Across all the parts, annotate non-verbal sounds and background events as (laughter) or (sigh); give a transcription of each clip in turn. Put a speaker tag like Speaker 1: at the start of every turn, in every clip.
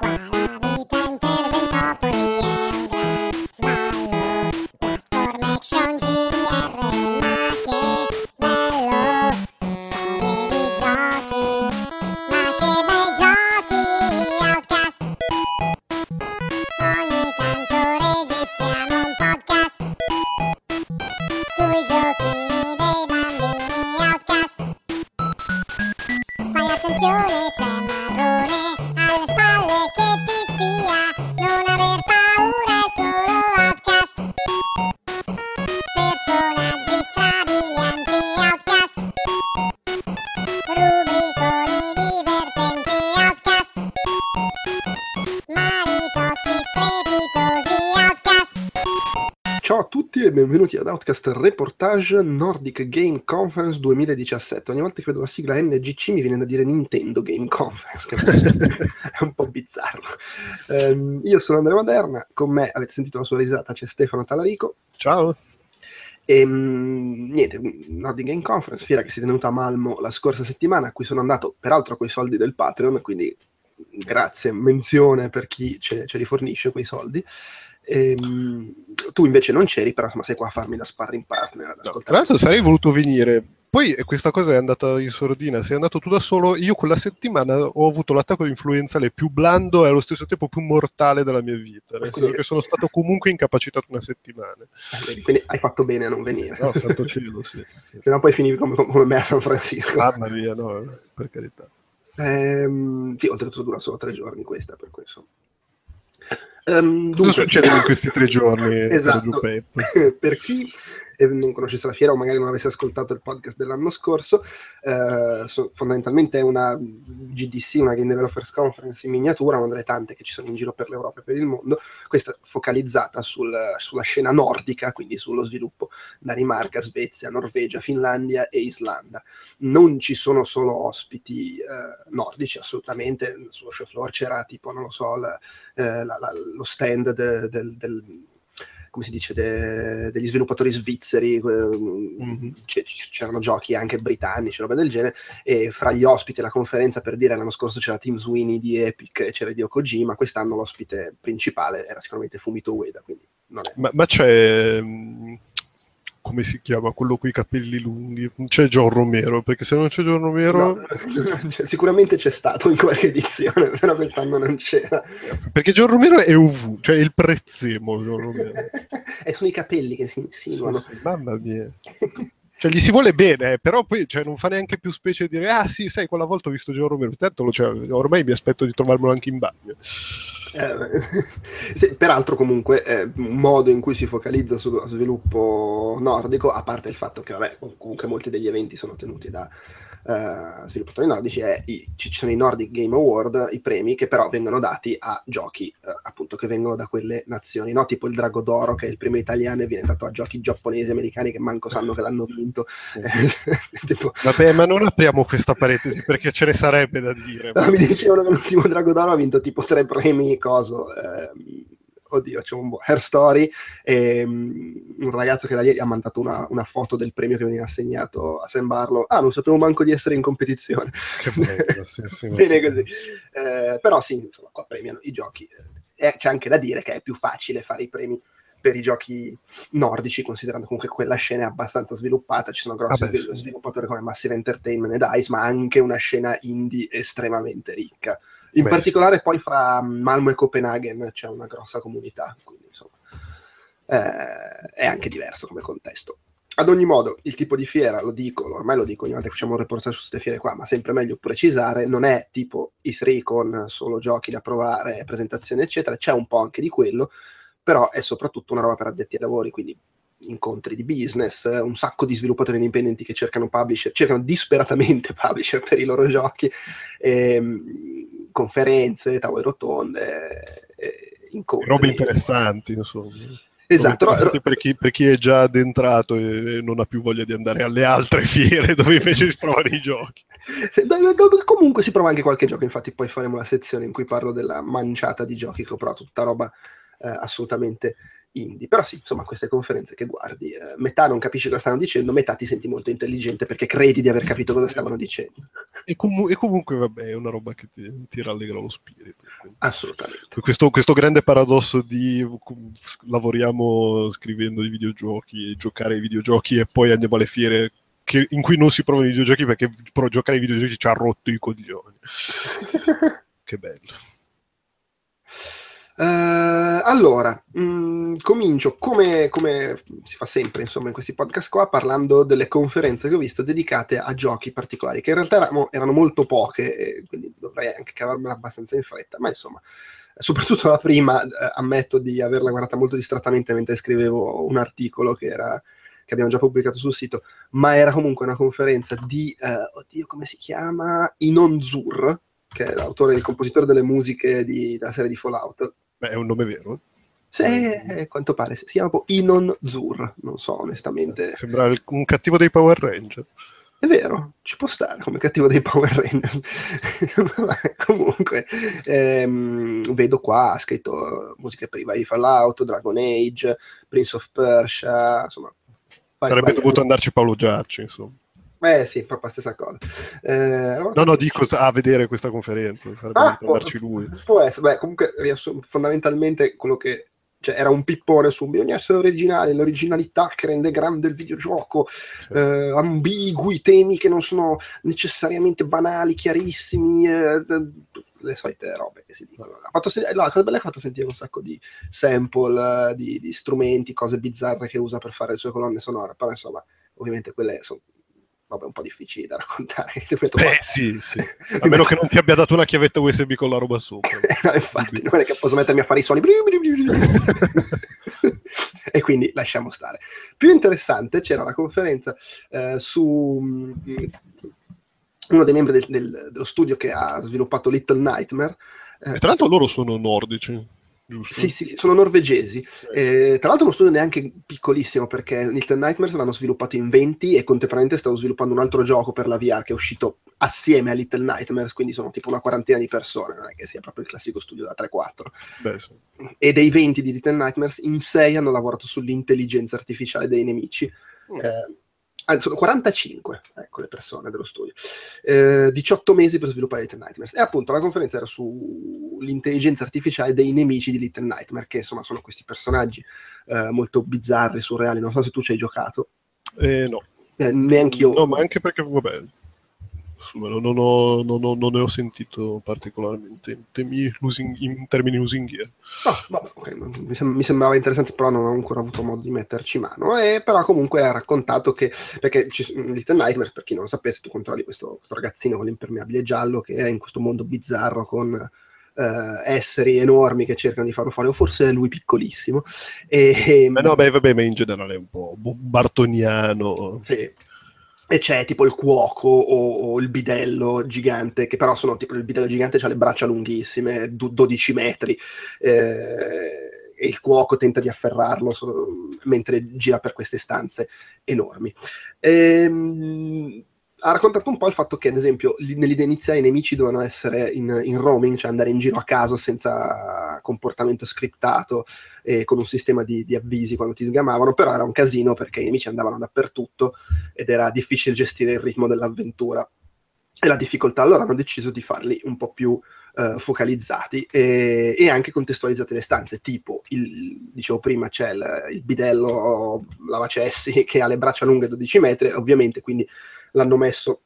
Speaker 1: Qua Outcast
Speaker 2: Reportage Nordic Game Conference 2017. Ogni volta che vedo la sigla NGC mi viene da dire Nintendo Game Conference, che (laughs) è un po' bizzarro. Ehm, io sono Andrea Maderna, con me avete sentito la sua risata, c'è Stefano Talarico.
Speaker 3: Ciao.
Speaker 2: E mm, niente, Nordic Game Conference, fiera che si è tenuta a Malmo la scorsa settimana, a cui sono andato peraltro con i soldi del Patreon, quindi grazie, menzione per chi ce, ce li fornisce quei soldi. Ehm, tu invece non c'eri, però insomma sei qua a farmi da sparring partner.
Speaker 3: No, tra l'altro sarei voluto venire. Poi eh, questa cosa è andata in sordina, sei andato tu da solo. Io quella settimana ho avuto l'attacco influenzale più blando e allo stesso tempo più mortale della mia vita. Nel senso
Speaker 2: Quindi-
Speaker 3: che sono stato comunque incapacitato una settimana.
Speaker 2: Eh, quindi hai fatto bene a non venire.
Speaker 3: No, santo cielo, sì.
Speaker 2: Se no poi finivi come, come me a San Francisco.
Speaker 3: Mamma mia, no, per carità.
Speaker 2: Ehm, sì, oltretutto dura solo tre giorni questa, per cui insomma.
Speaker 3: Cosa
Speaker 2: dunque-
Speaker 3: succede in (laughs) questi tre giorni?
Speaker 2: Esatto.
Speaker 3: Giuseppe? (laughs)
Speaker 2: per chi eh, non conoscesse la fiera o magari non avesse ascoltato il podcast dell'anno scorso, eh, so- fondamentalmente è una GDC, una Game Developers Conference in miniatura, una delle tante che ci sono in giro per l'Europa e per il mondo, questa focalizzata sul- sulla scena nordica, quindi sullo sviluppo. Danimarca, Svezia, Norvegia, Finlandia e Islanda. Non ci sono solo ospiti eh, nordici, assolutamente, sullo show floor c'era tipo, non lo so, la- eh, la- la- lo stand de- del- del come si dice, de- degli sviluppatori svizzeri,
Speaker 3: Mhm.
Speaker 2: c- c'erano giochi anche britannici, roba del genere, e fra gli ospiti la conferenza per dire l'anno scorso c'era Team Sweeney di Epic e c'era Dio Kojima, quest'anno l'ospite principale era sicuramente Fumito Ueda, quindi non è...
Speaker 3: Ma, ma c'è. Come si chiama quello con i capelli lunghi? C'è John Romero, perché se non c'è John Romero.
Speaker 2: No, (laughs) sicuramente c'è stato in qualche edizione, (laughs) però quest'anno non c'era.
Speaker 3: Perché John Romero è ovunque, cioè è il prezzemolo John Romero.
Speaker 2: e sono i capelli che si insinuano.
Speaker 3: Sì, sì, mamma mia. Cioè, gli si vuole bene, eh, però poi cioè, non fa neanche più specie di dire ah sì, sai, quella volta ho visto John Romero, tanto cioè, ormai mi aspetto di trovarmelo anche in bagno.
Speaker 2: Eh, (laughs) sì, peraltro comunque è un modo in cui si focalizza sullo sviluppo nordico, a parte il fatto che vabbè, comunque molti degli eventi sono tenuti da eh, sviluppatori nordici, è i- ci sono i Nordic Game Award, i premi che però vengono dati a giochi eh, appunto che vengono da quelle nazioni, no? tipo il Drago d'Oro che è il primo italiano e viene dato a giochi giapponesi americani che manco sanno che l'hanno vinto. (laughs) tipo,
Speaker 3: Vabbè, ma non apriamo questa parentesi perché ce ne sarebbe da dire.
Speaker 2: No, mi dicevano che l'ultimo Drago d'Oro ha vinto tipo tre premi, coso, ehm, oddio, c'è un buon Hair Story, e mm, un ragazzo che da lì ha mandato una, una foto del premio che veniva assegnato a Sam Barlow. Ah, non sapevo manco di essere in competizione.
Speaker 3: Bello, sì, sì, (laughs)
Speaker 2: Bene così. Eh, però sì, insomma, qua premiano i giochi. Eh, E c'è anche da dire che è più facile fare i premi per i giochi nordici, considerando comunque quella scena è abbastanza sviluppata, ci sono grossi
Speaker 3: Vabbè,
Speaker 2: svil-
Speaker 3: sì.
Speaker 2: sviluppatori come Massive Entertainment e DICE, ma anche una scena indie estremamente ricca. In
Speaker 3: Beh,
Speaker 2: particolare poi fra Malmo e Copenaghen c'è una grossa comunità, quindi insomma eh, è anche diverso come contesto. Ad ogni modo, il tipo di fiera, lo dico, ormai lo dico ogni volta che facciamo un reportage su queste fiere qua, ma sempre meglio precisare, non è tipo i3 con solo giochi da provare, presentazioni eccetera, c'è un po' anche di quello, però è soprattutto una roba per addetti ai lavori, quindi incontri di business, un sacco di sviluppatori indipendenti che cercano publisher, cercano disperatamente (laughs) publisher per i loro giochi, ehm, conferenze, tavole rotonde, eh, incontri.
Speaker 3: robe interessanti, insomma.
Speaker 2: Esatto, ro-
Speaker 3: per, chi, per chi è già addentrato e non ha più voglia di andare alle altre fiere dove invece si provano i giochi.
Speaker 2: Comunque si prova anche qualche gioco, infatti poi faremo la sezione in cui parlo della manciata di giochi che ho provato, tutta roba eh, assolutamente indie. Però sì, insomma, queste conferenze che guardi, eh, metà non capisci cosa stanno dicendo, metà ti senti molto intelligente perché credi di aver capito cosa stavano dicendo.
Speaker 3: E, comu- e comunque, vabbè, è una roba che ti, ti rallegra lo spirito. quindi.
Speaker 2: Assolutamente.
Speaker 3: Questo, questo grande paradosso di lavoriamo scrivendo i videogiochi, giocare ai videogiochi e poi andiamo alle fiere che- in cui non si provano i videogiochi perché pro- giocare ai videogiochi ci ha rotto i coglioni. (laughs) che bello.
Speaker 2: Eh, allora, mh, comincio come, come si fa sempre insomma in questi podcast qua parlando delle conferenze che ho visto dedicate a giochi particolari che in realtà erano, erano molto poche quindi dovrei anche cavarmela abbastanza in fretta ma insomma soprattutto la prima eh, ammetto di averla guardata molto distrattamente mentre scrivevo un articolo che era che abbiamo già pubblicato sul sito ma era comunque una conferenza di eh, oddio come si chiama? Inon Zur che è l'autore e il compositore delle musiche di- della serie di Fallout
Speaker 3: Beh, è un nome vero. eh?
Speaker 2: se, a quanto pare si chiama proprio Inon Zur, non so onestamente.
Speaker 3: Sembra il- un cattivo dei Power Ranger.
Speaker 2: È vero, ci può stare come cattivo dei Power Rangers. (laughs) Comunque, ehm, vedo qua, ha scritto musiche priva di Fallout, Dragon Age, Prince of Persia, insomma. vai-
Speaker 3: Sarebbe
Speaker 2: vai-
Speaker 3: dovuto andarci Paolo Giacci, insomma.
Speaker 2: Eh sì, proprio la stessa cosa. Eh, allora-
Speaker 3: No, no, dico a vedere questa conferenza. Sarebbe
Speaker 2: Ah,
Speaker 3: andarci lui.
Speaker 2: Può essere, beh, comunque riassu- fondamentalmente quello che cioè, era un pippone su bisogna essere originali, l'originalità che rende grande il videogioco, eh, ambigui, temi che non sono necessariamente banali, chiarissimi, eh, le solite robe che si dicono. Ha fatto sen- la cosa bella è che ha fatto sentire un sacco di sample, di, di strumenti, cose bizzarre che usa per fare le sue colonne sonore, però insomma, ovviamente quelle sono robe un po' difficili da raccontare. (laughs) Metto
Speaker 3: Beh, sì, sì. (laughs) A meno che non ti abbia dato una chiavetta USB con la roba sopra. (laughs)
Speaker 2: No, infatti, non è che posso mettermi a fare i suoni. e quindi lasciamo stare. Più interessante c'era la conferenza eh, su mm, uno dei membri del- del- dello studio che ha sviluppato Little Nightmare. eh,
Speaker 3: E tra l'altro loro sono nordici, giusto?
Speaker 2: sì, sì, sono norvegesi. Eh, tra l'altro uno studio neanche piccolissimo perché Little Nightmares l'hanno sviluppato in 20 e contemporaneamente stavo sviluppando un altro gioco per la VR che è uscito assieme a Little Nightmares, quindi sono tipo una quarantina di persone, non è che sia proprio il classico studio da 3-4
Speaker 3: Beh, sì.
Speaker 2: e dei 20 di Little Nightmares, in 6 hanno lavorato sull'intelligenza artificiale dei nemici.
Speaker 3: Mm.
Speaker 2: Eh, anzi, sono 45, ecco, le persone dello studio. Eh, 18 mesi per sviluppare Little Nightmares. E appunto la conferenza era sull'intelligenza artificiale dei nemici di Little Nightmare, che insomma sono questi personaggi eh, molto bizzarri, surreali. Non so se tu ci hai giocato.
Speaker 3: Eh, no.
Speaker 2: Eh, neanche io.
Speaker 3: No, ma anche perché, vabbè, non, ho- non ho- non ne ho sentito particolarmente in, temi in termini lusinghieri.
Speaker 2: No, vabbè, ok, mi, sem- mi sembrava interessante, però non ho ancora avuto modo di metterci mano. E però comunque ha raccontato che, perché ci, Little Nightmares, per chi non lo sapesse, tu controlli questo, questo ragazzino con l'impermeabile giallo che è in questo mondo bizzarro con eh, esseri enormi che cercano di farlo fuori, o forse è lui piccolissimo. E,
Speaker 3: Ma no, beh, vabbè, ma in generale è un po' bartoniano.
Speaker 2: Sì. E c'è tipo il cuoco o, o il bidello gigante, che però sono tipo il bidello gigante ha le braccia lunghissime, du- 12 metri, eh, e il cuoco tenta di afferrarlo so- mentre gira per queste stanze enormi. Ehm, ha raccontato un po' il fatto che, ad esempio, li- nell'idea iniziale i nemici dovevano essere in, in roaming, cioè andare in giro a caso senza comportamento scriptato e con un sistema di, di avvisi quando ti sgamavano, però era un casino perché i nemici andavano dappertutto ed era difficile gestire il ritmo dell'avventura e la difficoltà. Allora hanno deciso di farli un po' più eh, focalizzati e, e anche contestualizzate le stanze, tipo, il, dicevo prima, c'è il, il bidello lavacessi (laughs) che ha le braccia lunghe 12 metri, ovviamente, quindi l'hanno messo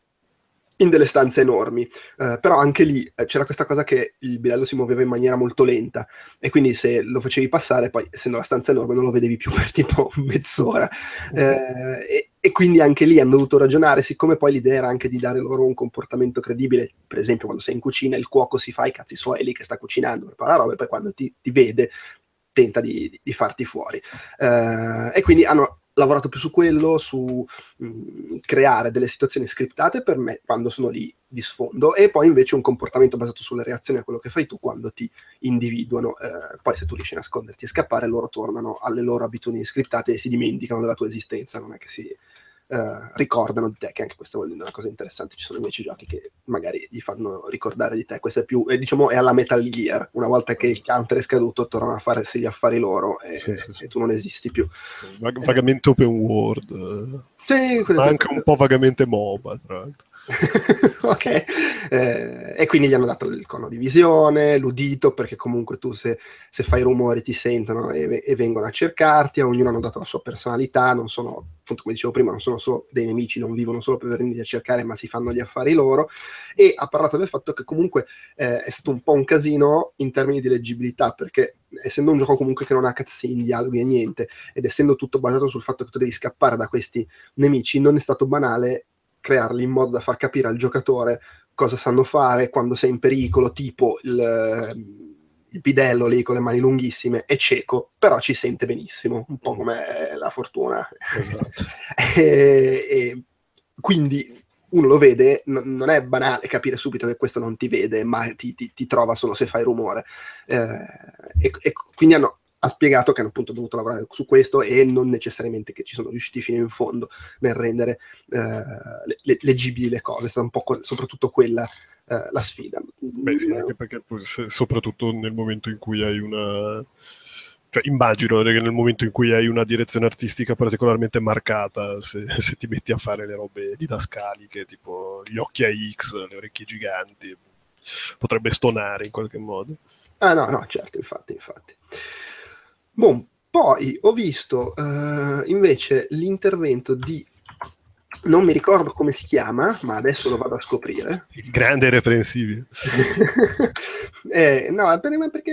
Speaker 2: in delle stanze enormi, Eh, però anche lì eh, c'era questa cosa che il bidello si muoveva in maniera molto lenta e quindi se lo facevi passare, poi essendo la stanza enorme non lo vedevi più (laughs) per tipo mezz'ora. Eh, e, e quindi anche lì hanno dovuto ragionare, siccome poi l'idea era anche di dare loro un comportamento credibile, per esempio quando sei in cucina il cuoco si fa i cazzi suoi lì che sta cucinando, prepara roba e poi quando ti, ti vede tenta di, di- di farti fuori. Eh, e quindi hanno lavorato più su quello, su mh, creare delle situazioni scriptate per me quando sono lì di sfondo e poi invece un comportamento basato sulle reazioni a quello che fai tu quando ti individuano. Eh, poi se tu riesci a nasconderti e scappare, loro tornano alle loro abitudini scriptate e si dimenticano della tua esistenza, non è che si eh, ricordano di te, che anche questa è una cosa interessante. Ci sono invece giochi che magari gli fanno ricordare di te. Questo è più, eh, diciamo, è alla Metal Gear. Una volta che il counter è scaduto, tornano a farsi gli affari loro e,
Speaker 3: Sì, sì, sì.
Speaker 2: e tu non esisti più.
Speaker 3: Vag- vagamente open world,
Speaker 2: Sì,
Speaker 3: ma anche un po' vagamente MOBA, tra l'altro. (laughs)
Speaker 2: ok, Eh, e quindi gli hanno dato il cono di visione, l'udito, perché comunque tu se, se fai rumori ti sentono e, e vengono a cercarti, a ognuno hanno dato la sua personalità, non sono, appunto come dicevo prima, non sono solo dei nemici, non vivono solo per venirli a cercare, ma si fanno gli affari loro, e ha parlato del fatto che comunque eh, è stato un po' un casino in termini di leggibilità, perché essendo un gioco comunque che non ha cutscene, dialoghi e niente, ed essendo tutto basato sul fatto che tu devi scappare da questi nemici, non è stato banale crearli in modo da far capire al giocatore cosa sanno fare quando sei in pericolo, tipo il, il bidello lì con le mani lunghissime è cieco, però ci sente benissimo, un po' come la fortuna.
Speaker 3: Esatto. (laughs)
Speaker 2: e, e quindi uno lo vede, n- non è banale capire subito che questo non ti vede, ma ti, ti- ti trova solo se fai rumore. Eh, e, e quindi hanno, ha spiegato che hanno appunto dovuto lavorare su questo e non necessariamente che ci sono riusciti fino in fondo nel rendere eh, le- le- leggibili le cose, è stata un po' que- soprattutto quella eh, la sfida.
Speaker 3: Beh, sì, anche perché se- soprattutto nel momento in cui hai una. Cioè, immagino che nel momento in cui hai una direzione artistica particolarmente marcata, se, se ti metti a fare le robe didascaliche, tipo gli occhi a X, le orecchie giganti, potrebbe stonare in qualche modo.
Speaker 2: Ah no, no, certo, infatti, infatti. Boh, poi ho visto eh, invece l'intervento di... Non mi ricordo come si chiama, ma adesso lo vado a scoprire.
Speaker 3: Il grande reprensibile. (laughs)
Speaker 2: Eh, no, per- perché...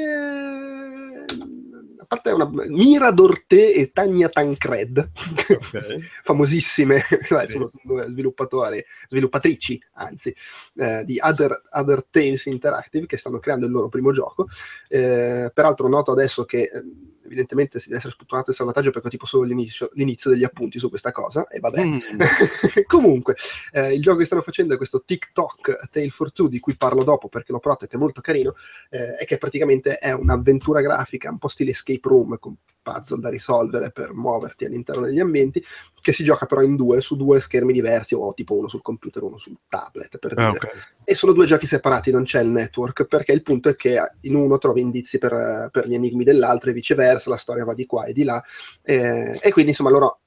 Speaker 2: A parte una... Mira Dorté e Tania Tancred,
Speaker 3: Ok. (laughs)
Speaker 2: famosissime, (laughs)
Speaker 3: Sì.
Speaker 2: sono sviluppatori, sviluppatrici, anzi, eh, di Other, Other Tales Interactive che stanno creando il loro primo gioco. Eh, peraltro noto adesso che eh, evidentemente si deve essere sputtanato il salvataggio perché ho tipo solo l'inizio, l'inizio degli appunti su questa cosa e vabbè.
Speaker 3: Mm. (laughs)
Speaker 2: Comunque, eh, il gioco che stanno facendo è questo TikTok Tale for Two di cui parlo dopo perché l'ho provato e che è molto carino eh, e che praticamente è un'avventura grafica un po' stile escape room con puzzle da risolvere per muoverti all'interno degli ambienti che si gioca però in due su due schermi diversi o tipo uno sul computer uno sul tablet per dire
Speaker 3: Ah, ok.
Speaker 2: e sono due giochi separati, non c'è il network, perché il punto è che in uno trovi indizi per, per gli enigmi dell'altro e viceversa, la storia va di qua e di là, eh, e quindi insomma loro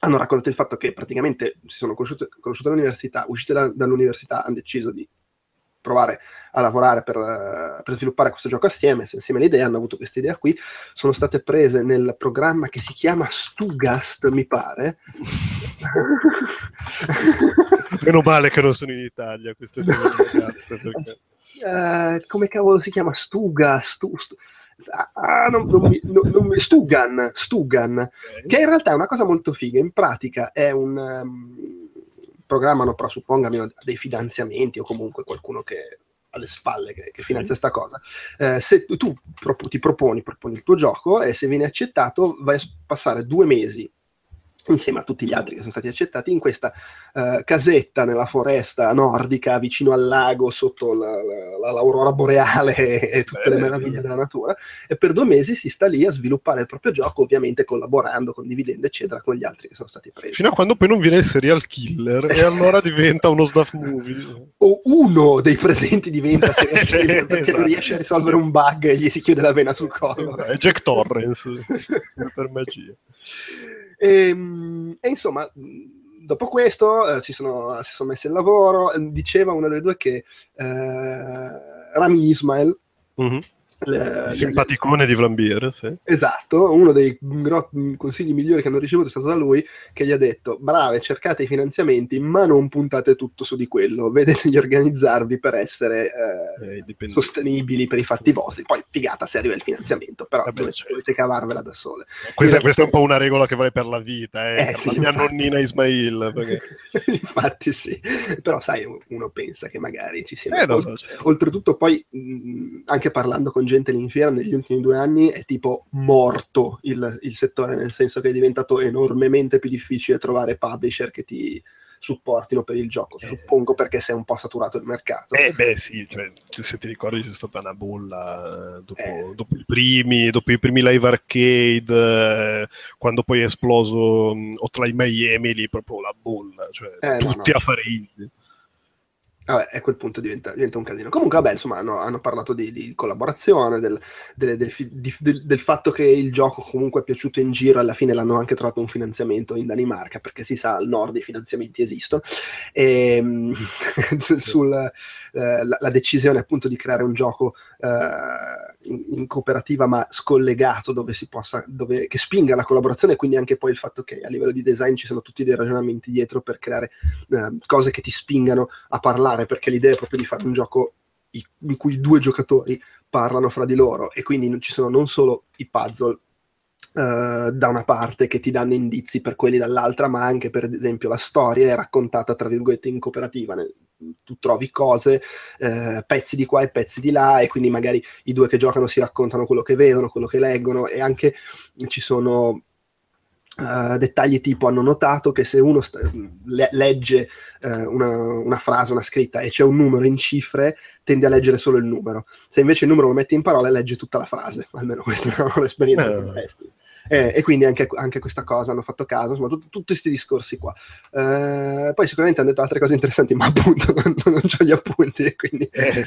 Speaker 2: hanno raccontato il fatto che praticamente si sono conosciute, conosciute all'università, uscite da- dall'università, hanno deciso di provare a lavorare per, eh, per sviluppare questo gioco assieme, insieme le idee, hanno avuto questa idea qui, sono state prese nel programma che si chiama Stugast, mi pare. (laughs)
Speaker 3: Meno male che non sono in Italia queste due ragazze, perché...
Speaker 2: Eh, come cavolo si chiama? Stuga, Stu, Stu- ah, non- non mi- non- Stugan, Stugan, che in realtà è una cosa molto figa. In pratica è un um, programmano, però suppongami, dei finanziamenti o comunque qualcuno che alle spalle che, che
Speaker 3: Sì.
Speaker 2: finanzia sta cosa. Eh, se tu- tu prop- ti proponi, proponi il tuo gioco e se viene accettato vai a passare due mesi insieme a tutti gli altri che sono stati accettati in questa eh, casetta nella foresta nordica vicino al lago sotto la- la- la- l'aurora boreale e, (laughs) e tutte
Speaker 3: Bene,
Speaker 2: le meraviglie
Speaker 3: bene.
Speaker 2: della natura e per due mesi si sta lì a sviluppare il proprio gioco ovviamente collaborando, condividendo eccetera con gli altri che sono stati presi
Speaker 3: Fino a quando poi non viene il serial killer e allora diventa uno snuff movie. (laughs)
Speaker 2: o uno dei presenti diventa serial (laughs) killer perché
Speaker 3: Esatto.
Speaker 2: non riesce a risolvere un bug e gli si chiude la vena sul collo
Speaker 3: È Jack Torrance per magia.
Speaker 2: E, mm, e insomma, dopo questo eh, si, sono, si sono messi al lavoro. Diceva una delle due che eh, Rami Ismail,
Speaker 3: Mhm.
Speaker 2: Le-
Speaker 3: Il simpaticone di Vlambier, sì.
Speaker 2: esatto, uno dei gro- consigli migliori che hanno ricevuto è stato da lui, che gli ha detto: Brave, cercate i finanziamenti, ma non puntate tutto su di quello, vedete di organizzarvi per essere. eh,
Speaker 3: Eh,
Speaker 2: sostenibili per i fatti vostri patti figata se arriva il finanziamento però
Speaker 3: Vabbè,
Speaker 2: dovete,
Speaker 3: certo.
Speaker 2: dovete cavarvela da sole
Speaker 3: Questa, questa è un po' una regola che vale per la vita, eh.
Speaker 2: Eh, sì,
Speaker 3: la mia
Speaker 2: infatti.
Speaker 3: nonnina Ismail. Perché... (laughs)
Speaker 2: Infatti sì, però sai, uno pensa che magari ci sia...
Speaker 3: Eh, no, certo.
Speaker 2: Oltretutto poi, mh, anche parlando con gente in fiera negli ultimi due anni, è tipo morto il, il settore, nel senso che è diventato enormemente più difficile trovare publisher che ti, supportino per il gioco. Suppongo perché è un po' saturato il mercato.
Speaker 3: Eh beh sì, cioè, se ti ricordi c'è stata una bolla eh, dopo,
Speaker 2: Eh.
Speaker 3: dopo i, primi, dopo i primi live arcade, eh, quando poi è esploso mh, Hotline Miami, lì proprio la bolla, cioè
Speaker 2: Eh, no,
Speaker 3: tutti
Speaker 2: no.
Speaker 3: a fare indie.
Speaker 2: Vabbè, a quel punto diventa, diventa un casino. Comunque, vabbè, insomma, hanno, hanno parlato di, di collaborazione, del, del del- del fatto che il gioco comunque è piaciuto in giro, alla fine l'hanno anche trovato un finanziamento in Danimarca, perché si sa, al nord i finanziamenti esistono. (laughs) E, mm, sul, eh, la, la decisione appunto di creare un gioco eh, in, in cooperativa ma scollegato, dove si possa, dove, che spinga la collaborazione, e quindi anche poi il fatto che a livello di design ci sono tutti dei ragionamenti dietro per creare eh, cose che ti spingano a parlare, perché l'idea è proprio di fare un gioco in cui due giocatori parlano fra di loro e quindi ci sono non solo i puzzle eh, da una parte che ti danno indizi per quelli dall'altra, ma anche per esempio la storia è raccontata tra virgolette in cooperativa. ne- Tu trovi cose, eh, pezzi di qua e pezzi di là, e quindi magari i due che giocano si raccontano quello che vedono, quello che leggono, e anche ci sono eh, dettagli tipo hanno notato che se uno sta- le- legge eh, una, una frase, una scritta e c'è un numero in cifre, tende a leggere solo il numero. Se invece il numero lo metti in parole, legge tutta la frase. Almeno questa è (laughs) l'esperienza
Speaker 3: Eh.
Speaker 2: che testi. Eh, e quindi anche, anche questa cosa hanno fatto caso, insomma, tut- tutti questi discorsi qua. Eh, poi sicuramente hanno detto altre cose interessanti, ma appunto (laughs) non, non ho gli appunti, quindi
Speaker 3: Eh,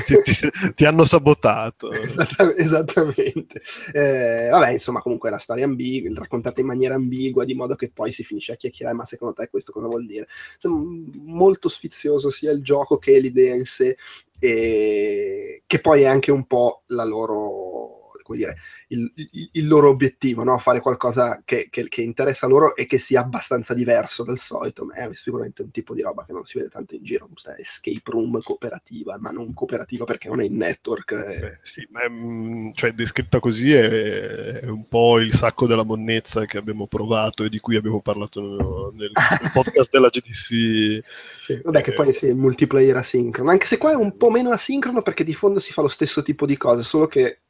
Speaker 3: sì, ti, ti- hanno sabotato. (laughs)
Speaker 2: Esatta- esattamente. Eh, vabbè, insomma, comunque la storia ambigua, raccontata in maniera ambigua, di modo che poi si finisce a chiacchierare, ma secondo te questo cosa vuol dire? Insomma, molto sfizioso sia il gioco che l'idea in sé, e che poi è anche un po' la loro come dire, il, il- il loro obiettivo, no? fare qualcosa che, che- che interessa loro e che sia abbastanza diverso dal solito, ma è sicuramente un tipo di roba che non si vede tanto in giro, questa escape room cooperativa, ma non cooperativa perché non è in network. eh.
Speaker 3: Beh, sì, ma è, mm, cioè, descritta così è, è un po' il sacco della monnezza che abbiamo provato e di cui abbiamo parlato nel, nel (laughs) podcast della GDC.
Speaker 2: Sì, vabbè, che poi sì, il multiplayer asincrono, anche se qua è un po' meno asincrono perché di fondo si fa lo stesso tipo di cose, solo che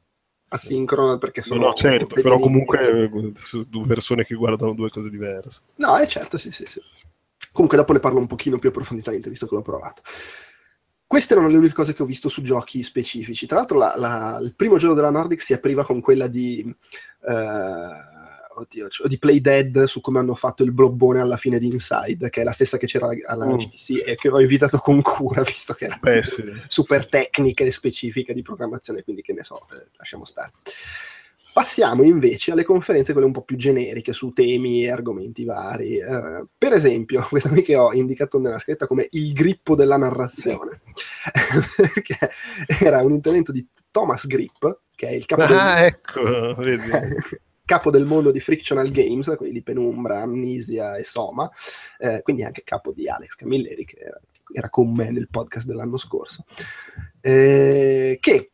Speaker 2: asincrono perché
Speaker 3: No,
Speaker 2: sono...
Speaker 3: no, certo,
Speaker 2: degli
Speaker 3: però comunque eh, due persone che guardano due cose diverse.
Speaker 2: No, è certo, sì, sì, sì. Comunque dopo ne parlo un pochino più approfonditamente, visto che l'ho provato. Queste erano le uniche cose che ho visto su giochi specifici. Tra l'altro la- la- il primo giorno della Nordic si apriva con quella di... eh, oddio, cioè, di Play Dead su come hanno fatto il blobbone alla fine di Inside, che è la stessa che c'era alla
Speaker 3: Mm.
Speaker 2: GDC e che ho evitato con cura, (laughs) visto che era
Speaker 3: Beh, sì.
Speaker 2: super tecnica e specifica di programmazione, quindi che ne so, eh, lasciamo stare. Passiamo invece alle conferenze, quelle un po' più generiche su temi e argomenti vari. Eh, per esempio, (laughs) questa qui che ho indicato nella scritta come il grippo della narrazione, (laughs) perché era un intervento di Thomas Grip, che è il capo del-
Speaker 3: Ah, ecco, vedi.
Speaker 2: Capo del mondo di Frictional Games, quelli di Penumbra, Amnesia e Soma, eh, quindi anche capo di Alex Camilleri, che era, era con me nel podcast dell'anno scorso, eh, che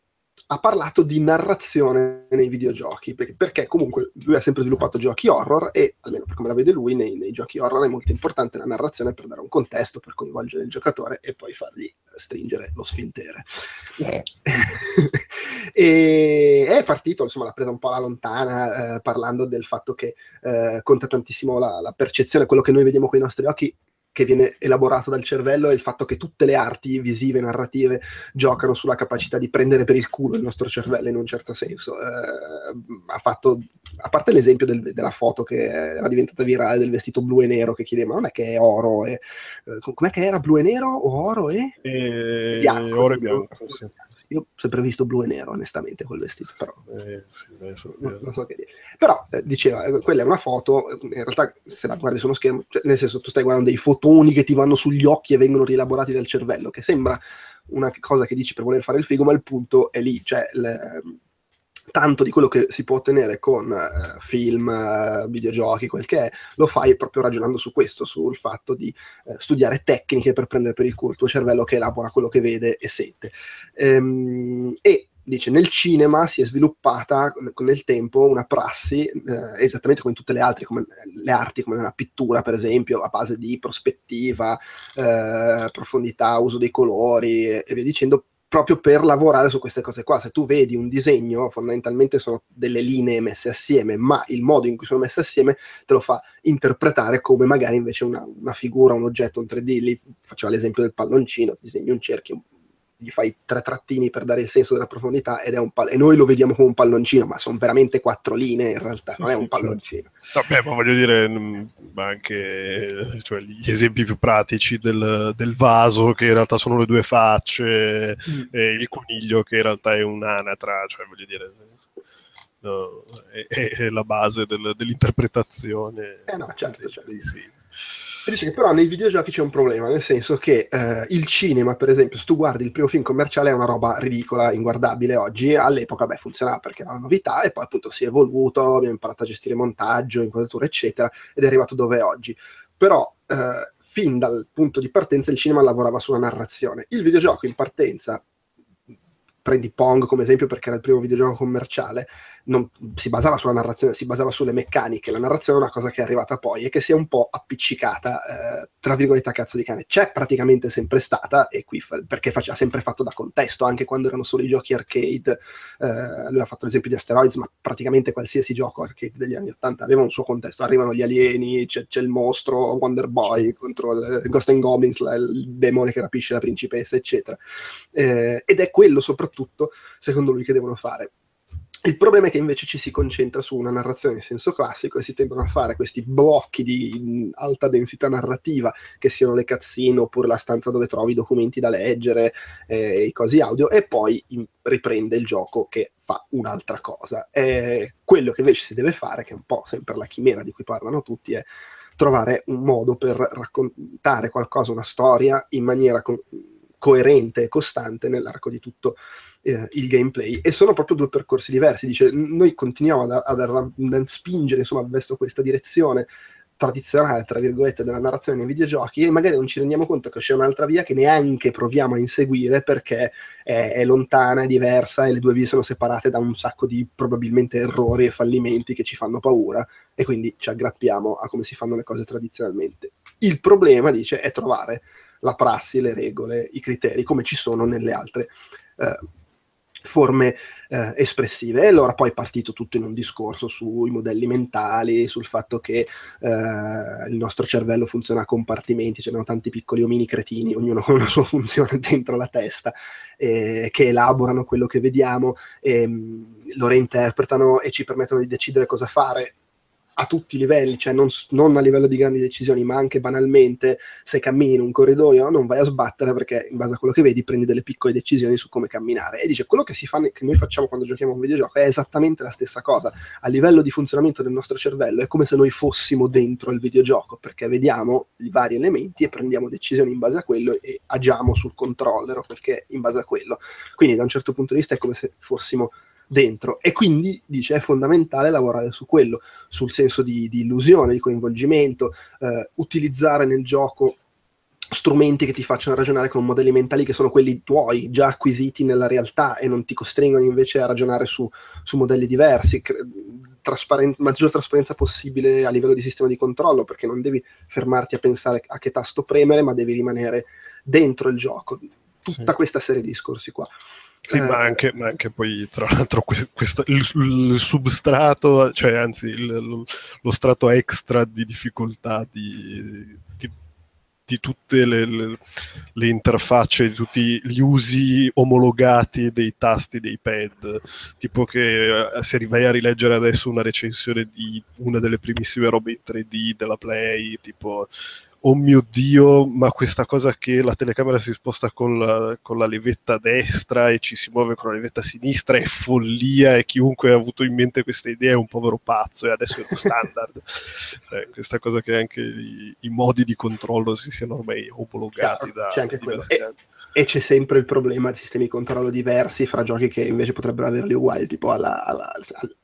Speaker 2: ha parlato di narrazione nei videogiochi, perché, perché comunque lui ha sempre sviluppato giochi horror e, almeno per come la vede lui, nei, nei giochi horror è molto importante la narrazione per dare un contesto, per coinvolgere il giocatore e poi fargli stringere lo sfintere. (laughs) e è partito, insomma, l'ha presa un po' alla lontana, eh, parlando del fatto che eh, conta tantissimo la, la percezione, quello che noi vediamo con i nostri occhi che viene elaborato dal cervello è il fatto che tutte le arti visive e narrative giocano sulla capacità di prendere per il culo il nostro cervello in un certo senso. Eh, ha fatto, a parte l'esempio del- della foto che era diventata virale del vestito blu e nero che chiedeva, ma non è che è oro e... eh, com'è che era blu e nero o oro e...
Speaker 3: E...
Speaker 2: Bianco,
Speaker 3: oro e bianco, sì.
Speaker 2: Io ho sempre visto blu e nero, onestamente, quel vestito, però
Speaker 3: Eh, sì, adesso-
Speaker 2: non non so che dire. Però eh, diceva, eh, quella è una foto, eh, in realtà se la guardi su uno schermo, cioè, nel senso tu stai guardando dei fotoni che ti vanno sugli occhi e vengono rielaborati dal cervello, che sembra una cosa che dici per voler fare il figo, ma il punto è lì, cioè il- tanto di quello che si può ottenere con eh, film, eh, videogiochi, quel che è, lo fai proprio ragionando su questo, sul fatto di eh, studiare tecniche per prendere per il culo il tuo cervello che elabora quello che vede e sente. Ehm, e dice nel cinema si è sviluppata nel tempo una prassi eh, esattamente come in tutte le altre come le arti come la pittura per esempio a base di prospettiva eh, profondità uso dei colori e via dicendo proprio per lavorare su queste cose qua. Se tu vedi un disegno, fondamentalmente sono delle linee messe assieme, ma il modo in cui sono messe assieme te lo fa interpretare come magari invece una, una figura, un oggetto, un 3D. Lì faceva l'esempio del palloncino, disegni un cerchio, gli fai tre trattini per dare il senso della profondità ed è un pal- e noi lo vediamo come un palloncino, ma sono veramente quattro linee in realtà,
Speaker 3: Sì,
Speaker 2: non è
Speaker 3: sì,
Speaker 2: un palloncino.
Speaker 3: Vabbè, ma voglio dire, mm, ma anche cioè, gli esempi più pratici del, del vaso, che in realtà sono le due facce, e il coniglio, che in realtà è un'anatra, cioè voglio dire, no, è, è- è la base del- dell'interpretazione
Speaker 2: Eh no, certo,
Speaker 3: dei-
Speaker 2: certo.
Speaker 3: dei segni.
Speaker 2: Dice che però nei videogiochi c'è un problema, nel senso che eh, il cinema, per esempio, se tu guardi il primo film commerciale è una roba ridicola, inguardabile oggi, all'epoca beh, funzionava perché era una novità e poi appunto si è evoluto, abbiamo imparato a gestire montaggio, inquadratura, eccetera, ed è arrivato dove è oggi. Però eh, fin dal punto di partenza il cinema lavorava sulla narrazione. Il videogioco in partenza, prendi Pong come esempio perché era il primo videogioco commerciale, non si basava sulla narrazione, si basava sulle meccaniche. La narrazione è una cosa che è arrivata poi e che si è un po' appiccicata, eh, tra virgolette, a cazzo di cane. C'è praticamente sempre stata, e qui fa- perché ha sempre fatto da contesto, anche quando erano solo i giochi arcade. eh, lui ha fatto l'esempio di Asteroids, ma praticamente qualsiasi gioco arcade degli anni 80 aveva un suo contesto. Arrivano gli alieni, c'è, c'è il mostro, Wonder Boy contro il Ghost and Goblins, la- il demone che rapisce la principessa, eccetera. Eh, ed è quello soprattutto, secondo lui, che devono fare. Il problema è che invece ci si concentra su una narrazione in senso classico e si tendono a fare questi blocchi di alta densità narrativa, che siano le cutscene oppure la stanza dove trovi i documenti da leggere, eh, i cosi audio, e poi in- riprende il gioco che fa un'altra cosa. E quello che invece si deve fare, che è un po' sempre la chimera di cui parlano tutti, è trovare un modo per raccontare qualcosa, una storia, in maniera co- coerente e costante nell'arco di tutto eh, il gameplay e sono proprio due percorsi diversi. Dice noi continuiamo ad, ad, ad spingere insomma verso questa direzione tradizionale tra virgolette della narrazione nei videogiochi e magari non ci rendiamo conto che c'è un'altra via che neanche proviamo a inseguire perché è, è lontana, è diversa e le due vie sono separate da un sacco di probabilmente errori e fallimenti che ci fanno paura e quindi ci aggrappiamo a come si fanno le cose tradizionalmente. Il problema dice è trovare la prassi, le regole, i criteri, come ci sono nelle altre eh, forme eh, espressive. E allora poi è partito tutto in un discorso sui modelli mentali, sul fatto che eh, il nostro cervello funziona a compartimenti, c'erano tanti piccoli omini cretini, ognuno con una sua funzione (laughs) dentro la testa, eh, che elaborano quello che vediamo, e, mh, lo reinterpretano e ci permettono di decidere cosa fare a tutti i livelli, cioè non, non, a livello di grandi decisioni, ma anche banalmente se cammini in un corridoio non vai a sbattere perché in base a quello che vedi prendi delle piccole decisioni su come camminare. E dice quello che, si fa, che noi facciamo quando giochiamo a un videogioco è esattamente la stessa cosa. A livello di funzionamento del nostro cervello è come se noi fossimo dentro il videogioco perché vediamo i vari elementi e prendiamo decisioni in base a quello e agiamo sul controller perché in base a quello. Quindi da un certo punto di vista è come se fossimo dentro e quindi dice è fondamentale lavorare su quello, sul senso di, di illusione, di coinvolgimento, eh, utilizzare nel gioco strumenti che ti facciano ragionare con modelli mentali che sono quelli tuoi, già acquisiti nella realtà e non ti costringono invece a ragionare su, su modelli diversi, cre- trasparen- maggior trasparenza possibile a livello di sistema di controllo, perché non devi fermarti a pensare a che tasto premere, ma devi rimanere dentro il gioco. Tutta sì. questa serie di discorsi qua.
Speaker 3: Sì, eh, ma, anche, ma, anche, poi, tra l'altro, questo, il, il, substrato, cioè anzi, il, lo strato extra di difficoltà di, di, di tutte le, le, le, interfacce, di tutti gli usi omologati dei tasti dei pad. Tipo che se vai a rileggere adesso una recensione di una delle primissime robe in 3D della Play, tipo oh mio dio, ma questa cosa che la telecamera si sposta con la, con la, levetta destra e ci si muove con la levetta sinistra è follia e chiunque ha avuto in mente questa idea è un povero pazzo e adesso è lo standard. (laughs) eh, questa cosa che anche i, i, modi di controllo si siano ormai omologati
Speaker 2: Chiaro,
Speaker 3: da
Speaker 2: c'è anche
Speaker 3: diversi
Speaker 2: quello. E, e, c'è sempre il problema di sistemi di controllo diversi fra giochi che invece potrebbero averli uguali, tipo alla, alla, alla,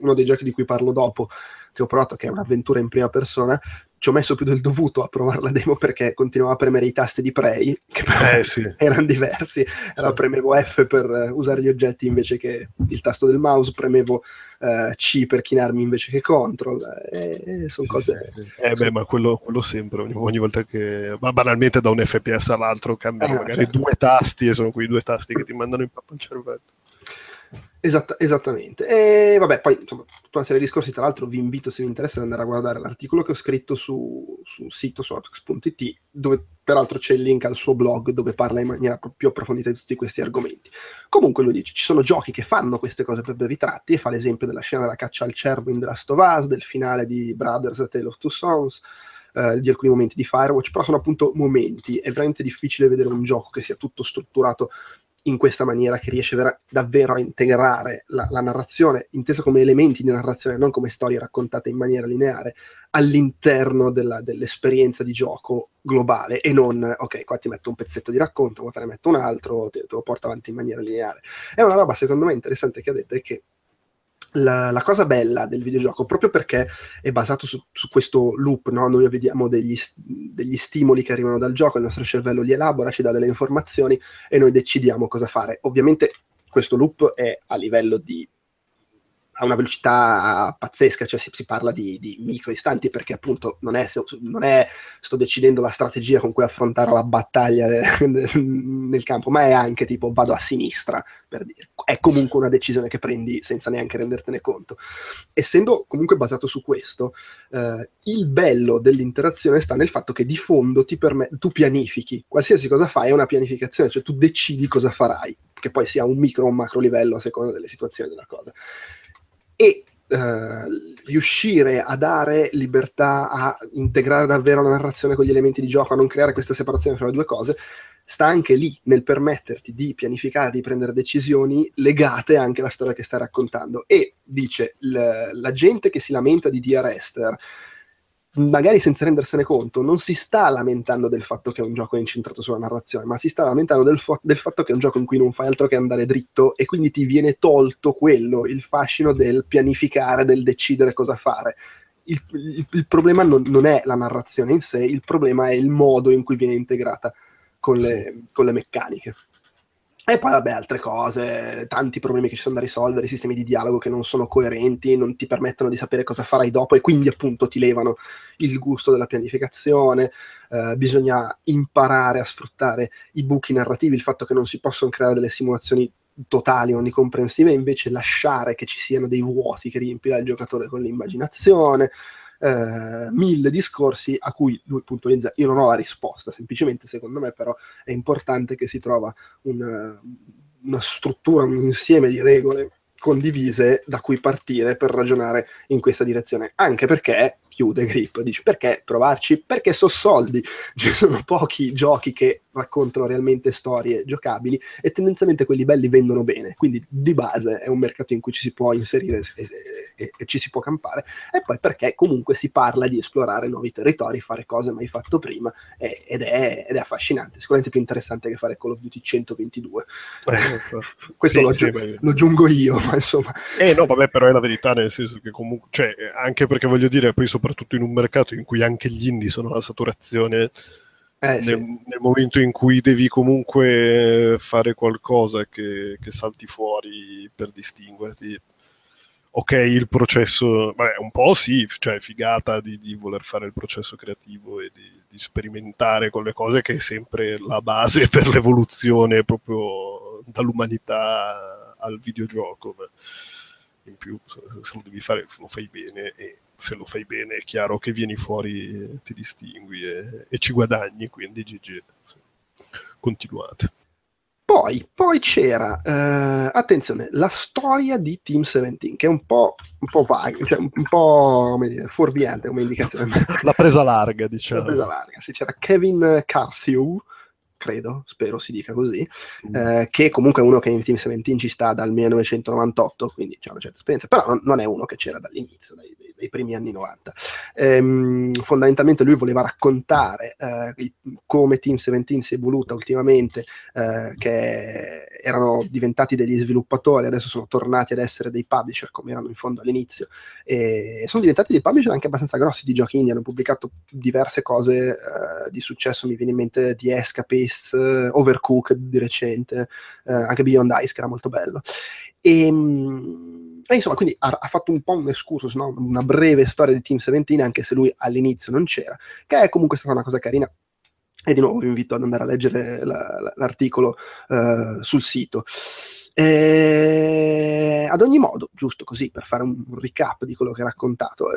Speaker 2: uno dei giochi di cui parlo dopo, che ho provato, che è un'avventura in prima persona, ci ho messo più del dovuto a provare la demo perché continuavo a premere i tasti di Prey, che però
Speaker 3: Eh sì. (laughs)
Speaker 2: erano diversi. Allora premevo F per eh, usare gli oggetti invece che il tasto del mouse, premevo eh, C per chinarmi invece che control. E, sono
Speaker 3: Sì,
Speaker 2: cose...
Speaker 3: sì. Eh beh, ma quello, quello sempre, ogni, ogni volta che... Ma banalmente da un FPS all'altro cambiano
Speaker 2: Eh,
Speaker 3: magari
Speaker 2: certo.
Speaker 3: due tasti e sono quei due tasti che ti mandano in pappa il cervello.
Speaker 2: Esatta- esattamente. E vabbè, poi insomma, tutta una serie di discorsi. Tra l'altro, vi invito se vi interessa ad andare a guardare l'articolo che ho scritto su, sul sito su Outx.it, dove peraltro c'è il link al suo blog dove parla in maniera più approfondita di tutti questi argomenti. Comunque, lui dice: ci sono giochi che fanno queste cose per brevi tratti, e fa l'esempio della scena della caccia al cervo in The Last of Us, del finale di Brothers Tale of Two Sons. eh, di alcuni momenti di Firewatch, però sono appunto momenti. È veramente difficile vedere un gioco che sia tutto strutturato in questa maniera che riesce vera- davvero a integrare la, la narrazione, intesa come elementi di narrazione, non come storie raccontate in maniera lineare, all'interno della- dell'esperienza di gioco globale e non, ok, qua ti metto un pezzetto di racconto, qua te ne metto un altro, te, te lo porto avanti in maniera lineare. È una roba secondo me interessante che ha detto è che la, la cosa bella del videogioco, proprio perché è basato su, su questo loop, no? noi vediamo degli, degli stimoli che arrivano dal gioco, il nostro cervello li elabora, ci dà delle informazioni e noi decidiamo cosa fare. Ovviamente questo loop è a livello di a una velocità pazzesca, cioè si, si parla di, di micro istanti perché appunto non è, non è sto decidendo la strategia con cui affrontare la battaglia (laughs) nel campo, ma è anche tipo vado a sinistra, per dire. È comunque una decisione che prendi senza neanche rendertene conto. Essendo comunque basato su questo, eh, il bello dell'interazione sta nel fatto che di fondo ti perme- tu pianifichi, qualsiasi cosa fai è una pianificazione, cioè tu decidi cosa farai, che poi sia un micro o un macro livello a seconda delle situazioni della cosa. E eh, riuscire a dare libertà a integrare davvero la narrazione con gli elementi di gioco, a non creare questa separazione fra le due cose, sta anche lì nel permetterti di pianificare, di prendere decisioni legate anche alla storia che stai raccontando. E dice l- la gente che si lamenta di Dear Esther, magari senza rendersene conto, non si sta lamentando del fatto che è un gioco incentrato sulla narrazione, ma si sta lamentando del, fo- del fatto che è un gioco in cui non fai altro che andare dritto e quindi ti viene tolto quello, il fascino del pianificare, del decidere cosa fare. Il, il- il problema non, non è la narrazione in sé, il problema è il modo in cui viene integrata con le, con le meccaniche. E poi, vabbè, altre cose, tanti problemi che ci sono da risolvere, sistemi di dialogo che non sono coerenti, non ti permettono di sapere cosa farai dopo e quindi appunto ti levano il gusto della pianificazione, eh, bisogna imparare a sfruttare i buchi narrativi, il fatto che non si possono creare delle simulazioni totali, onnicomprensive, e invece lasciare che ci siano dei vuoti che riempirà il giocatore con l'immaginazione, eh, mille discorsi a cui lui puntualizza, io non ho la risposta, semplicemente secondo me però è importante che si trova un, una struttura, un insieme di regole condivise da cui partire per ragionare in questa direzione. Anche perché, chiude Grip, dice perché provarci? Perché so soldi. Ci sono pochi giochi che raccontano realmente storie giocabili e tendenzialmente quelli belli vendono bene. Quindi di base è un mercato in cui ci si può inserire e, e, e ci si può campare. E poi perché comunque si parla di esplorare nuovi territori, fare cose mai fatto prima e, ed, è, ed, è, affascinante. Sicuramente più interessante che fare Call of Duty 122.
Speaker 3: Eh, (laughs)
Speaker 2: Questo
Speaker 3: sì,
Speaker 2: lo,
Speaker 3: sì,
Speaker 2: aggi- lo aggiungo io, ma insomma.
Speaker 3: Eh no, vabbè, però è la verità, nel senso che comunque, cioè, anche perché voglio dire, poi soprattutto in un mercato in cui anche gli indie sono alla saturazione,
Speaker 2: Eh,
Speaker 3: nel,
Speaker 2: sì.
Speaker 3: nel momento in cui devi comunque fare qualcosa che, che salti fuori per distinguerti, ok, il processo, vabbè, un po' sì, cioè figata di, di voler fare il processo creativo e di, di, sperimentare con le cose che è sempre la base per l'evoluzione proprio dall'umanità al videogioco. Ma in più, se lo devi fare, lo fai bene e se lo fai bene è chiaro che vieni fuori, ti distingui e, e ci guadagni, quindi GG. Continuate.
Speaker 2: Poi, poi c'era, eh, attenzione, la storia di Team 17, che è un po', un po' vaga, cioè un, un po' come dire, fuorviante come indicazione. (laughs)
Speaker 3: La presa larga, diciamo.
Speaker 2: La presa larga, sì, c'era Kevin Carthew, credo, spero si dica così, mm. eh, che comunque è uno che in Team 17 ci sta dal 1998, quindi c'è una certa esperienza, però non, è uno che c'era dall'inizio, dai, dai, dei primi anni 90. Ehm, fondamentalmente lui voleva raccontare eh, come Team 17 si è evoluta ultimamente, eh, che erano diventati degli sviluppatori, adesso sono tornati ad essere dei publisher come erano in fondo all'inizio e sono diventati dei publisher anche abbastanza grossi di giochi indie, hanno pubblicato diverse cose eh, di successo, mi viene in mente di Escapist, eh, Overcooked di recente, eh, anche Beyond Ice che era molto bello. E, mm, e insomma, quindi ha, ha fatto un po' un excursus, no? una breve storia di Team 17, anche se lui all'inizio non c'era, che è comunque stata una cosa carina. E di nuovo vi invito ad andare a leggere la- la- l'articolo eh, sul sito. Eh, ad ogni modo, giusto così per fare un, recap di quello che ha raccontato, eh,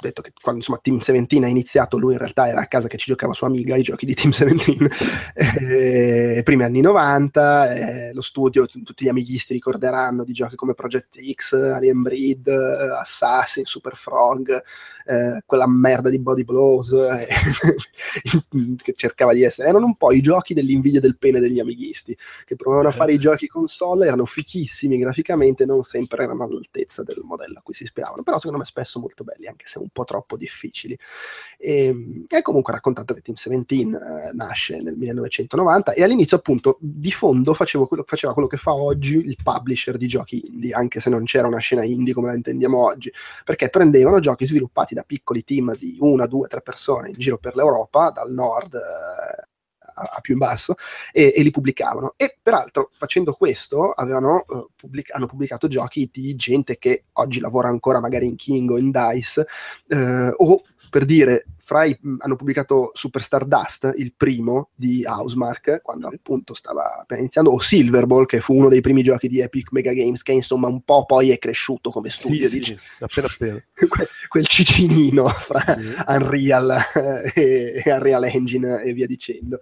Speaker 2: detto che quando insomma Team 17 ha iniziato, lui in realtà era a casa che ci giocava su Amiga i giochi di Team 17, (laughs) eh, primi anni 90, eh, lo studio, t- tutti gli amighisti ricorderanno di giochi come Project X, Alien Breed, eh, Assassin, Super Frog, eh, quella merda di Body Blows eh, (laughs) che cercava di essere, erano un po' i giochi dell'invidia del pene degli amighisti, che provavano a fare i giochi console, erano fichissimi graficamente, non sempre erano all'altezza del modello a cui si ispiravano, però secondo me spesso molto belli, anche se un po' troppo difficili. E, e comunque ha raccontato che Team 17 eh, nasce nel 1990 e all'inizio appunto di fondo quello, faceva quello che fa oggi il publisher di giochi indie, anche se non c'era una scena indie come la intendiamo oggi, perché prendevano giochi sviluppati da piccoli team di una, due, tre persone in giro per l'Europa, dal nord eh, a, più in basso, e, e li pubblicavano. E peraltro facendo questo avevano, eh, pubblic- hanno pubblicato giochi di gente che oggi lavora ancora magari in King o in Dice, eh, o per dire, i, hanno pubblicato Superstar Dust, il primo di Housemark, quando appunto stava appena iniziando, o Silver Ball, che fu uno dei primi giochi di Epic Mega Games, che insomma un po' poi è cresciuto come studio,
Speaker 3: Sì,
Speaker 2: dici,
Speaker 3: sì, appena appena. (laughs)
Speaker 2: que- quel cicinino fra
Speaker 3: Sì.
Speaker 2: Unreal (laughs) e, e Unreal Engine e via dicendo.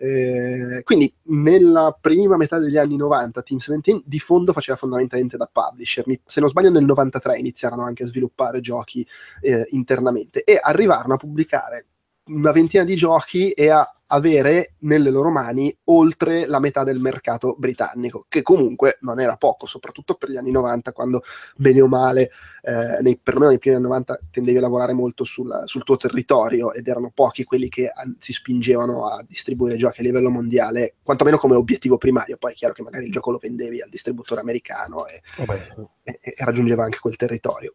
Speaker 2: Eh, quindi nella prima metà degli anni 90 Team 17 di fondo faceva fondamentalmente da publisher. Se non sbaglio nel 93 iniziarono anche a sviluppare giochi eh, internamente e arrivarono a pubblicare una ventina di giochi e a avere nelle loro mani oltre la metà del mercato britannico, che comunque non era poco, soprattutto per gli anni 90, quando bene o male, eh, nei, perlomeno nei primi anni 90, tendevi a lavorare molto sul, sul tuo territorio ed erano pochi quelli che an- si spingevano a distribuire giochi a livello mondiale, quantomeno come obiettivo primario. Poi è chiaro che magari il gioco lo vendevi al distributore americano e,
Speaker 3: Vabbè,
Speaker 2: e- e raggiungeva anche quel territorio.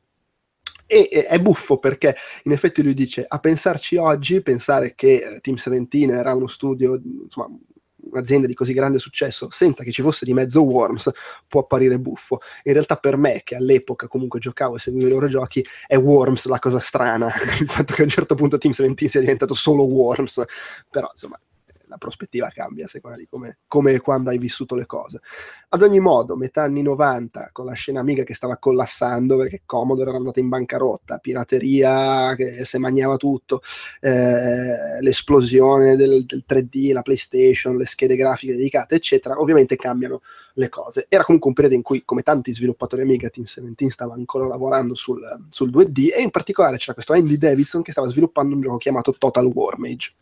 Speaker 2: E è buffo perché in effetti lui dice a pensarci oggi, pensare che eh, Team 17 era uno studio, insomma, un'azienda di così grande successo senza che ci fosse di mezzo Worms può apparire buffo. In realtà per me, che all'epoca comunque giocavo e seguivo i loro giochi, è Worms la cosa strana, (laughs) il fatto che a un certo punto Team 17 sia diventato solo Worms, però insomma la prospettiva cambia a seconda di come, come quando hai vissuto le cose. Ad ogni modo, metà anni 90, con la scena amiga che stava collassando perché Commodore era andata in bancarotta, pirateria che se mangiava tutto, eh, l'esplosione del, del 3D, la PlayStation, le schede grafiche dedicate, eccetera, ovviamente cambiano le cose. Era comunque un periodo in cui, come tanti sviluppatori Amiga, Team 17 stava ancora lavorando sul, sul 2D e in particolare c'era questo Andy Davidson che stava sviluppando un gioco chiamato Total War Mage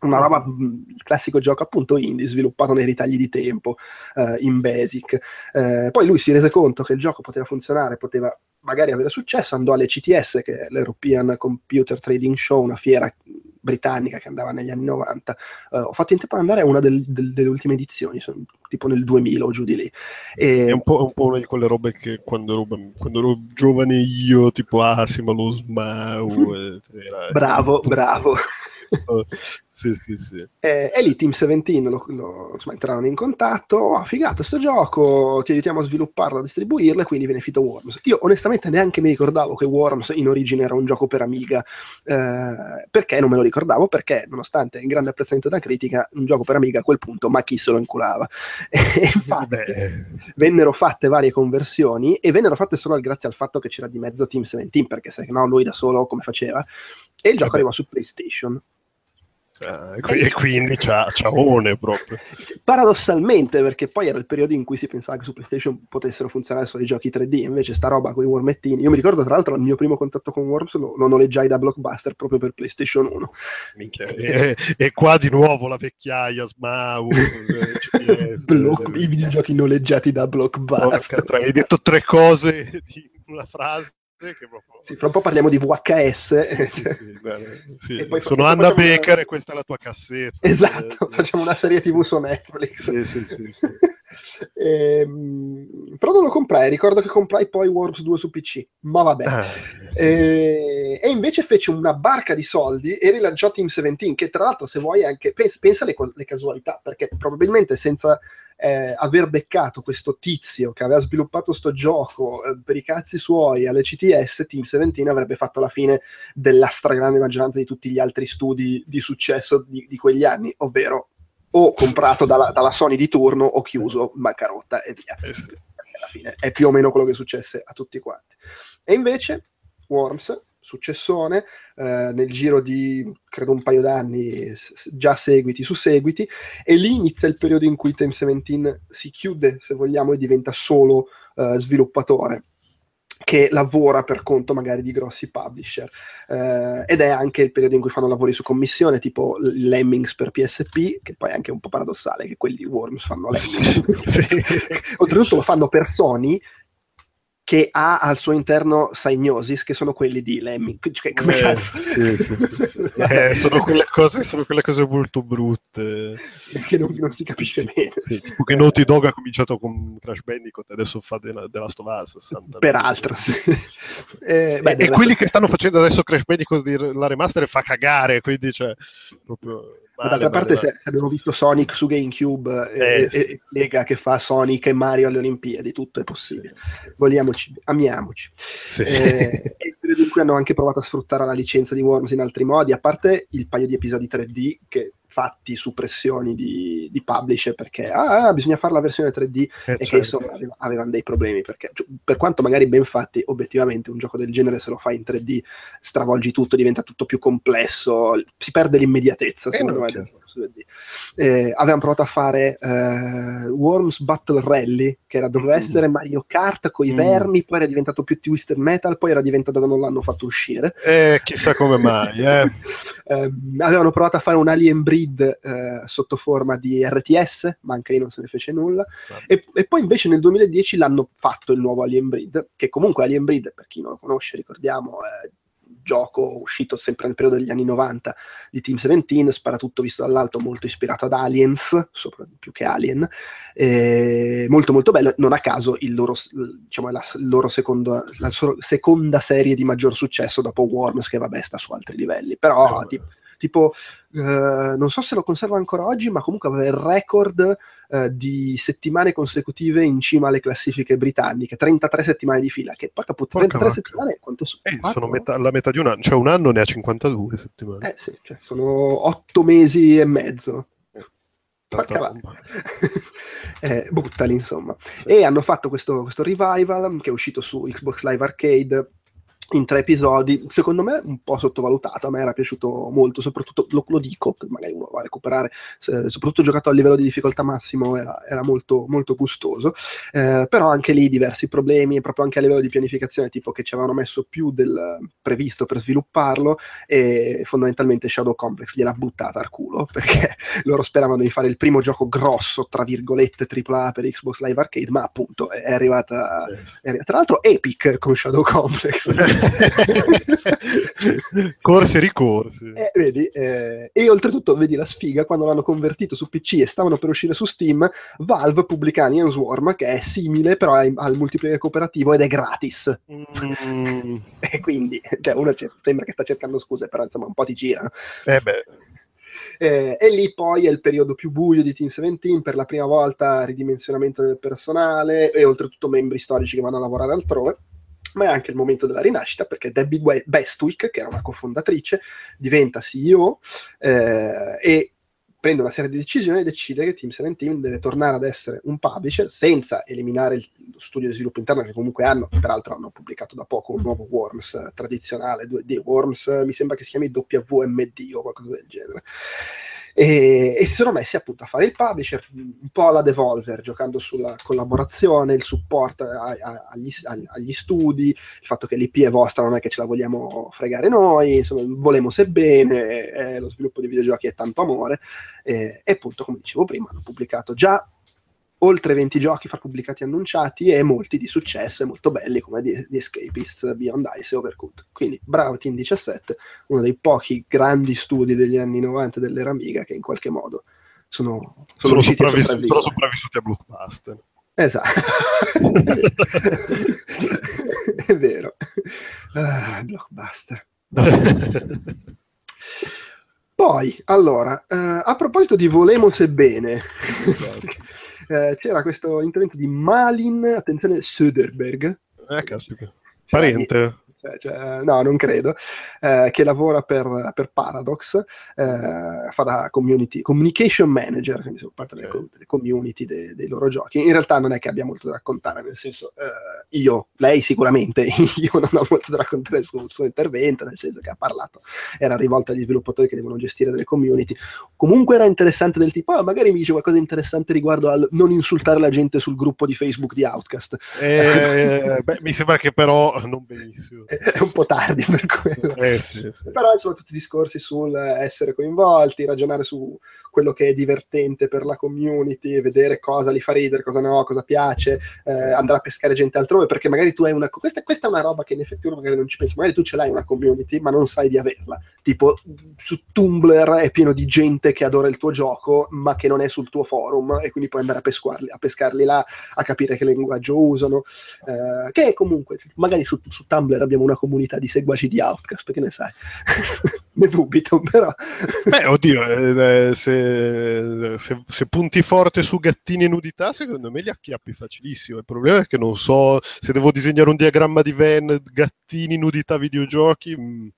Speaker 2: una roba, il classico gioco appunto indie, sviluppato nei ritagli di tempo, eh, in basic. Eh, poi lui si rese conto che il gioco poteva funzionare, poteva magari avere successo, andò alle CTS, che è l'European Computer Trading Show, una fiera britannica che andava negli anni 90. Eh, ho fatto in tempo ad andare a una del- del- delle ultime edizioni, sono tipo nel 2000 o giù di lì. E-
Speaker 3: È un, po', un po' una di quelle robe che quando ero, quando ero giovane io, tipo Asima, lo Smau, (laughs) eh, era-
Speaker 2: bravo, bravo. (laughs)
Speaker 3: sì, sì, sì.
Speaker 2: Eh, e lì Team 17 lo, lo- insomma, entrarono in contatto, oh, figata sto gioco, ti aiutiamo a svilupparlo, a distribuirlo e quindi viene finito Worms. Io onestamente neanche mi ricordavo che Worms in origine era un gioco per Amiga, eh, perché non me lo ricordavo? Perché nonostante il grande apprezzamento da critica, un gioco per Amiga a quel punto, ma chi se lo inculava? (laughs) E infatti
Speaker 3: Beh,
Speaker 2: vennero fatte varie conversioni e vennero fatte solo grazie al fatto che c'era di mezzo Team 17, perché se no lui da solo come faceva? E il gioco
Speaker 3: Vabbè.
Speaker 2: arrivò su PlayStation.
Speaker 3: Eh, e qui- e quindi c'ha, c'ha one proprio. (laughs)
Speaker 2: Paradossalmente, perché poi era il periodo in cui si pensava che su PlayStation potessero funzionare solo i giochi 3D, invece sta roba con i wormettini. Io mi ricordo, tra l'altro, il mio primo contatto con Worms lo, lo noleggiai da Blockbuster proprio per PlayStation 1.
Speaker 3: Minchia, E, e qua di nuovo la vecchiaia, Smau, eh, (laughs)
Speaker 2: Block-
Speaker 3: eh,
Speaker 2: I videogiochi noleggiati da
Speaker 3: porca
Speaker 2: Blockbuster.
Speaker 3: tra- hai detto tre cose in una frase. Proprio...
Speaker 2: Sì, fra un po' parliamo di VHS.
Speaker 3: Sì, sì, sì, (laughs)
Speaker 2: poi
Speaker 3: Sono Anna
Speaker 2: facciamo una-
Speaker 3: Baker e questa è la tua cassetta.
Speaker 2: Esatto,
Speaker 3: Eh,
Speaker 2: facciamo una serie TV su Netflix.
Speaker 3: Sì, sì, sì. (laughs)
Speaker 2: Ehm, però non lo comprai, ricordo che comprai poi Worms 2 su PC, ma vabbè.
Speaker 3: Ah,
Speaker 2: E, e invece fece una barca di soldi e rilanciò Team 17, che tra l'altro se vuoi anche, pensa, pensa alle, co- casualità, perché probabilmente senza eh, aver beccato questo tizio che aveva sviluppato sto gioco eh, per i cazzi suoi alle CTS, Team 17 avrebbe fatto la fine della stragrande maggioranza di tutti gli altri studi di successo di, di quegli anni, ovvero o comprato dalla, dalla Sony di turno o chiuso, bancarotta e via
Speaker 3: eh sì.
Speaker 2: alla fine è più o meno quello che successe a tutti quanti. E invece Worms, successone, eh, nel giro di credo un paio d'anni, s- già seguiti su seguiti, e lì inizia il periodo in cui Time 17 si chiude, se vogliamo, e diventa solo eh, sviluppatore che lavora per conto magari di grossi publisher Eh, ed è anche il periodo in cui fanno lavori su commissione tipo Lemmings per PSP che poi è anche un po' paradossale che quelli di Worms fanno Lemmings (laughs)
Speaker 3: Sì.
Speaker 2: oltretutto lo fanno per Sony che ha al suo interno Psygnosis che sono quelli di Lemming cioè, come
Speaker 3: Eh,
Speaker 2: cazzo
Speaker 3: sì, sì, sì. (laughs) Eh, sono, quelle cose, sono quelle cose molto brutte.
Speaker 2: che non, non si capisce bene
Speaker 3: Sì, tipo che Naughty Dog ha cominciato con Crash Bandicoot e adesso fa The, The Last of Us. 60.
Speaker 2: peraltro sì. Eh, beh,
Speaker 3: e, e
Speaker 2: della-
Speaker 3: quelli che stanno facendo adesso Crash Bandicoot di- la remaster fa cagare, quindi cioè proprio
Speaker 2: Ma d'altra parte, se se abbiamo visto Sonic su GameCube e,
Speaker 3: Eh, sì.
Speaker 2: e- e Lega che fa Sonic e Mario alle Olimpiadi, tutto è possibile. Vogliamoci, amiamoci.
Speaker 3: Sì.
Speaker 2: Eh, in cui hanno anche provato a sfruttare la licenza di Worms in altri modi, a parte il paio di episodi 3D che fatti su pressioni di, di publisher perché ah, bisogna fare la versione 3D
Speaker 3: Eh,
Speaker 2: e che
Speaker 3: certo.
Speaker 2: insomma aveva- avevano dei problemi perché cioè, per quanto magari ben fatti obiettivamente un gioco del genere se lo fai in 3D stravolgi tutto diventa tutto più complesso si perde l'immediatezza
Speaker 3: Eh,
Speaker 2: secondo me
Speaker 3: chiaro.
Speaker 2: del gioco su 2D. Eh, avevano provato a fare eh, Worms Battle Rally che era, doveva
Speaker 3: Mm.
Speaker 2: essere Mario Kart con i
Speaker 3: Mm.
Speaker 2: vermi poi era diventato più Twisted Metal poi era diventato che non l'hanno fatto uscire
Speaker 3: Eh, chissà come mai. Eh. (laughs)
Speaker 2: Ehm, avevano provato a fare un Alien Breed eh, sotto forma di RTS, ma anche lì non se ne fece nulla. E, e poi invece nel 2010 l'hanno fatto il nuovo Alien Breed, che comunque Alien Breed, per chi non lo conosce, ricordiamo, è un gioco uscito sempre nel periodo degli anni 90 di Team 17, sparatutto visto dall'alto, molto ispirato ad Aliens, sopra, più che Alien, eh, molto molto bello, non a caso il loro, diciamo, la, il loro secondo, la so- seconda serie di maggior successo dopo Worms, che vabbè sta su altri livelli, però
Speaker 3: Eh,
Speaker 2: tipo, tipo eh, non so se lo conserva ancora oggi, ma comunque aveva il record eh, di settimane consecutive in cima alle classifiche britanniche, 33 settimane di fila, che porca puttana,
Speaker 3: Porca
Speaker 2: 33
Speaker 3: vacca.
Speaker 2: settimane quanto sono?
Speaker 3: Eh, sono metà- la metà di un anno, cioè un anno ne ha 52 settimane.
Speaker 2: Eh sì, cioè, sono 8 mesi e mezzo. Porca vacca.
Speaker 3: roba. (laughs)
Speaker 2: eh, buttali insomma e hanno fatto questo, questo revival che è uscito su Xbox Live Arcade in tre episodi, secondo me un po' sottovalutato, a me era piaciuto molto, soprattutto lo, lo dico, magari uno va a recuperare, se- soprattutto giocato a livello di difficoltà massimo era, era molto, molto gustoso, eh, però anche lì diversi problemi, proprio anche a livello di pianificazione, tipo che ci avevano messo più del previsto per svilupparlo e fondamentalmente Shadow Complex gliel'ha buttata al culo, (laughs) perché loro speravano di fare il primo gioco grosso, tra virgolette, AAA per Xbox Live Arcade, ma appunto è arrivata è arri- Tra l'altro Epic con Shadow Complex. (laughs) (laughs)
Speaker 3: Corsi e ricorsi.
Speaker 2: Eh, vedi, eh, e oltretutto vedi la sfiga quando l'hanno convertito su PC e stavano per uscire su Steam, Valve pubblica Alien Swarm che è simile però è- ha il multiplayer cooperativo ed è gratis.
Speaker 3: Mm, (laughs)
Speaker 2: E quindi cioè, uno cer- sembra che sta cercando scuse, però insomma un po' ti girano.
Speaker 3: eh beh,
Speaker 2: Eh, e lì poi è il periodo più buio di Team 17, per la prima volta ridimensionamento del personale e oltretutto membri storici che vanno a lavorare altrove. Ma è anche il momento della rinascita perché Debbie Bestwick, che era una cofondatrice, diventa CEO eh, e prende una serie di decisioni e decide che Team 17 deve tornare ad essere un publisher senza eliminare il lo studio di sviluppo interno che comunque hanno, peraltro hanno pubblicato da poco un nuovo Worms tradizionale 2D, Worms mi sembra che si chiami WMD o qualcosa del genere. E, e si sono messi appunto a fare il publisher un po' alla Devolver, giocando sulla collaborazione, il supporto a- a- agli, agli- agli studi, il fatto che l'IP è vostra non è che ce la vogliamo fregare noi, insomma, volemo se bene, eh, lo sviluppo di videogiochi è tanto amore, eh, e appunto, come dicevo prima, hanno pubblicato già oltre 20 giochi fra pubblicati e annunciati e molti di successo e molto belli come The, The Escapist, Beyond Ice e Overcooked. Quindi bravo Team 17, uno dei pochi grandi studi degli anni 90 dell'era Amiga che in qualche modo sono, sono,
Speaker 3: Sono sopravvissuti, sono sopravvissuti a Blockbuster.
Speaker 2: Esatto. (laughs) È vero. Ah, blockbuster. (laughs) Poi, allora, eh, a proposito di Volemos e bene, eh, c'era questo intervento di Malin, attenzione, Söderberg,
Speaker 3: Eh, caspita. Parente.
Speaker 2: Cioè, cioè, no, non credo, eh, che lavora per, per Paradox, eh, fa da community, communication manager, quindi sono parte delle, delle community de- dei loro giochi. In realtà non è che abbia molto da raccontare, nel senso, eh, io, lei sicuramente, (laughs) io non ho molto da raccontare sul suo intervento, nel senso che ha parlato, era rivolto agli sviluppatori che devono gestire delle community. Comunque era interessante del tipo, ah, magari mi dice qualcosa di interessante riguardo al non insultare la gente sul gruppo di Facebook di Outcast.
Speaker 3: Eh, (laughs) beh, mi sembra che però non benissimo. (laughs)
Speaker 2: È un po' tardi per quello.
Speaker 3: Eh, sì, sì.
Speaker 2: Però sono tutti discorsi sul essere coinvolti, ragionare su quello che è divertente per la community, vedere cosa li fa ridere, cosa no, cosa piace, eh, andare a pescare gente altrove, perché magari tu hai una... Questa, questa è una roba che in effetti uno magari non ci pensa, magari tu ce l'hai una community, ma non sai di averla. Tipo, su Tumblr è pieno di gente che adora il tuo gioco, ma che non è sul tuo forum, e quindi puoi andare a, pescarli, a pescarli là, a capire che linguaggio usano, eh, che comunque, magari su, su Tumblr abbiamo una comunità di seguaci di Outcast, che ne sai? (laughs) ne dubito, però...
Speaker 3: Beh, oddio, eh, se, se- se punti forte su gattini e nudità, secondo me li acchiappi facilissimo. Il problema è che non so se devo disegnare un diagramma di Venn, gattini, nudità, videogiochi. mm,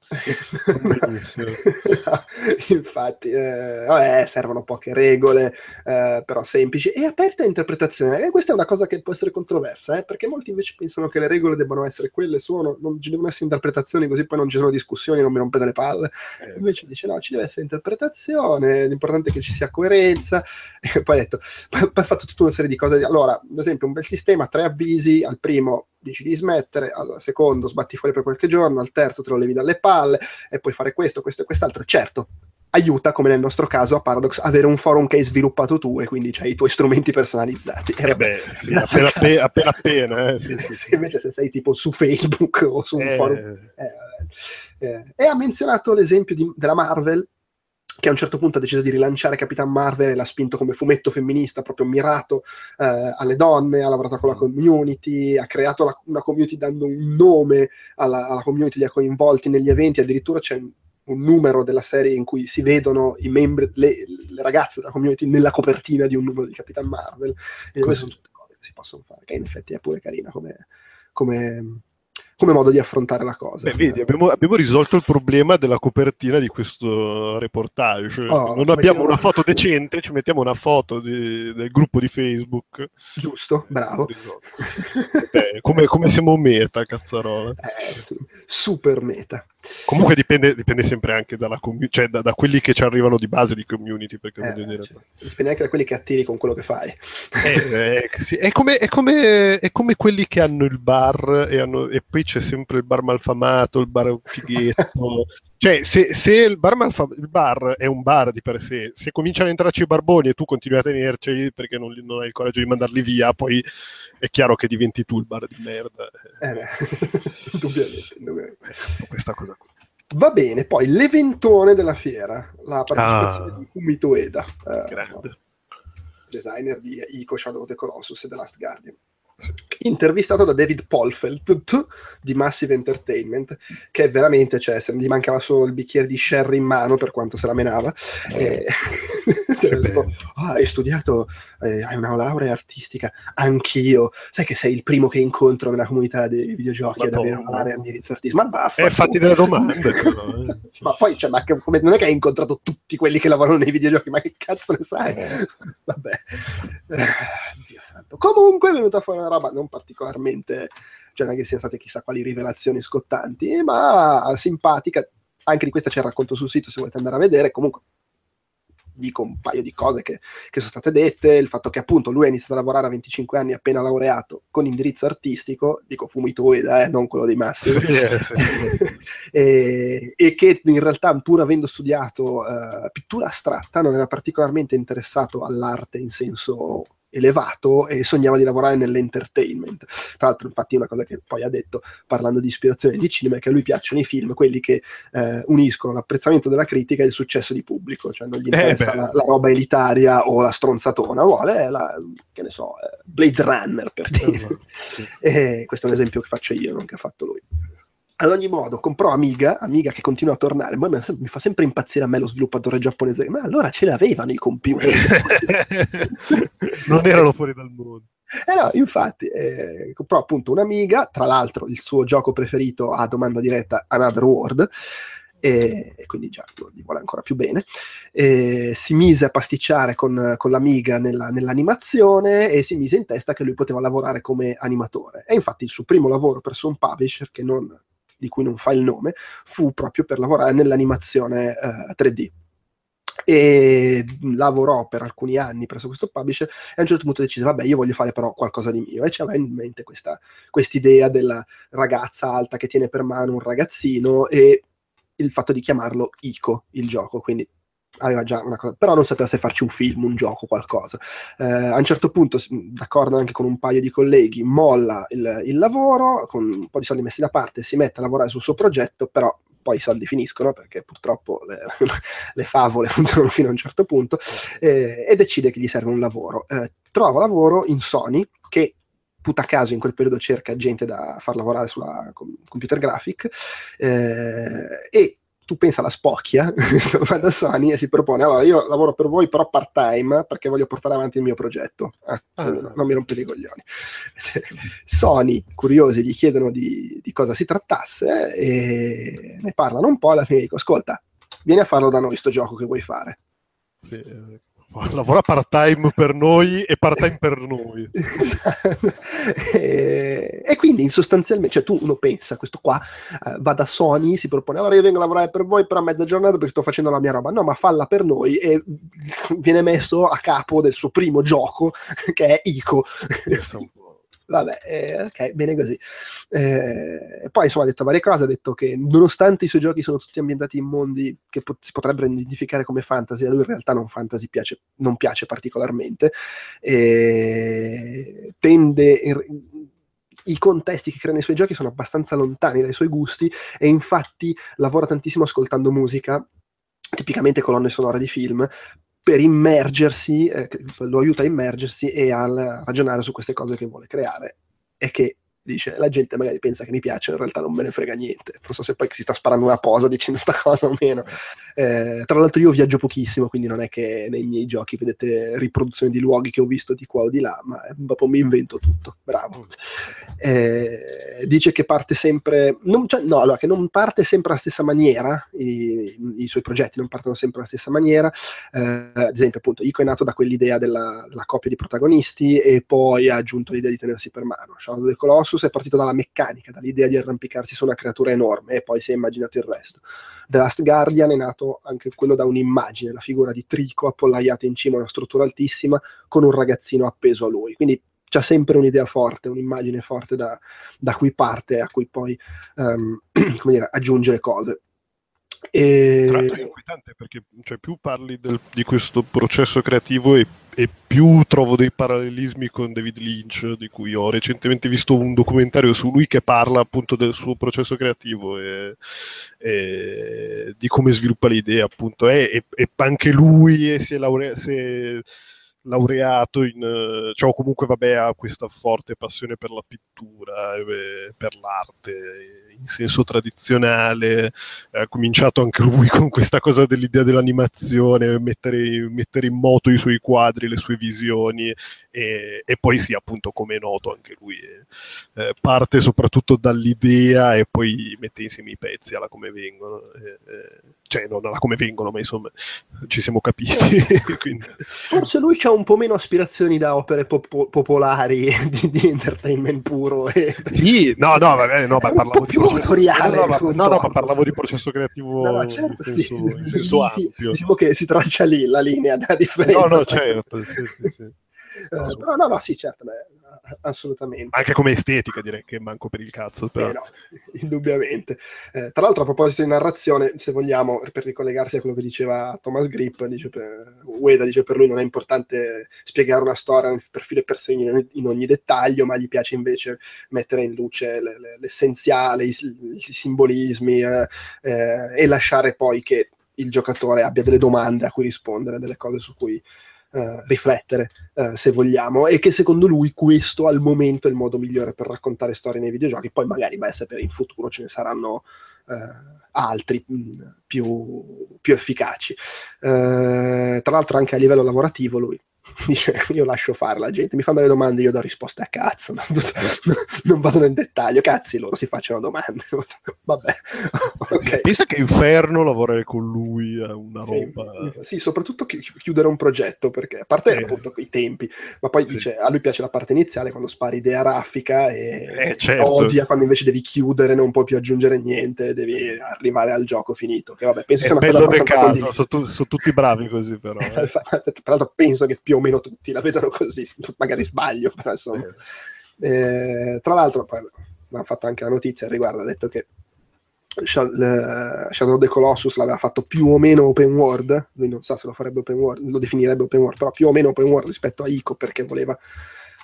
Speaker 3: non benissimo. (laughs)
Speaker 2: Infatti, eh, vabbè, servono poche regole, eh, però semplici e aperte a interpretazione. E questa è una cosa che può essere controversa, eh, perché molti invece pensano che le regole debbano essere quelle, sono, non ci devono essere interpretazioni, così poi non ci sono discussioni, non mi rompete le palle.
Speaker 3: Eh,
Speaker 2: Invece dice no, ci deve essere interpretazione, l'importante è che ci sia coerenza. (laughs) E poi ha detto, poi ha fatto tutta una serie di cose. Allora, ad esempio, un bel sistema, tre avvisi, al primo dici di smettere, al secondo sbatti fuori per qualche giorno, al terzo te lo levi dalle palle e puoi fare questo, questo e quest'altro. Certo, aiuta, come nel nostro caso a Paradox, avere un forum che hai sviluppato tu e quindi c'hai i tuoi strumenti personalizzati.
Speaker 3: Eh beh, (laughs) sì, appena, appena, appena, appena, eh, sì, (laughs) sì,
Speaker 2: Se invece se sei tipo su Facebook o su un
Speaker 3: Eh,
Speaker 2: forum eh, eh, e ha menzionato l'esempio di- della Marvel che a un certo punto ha deciso di rilanciare Capitan Marvel e l'ha spinto come fumetto femminista proprio mirato eh, alle donne, ha lavorato con la community, ha creato la- una community dando un nome alla, alla community, li ha coinvolti negli eventi, addirittura c'è un, numero della serie in cui si vedono i membri, le, le ragazze della community nella copertina di un numero di Capitan Marvel. E queste sono tutte cose che si possono fare, che in effetti è pure carina come, come- come modo di affrontare la cosa.
Speaker 3: Beh, vedi, abbiamo, abbiamo risolto il problema della copertina di questo reportage.
Speaker 2: Oh,
Speaker 3: non abbiamo una foto (laughs) decente, ci mettiamo una foto di- del gruppo di Facebook.
Speaker 2: Giusto, bravo.
Speaker 3: Beh, come, come siamo meta, cazzarola.
Speaker 2: Eh, super meta.
Speaker 3: Comunque dipende, dipende sempre anche dalla commu- cioè da, da quelli che ci arrivano di base di community. Perché
Speaker 2: Eh,
Speaker 3: dire,
Speaker 2: cioè, dipende anche da quelli che attiri con quello che fai.
Speaker 3: Eh, eh, sì, è, come, è come- è come quelli che hanno il bar e, hanno- e poi c'è sempre il bar malfamato, il bar fighetto. (laughs) cioè, se, se il, bar malfa- il bar è un bar di per sé, se cominciano a entrarci i barboni e tu continui a tenerci perché non, non hai il coraggio di mandarli via, poi è chiaro che diventi tu il bar di merda.
Speaker 2: Eh, beh, (laughs) indubbiamente, indubbiamente.
Speaker 3: Eh, questa cosa qui.
Speaker 2: Va bene, poi l'eventone della fiera, la partecipazione
Speaker 3: Ah.
Speaker 2: di Kumito Ueda, eh, designer di Ico Shadow of the Colossus e The Last Guardian. (laughs) Intervistato da David Polfeld di Massive Entertainment, che è veramente, cioè, se gli mancava solo il bicchiere di sherry in mano per quanto se la menava. (laughs) (laughs) E- tipo, "Ah, hai studiato, eh, hai una laurea artistica, anch'io. Sai che sei il primo che incontro nella comunità dei videogiochi ad avere una laurea in indirizzo artistico. Ma baffa.
Speaker 3: Eh, fatti delle domande, eh.
Speaker 2: ma poi, cioè, ma che- come- non è che hai incontrato tutti quelli che lavorano nei videogiochi, ma che cazzo ne sai? Vabbè, Eh, Dio santo. Comunque è venuta fuori una roba non particolarmente, cioè non è che siano state chissà quali rivelazioni scottanti, ma simpatica. Anche di questa c'è il racconto sul sito se volete andare a vedere. Comunque dico un paio di cose che, che sono state dette, il fatto che appunto lui ha iniziato a lavorare a 25 anni appena laureato con indirizzo artistico, dico Fumito Ueda, eh, non quello dei
Speaker 3: sì. (laughs)
Speaker 2: e, e che in realtà pur avendo studiato eh, pittura astratta non era particolarmente interessato all'arte in senso elevato e sognava di lavorare nell'entertainment. Tra l'altro, infatti, una cosa che poi ha detto parlando di ispirazione di cinema è che a lui piacciono i film, quelli che eh, uniscono l'apprezzamento della critica e il successo di pubblico, cioè non gli interessa
Speaker 3: beh.
Speaker 2: la, la roba elitaria o la stronzatona, vuole la, che ne so, eh, Blade Runner per dire.
Speaker 3: Esatto, sì.
Speaker 2: E questo è un esempio che faccio io, non che ha fatto lui. Ad ogni modo, comprò Amiga, Amiga che continua a tornare. Ma mi fa sempre impazzire a me lo sviluppatore giapponese. Ma allora ce l'avevano i computer? (laughs)
Speaker 3: non erano fuori dal mondo.
Speaker 2: Eh no, infatti, eh, comprò appunto un'Amiga, tra l'altro il suo gioco preferito a domanda diretta, Another World, e, e quindi già gli vuole ancora più bene. E si mise a pasticciare con, con l'Amiga nella- nell'animazione e si mise in testa che lui poteva lavorare come animatore. E infatti il suo primo lavoro presso un publisher che non- di cui non fa il nome fu proprio per lavorare nell'animazione eh, 3D e lavorò per alcuni anni presso questo publisher e a un certo punto decise vabbè io voglio fare però qualcosa di mio. E c'aveva in mente questa idea della ragazza alta che tiene per mano un ragazzino e il fatto di chiamarlo Ico il gioco. Quindi aveva già una cosa però non sapeva se farci un film, un gioco, qualcosa Eh, a un certo punto d'accordo anche con un paio di colleghi molla il, il lavoro con un po' di soldi messi da parte si mette a lavorare sul suo progetto però poi i soldi finiscono perché purtroppo le, (laughs) le favole (laughs) funzionano fino a un certo punto eh, e decide che gli serve un lavoro. Eh, trova lavoro in Sony che puta caso in quel periodo cerca gente da far lavorare sulla com- computer graphic eh, e tu pensa alla spocchia, (laughs) da Sony e si propone allora io lavoro per voi però part time perché voglio portare avanti il mio progetto. Ah,
Speaker 3: Ah.
Speaker 2: non mi rompete i coglioni. (laughs) Sony, curiosi, gli chiedono di, di cosa si trattasse e ne parlano un po' alla fine dico ascolta, vieni a farlo da noi sto gioco che vuoi fare.
Speaker 3: Sì, eh, (laughs) lavora part time per noi e part time per noi. (laughs)
Speaker 2: e, e quindi sostanzialmente, cioè tu uno pensa, questo qua eh, va da Sony, si propone, allora io vengo a lavorare per voi però a mezza giornata perché sto facendo la mia roba, no ma falla per noi e viene messo a capo del suo primo gioco (laughs) che è Ico.
Speaker 3: Insomma,
Speaker 2: Vabbè, eh, ok, bene così. Eh, poi insomma ha detto varie cose, ha detto che nonostante i suoi giochi sono tutti ambientati in mondi che po- si potrebbero identificare come fantasy, a lui in realtà non fantasy piace, non piace particolarmente, e tende... in- i contesti che crea nei suoi giochi sono abbastanza lontani dai suoi gusti e infatti lavora tantissimo ascoltando musica, tipicamente colonne sonore di film, per immergersi, eh, lo aiuta a immergersi e a ragionare su queste cose che vuole creare e che dice la gente magari pensa che mi piace in realtà non me ne frega niente. Non so se poi si sta sparando una posa dicendo sta (laughs) cosa o meno. Eh, tra l'altro io viaggio pochissimo quindi non è che nei miei giochi vedete riproduzioni di luoghi che ho visto di qua o di là ma dopo mi invento tutto. Bravo. Eh, dice che parte sempre non, cioè, no, allora, che non parte sempre alla stessa maniera i, i suoi progetti non partono sempre alla stessa maniera. Eh, ad esempio appunto Ico è nato da quell'idea della, della coppia di protagonisti e poi ha aggiunto l'idea di tenersi per mano. Shadow of the Colossus è partito dalla meccanica dall'idea di arrampicarsi su una creatura enorme e poi si è immaginato il resto The Last Guardian è nato anche quello da un'immagine la figura di Trico appollaiato in cima a una struttura altissima con un ragazzino appeso a lui quindi c'è sempre un'idea forte, un'immagine forte da, da cui parte e a cui poi (clears throat) come dire, aggiunge le cose. E...
Speaker 3: Tra è inquietante perché cioè, più parli del- di questo processo creativo e, e più trovo dei parallelismi con David Lynch, di cui ho recentemente visto un documentario su lui che parla appunto del suo processo creativo e, e di come sviluppa le idee appunto e, anche lui si è, laure- si è laureato in eh, cioè comunque vabbè ha questa forte passione per la pittura e per l'arte in senso tradizionale ha cominciato anche lui con questa cosa dell'idea dell'animazione, mettere, mettere in moto i suoi quadri, le sue visioni e, e poi sì, appunto, come è noto anche lui eh, parte soprattutto dall'idea e poi mette insieme i pezzi alla come vengono. eh, eh, cioè, non alla come vengono, ma insomma, ci siamo capiti. (laughs) quindi,
Speaker 2: Forse lui ha un po' meno aspirazioni da opere pop- popolari (laughs) di, di entertainment puro. E... (laughs)
Speaker 3: sì, no, no, magari no, ma parlavo di
Speaker 2: più
Speaker 3: processo- No, no, no, no, ma parlavo di processo creativo
Speaker 2: No, no, certo,
Speaker 3: in
Speaker 2: sì.
Speaker 3: senso, in senso
Speaker 2: Sì,
Speaker 3: ampio.
Speaker 2: Diciamo che si traccia lì la linea da differenza.
Speaker 3: No, no, certo, sì, sì, sì.
Speaker 2: Eh, però no, no, sì, certo, beh, assolutamente.
Speaker 3: Anche come estetica direi che manco per il cazzo, però.
Speaker 2: Eh, no, (laughs) indubbiamente. Eh, tra l'altro, a proposito di narrazione, se vogliamo, per ricollegarsi a quello che diceva Thomas Grip, dice per, Ueda dice per lui non è importante spiegare una storia per filo e per segno in, ogni dettaglio, ma gli piace invece mettere in luce le, le, l'essenziale, i, i simbolismi eh, eh, e lasciare poi che il giocatore abbia delle domande a cui rispondere, delle cose su cui Uh, riflettere, uh, se vogliamo, e che secondo lui questo al momento è il modo migliore per raccontare storie nei videogiochi. Poi magari a sapere in futuro ce ne saranno uh, altri mh, più, più, efficaci. tra l'altro, anche a livello lavorativo, lui (laughs) dice io lascio fare la gente, mi fanno delle domande, io do risposte a cazzo, non, (laughs) non vado nel dettaglio, cazzi loro si facciano domande, (laughs) vabbè.
Speaker 3: okay. Pensa che inferno lavorare con lui a una roba.
Speaker 2: Sì, sì, soprattutto chiudere un progetto, perché a parte eh. appunto i tempi, ma poi sì. dice a lui piace la parte iniziale quando spari idea raffica e
Speaker 3: eh, certo.
Speaker 2: odia quando invece devi chiudere, non puoi più aggiungere niente, devi arrivare al gioco finito. Che vabbè, penso
Speaker 3: è sia una bello cosa caso, sono, tu, sono, tutti bravi così però. Eh.
Speaker 2: Tra l'altro penso che più o meno tutti la vedono così, (laughs) magari sbaglio, però insomma. Eh, tra l'altro, poi abbiamo fatto anche la notizia al riguardo, ha detto che Shadow of the Colossus l'aveva fatto più o meno open world, lui non sa se lo farebbe open world, lo definirebbe open world, però più o meno open world rispetto a Ico perché voleva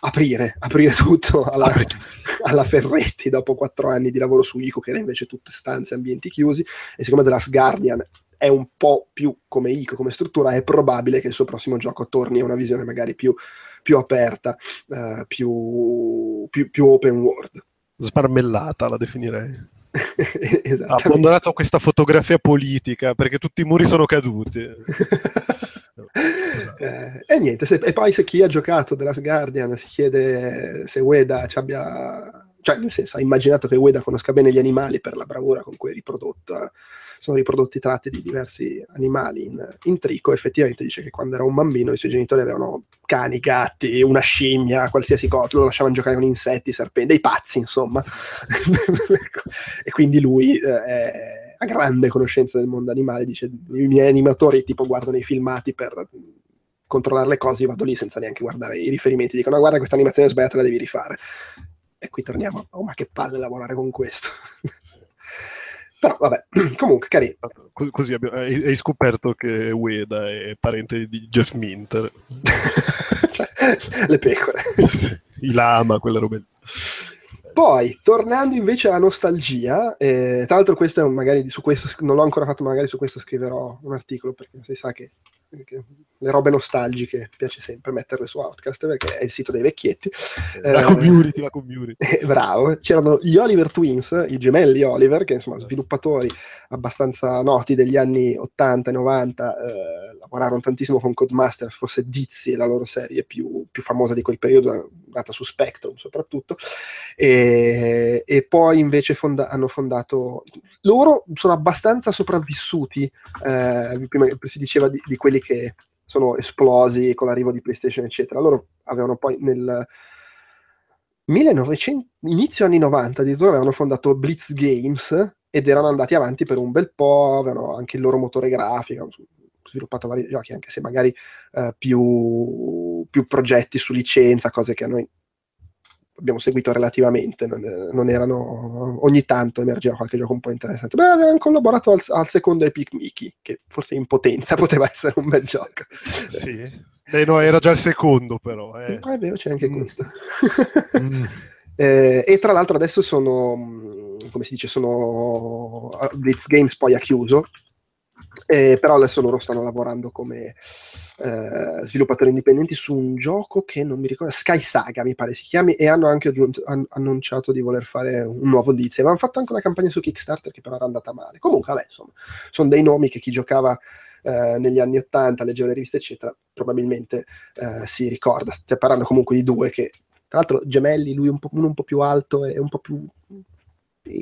Speaker 2: aprire, aprire tutto alla, (laughs) alla, Ferretti dopo quattro anni di lavoro su Ico che era invece tutte stanze, ambienti chiusi e siccome The Last Guardian è un po' più come ICO, come struttura, è probabile che il suo prossimo gioco torni a una visione magari più, più aperta, uh, più, più, più, open world.
Speaker 3: Smarmellata la definirei. (laughs) ha abbandonato questa fotografia politica perché tutti i muri sono caduti. (laughs)
Speaker 2: eh, e niente, se, e poi se chi ha giocato The Last Guardian si chiede se Ueda ci abbia cioè nel senso ha immaginato che Ueda conosca bene gli animali per la bravura con cui è riprodotto sono riprodotti tratti di diversi animali in, in, trico. Effettivamente dice che quando era un bambino i suoi genitori avevano cani, gatti, una scimmia, qualsiasi cosa, lo lasciavano giocare con insetti, serpenti, dei pazzi, insomma. (laughs) e quindi lui eh, ha grande conoscenza del mondo animale, dice i miei animatori tipo guardano i filmati per controllare le cose, io vado lì senza neanche guardare i riferimenti, dicono no, guarda questa animazione è sbagliata, la devi rifare. E qui torniamo, oh ma che palle lavorare con questo. (laughs) Però vabbè, (clears throat) comunque carino.
Speaker 3: Così abbiamo, hai, scoperto che Ueda è parente di Jeff Minter. (laughs)
Speaker 2: cioè, le pecore. (laughs)
Speaker 3: I lama, quelle robe.
Speaker 2: Poi, tornando invece alla nostalgia, eh, tra l'altro questo è magari su questo, non l'ho ancora fatto, magari su questo scriverò un articolo, perché si sa che le robe nostalgiche piace sempre metterle su Outcast perché è il sito dei vecchietti.
Speaker 3: La eh, community, la community.
Speaker 2: Eh, bravo, c'erano gli Oliver Twins i gemelli Oliver che insomma sviluppatori abbastanza noti degli anni 80 e 90 eh, lavorarono tantissimo con Codemaster forse Dizzy è la loro serie più, più famosa di quel periodo nata su Spectrum soprattutto. E, e poi invece fonda- hanno fondato loro sono abbastanza sopravvissuti eh, prima si diceva di, di quelli che sono esplosi con l'arrivo di PlayStation, eccetera. Loro avevano poi nel 1900, inizio anni 90 addirittura avevano fondato Blitz Games ed erano andati avanti per un bel po', avevano anche il loro motore grafico, sviluppato vari giochi, anche se magari uh, più, più progetti su licenza, cose che a noi abbiamo seguito relativamente, non, non, erano ogni tanto emergeva qualche gioco un po' interessante. Beh, avevano collaborato al, al secondo Epic Mickey, che forse in potenza (laughs) poteva essere un bel gioco.
Speaker 3: Sì. Eh, no, era già il secondo, però. Eh.
Speaker 2: Ah, è vero, c'è anche mm. questo. mm. (laughs) eh, e tra l'altro adesso sono, mm, come si dice, sono Blitz Games poi ha chiuso, eh, però adesso loro stanno lavorando come eh, sviluppatori indipendenti su un gioco che non mi ricordo, Sky Saga mi pare si chiami, e hanno anche aggiunto, han, annunciato di voler fare un nuovo Dizzy. Avevano fatto anche una campagna su Kickstarter che però era andata male. Comunque, vabbè, insomma, sono dei nomi che chi giocava eh, negli anni 80, leggeva le riviste, eccetera, probabilmente eh, si ricorda. Stiamo parlando comunque di due che, tra l'altro, gemelli, lui un po', uno un po' più alto e un po' più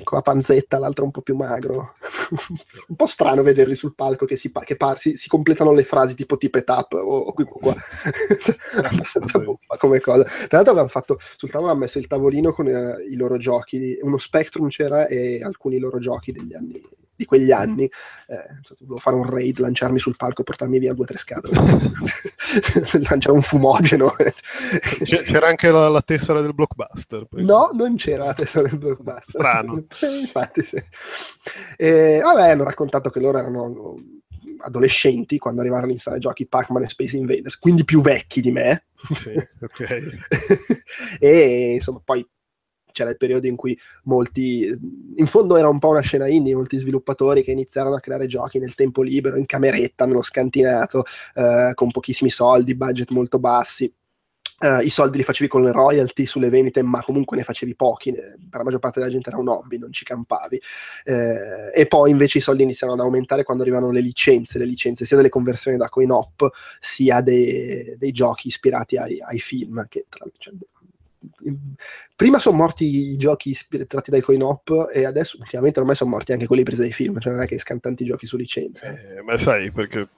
Speaker 2: con la panzetta, l'altro un po' più magro. (laughs) un po' strano vederli sul palco che, si, che par- si, si completano le frasi tipo tip e tap o, o qui qua. (laughs) Abbastanza buffa come cosa. Tra l'altro avevano fatto, sul tavolo hanno messo il tavolino con eh, i loro giochi, uno Spectrum c'era e alcuni loro giochi degli anni di quegli anni, eh, volevo fare un raid, lanciarmi sul palco e portarmi via due o tre scatole, (laughs) (laughs) lanciare un fumogeno.
Speaker 3: C'era anche la, la tessera del blockbuster. poi.
Speaker 2: No, non c'era la testa del blockbuster.
Speaker 3: Strano. (laughs)
Speaker 2: Infatti, sì. E, vabbè, hanno raccontato che loro erano adolescenti quando arrivarono in sala giochi Pac-Man e Space Invaders, quindi più vecchi di me.
Speaker 3: Sì, ok.
Speaker 2: e insomma, poi c'era il periodo in cui molti, in fondo era un po' una scena indie, molti sviluppatori che iniziarono a creare giochi nel tempo libero, in cameretta, nello scantinato, eh, con pochissimi soldi, budget molto bassi. Eh, I soldi li facevi con le royalty sulle vendite, ma comunque ne facevi pochi. ne- Per la maggior parte della gente era un hobby, non ci campavi. Eh, e poi invece i soldi iniziarono ad aumentare quando arrivano le licenze, le licenze sia delle conversioni da coin op sia dei, dei giochi ispirati ai, ai film. Che tra- cioè, prima sono morti i giochi tratti dai coin op e adesso ultimamente ormai sono morti anche quelli presi dai film, cioè non è che escano tanti giochi su licenza.
Speaker 3: Eh, ma sai, perché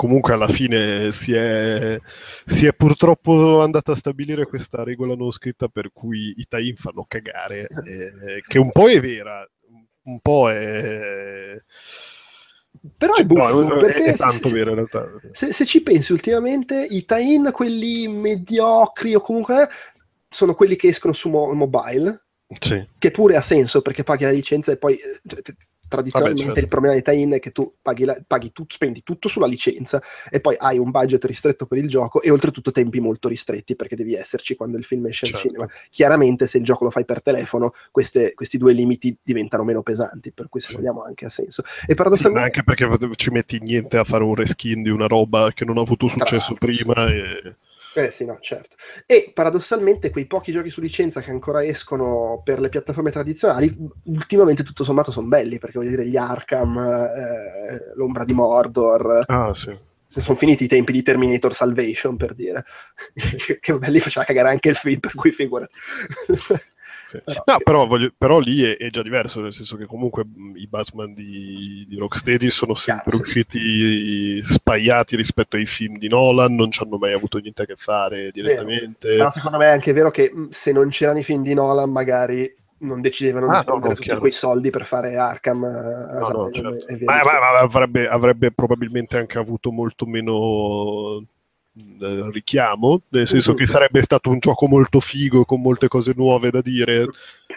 Speaker 3: comunque alla fine si è, si è purtroppo andata a stabilire questa regola non scritta per cui i tie-in fanno cagare, (laughs) eh, che un po' è vera, un po' è...
Speaker 2: Però è
Speaker 3: cioè,
Speaker 2: buffo,
Speaker 3: no,
Speaker 2: perché
Speaker 3: è tanto
Speaker 2: se-
Speaker 3: vero in realtà.
Speaker 2: Se, se ci pensi ultimamente, i tie-in, quelli mediocri o comunque, sono quelli che escono su mo- mobile,
Speaker 3: Sì.
Speaker 2: che pure ha senso perché paghi la licenza e poi eh, tradizionalmente
Speaker 3: Vabbè, certo.
Speaker 2: il problema dei tie-in è che tu paghi, la- paghi tu- spendi tutto sulla licenza e poi hai un budget ristretto per il gioco e oltretutto tempi molto ristretti perché devi esserci quando il film esce al
Speaker 3: Certo.
Speaker 2: cinema. Chiaramente se il gioco lo fai per telefono queste- questi due limiti diventano meno pesanti, per cui se
Speaker 3: Sì.
Speaker 2: vogliamo anche ha senso. E
Speaker 3: Sì,
Speaker 2: paradossalmente...
Speaker 3: anche perché ci metti niente a fare un reskin di una roba che non ha avuto successo prima. E...
Speaker 2: Eh sì, no, certo. E paradossalmente quei pochi giochi su licenza che ancora escono per le piattaforme tradizionali, ultimamente tutto sommato sono belli, perché voglio dire gli Arkham, eh, l'ombra di Mordor,
Speaker 3: Ah, sì.
Speaker 2: Sono finiti i tempi di Terminator Salvation, per dire. (laughs) che, che belli faceva cagare anche il film, per cui figura.
Speaker 3: Sì. (laughs)
Speaker 2: Però-
Speaker 3: No, però, voglio- però lì è, è già diverso, nel senso che comunque i Batman di, di Rocksteady sono sempre
Speaker 2: sì.
Speaker 3: usciti spaiati rispetto ai film di Nolan, non ci hanno mai avuto niente a che fare direttamente.
Speaker 2: Però secondo me è anche vero che se non c'erano i film di Nolan, magari non decidevano
Speaker 3: Ah,
Speaker 2: di spendere
Speaker 3: no, no,
Speaker 2: tutti quei soldi per fare Arkham, eh,
Speaker 3: No, certo. Ma, ma- ma avrebbe, avrebbe probabilmente anche avuto molto meno richiamo, nel senso che sarebbe stato un gioco molto figo con molte cose nuove da dire,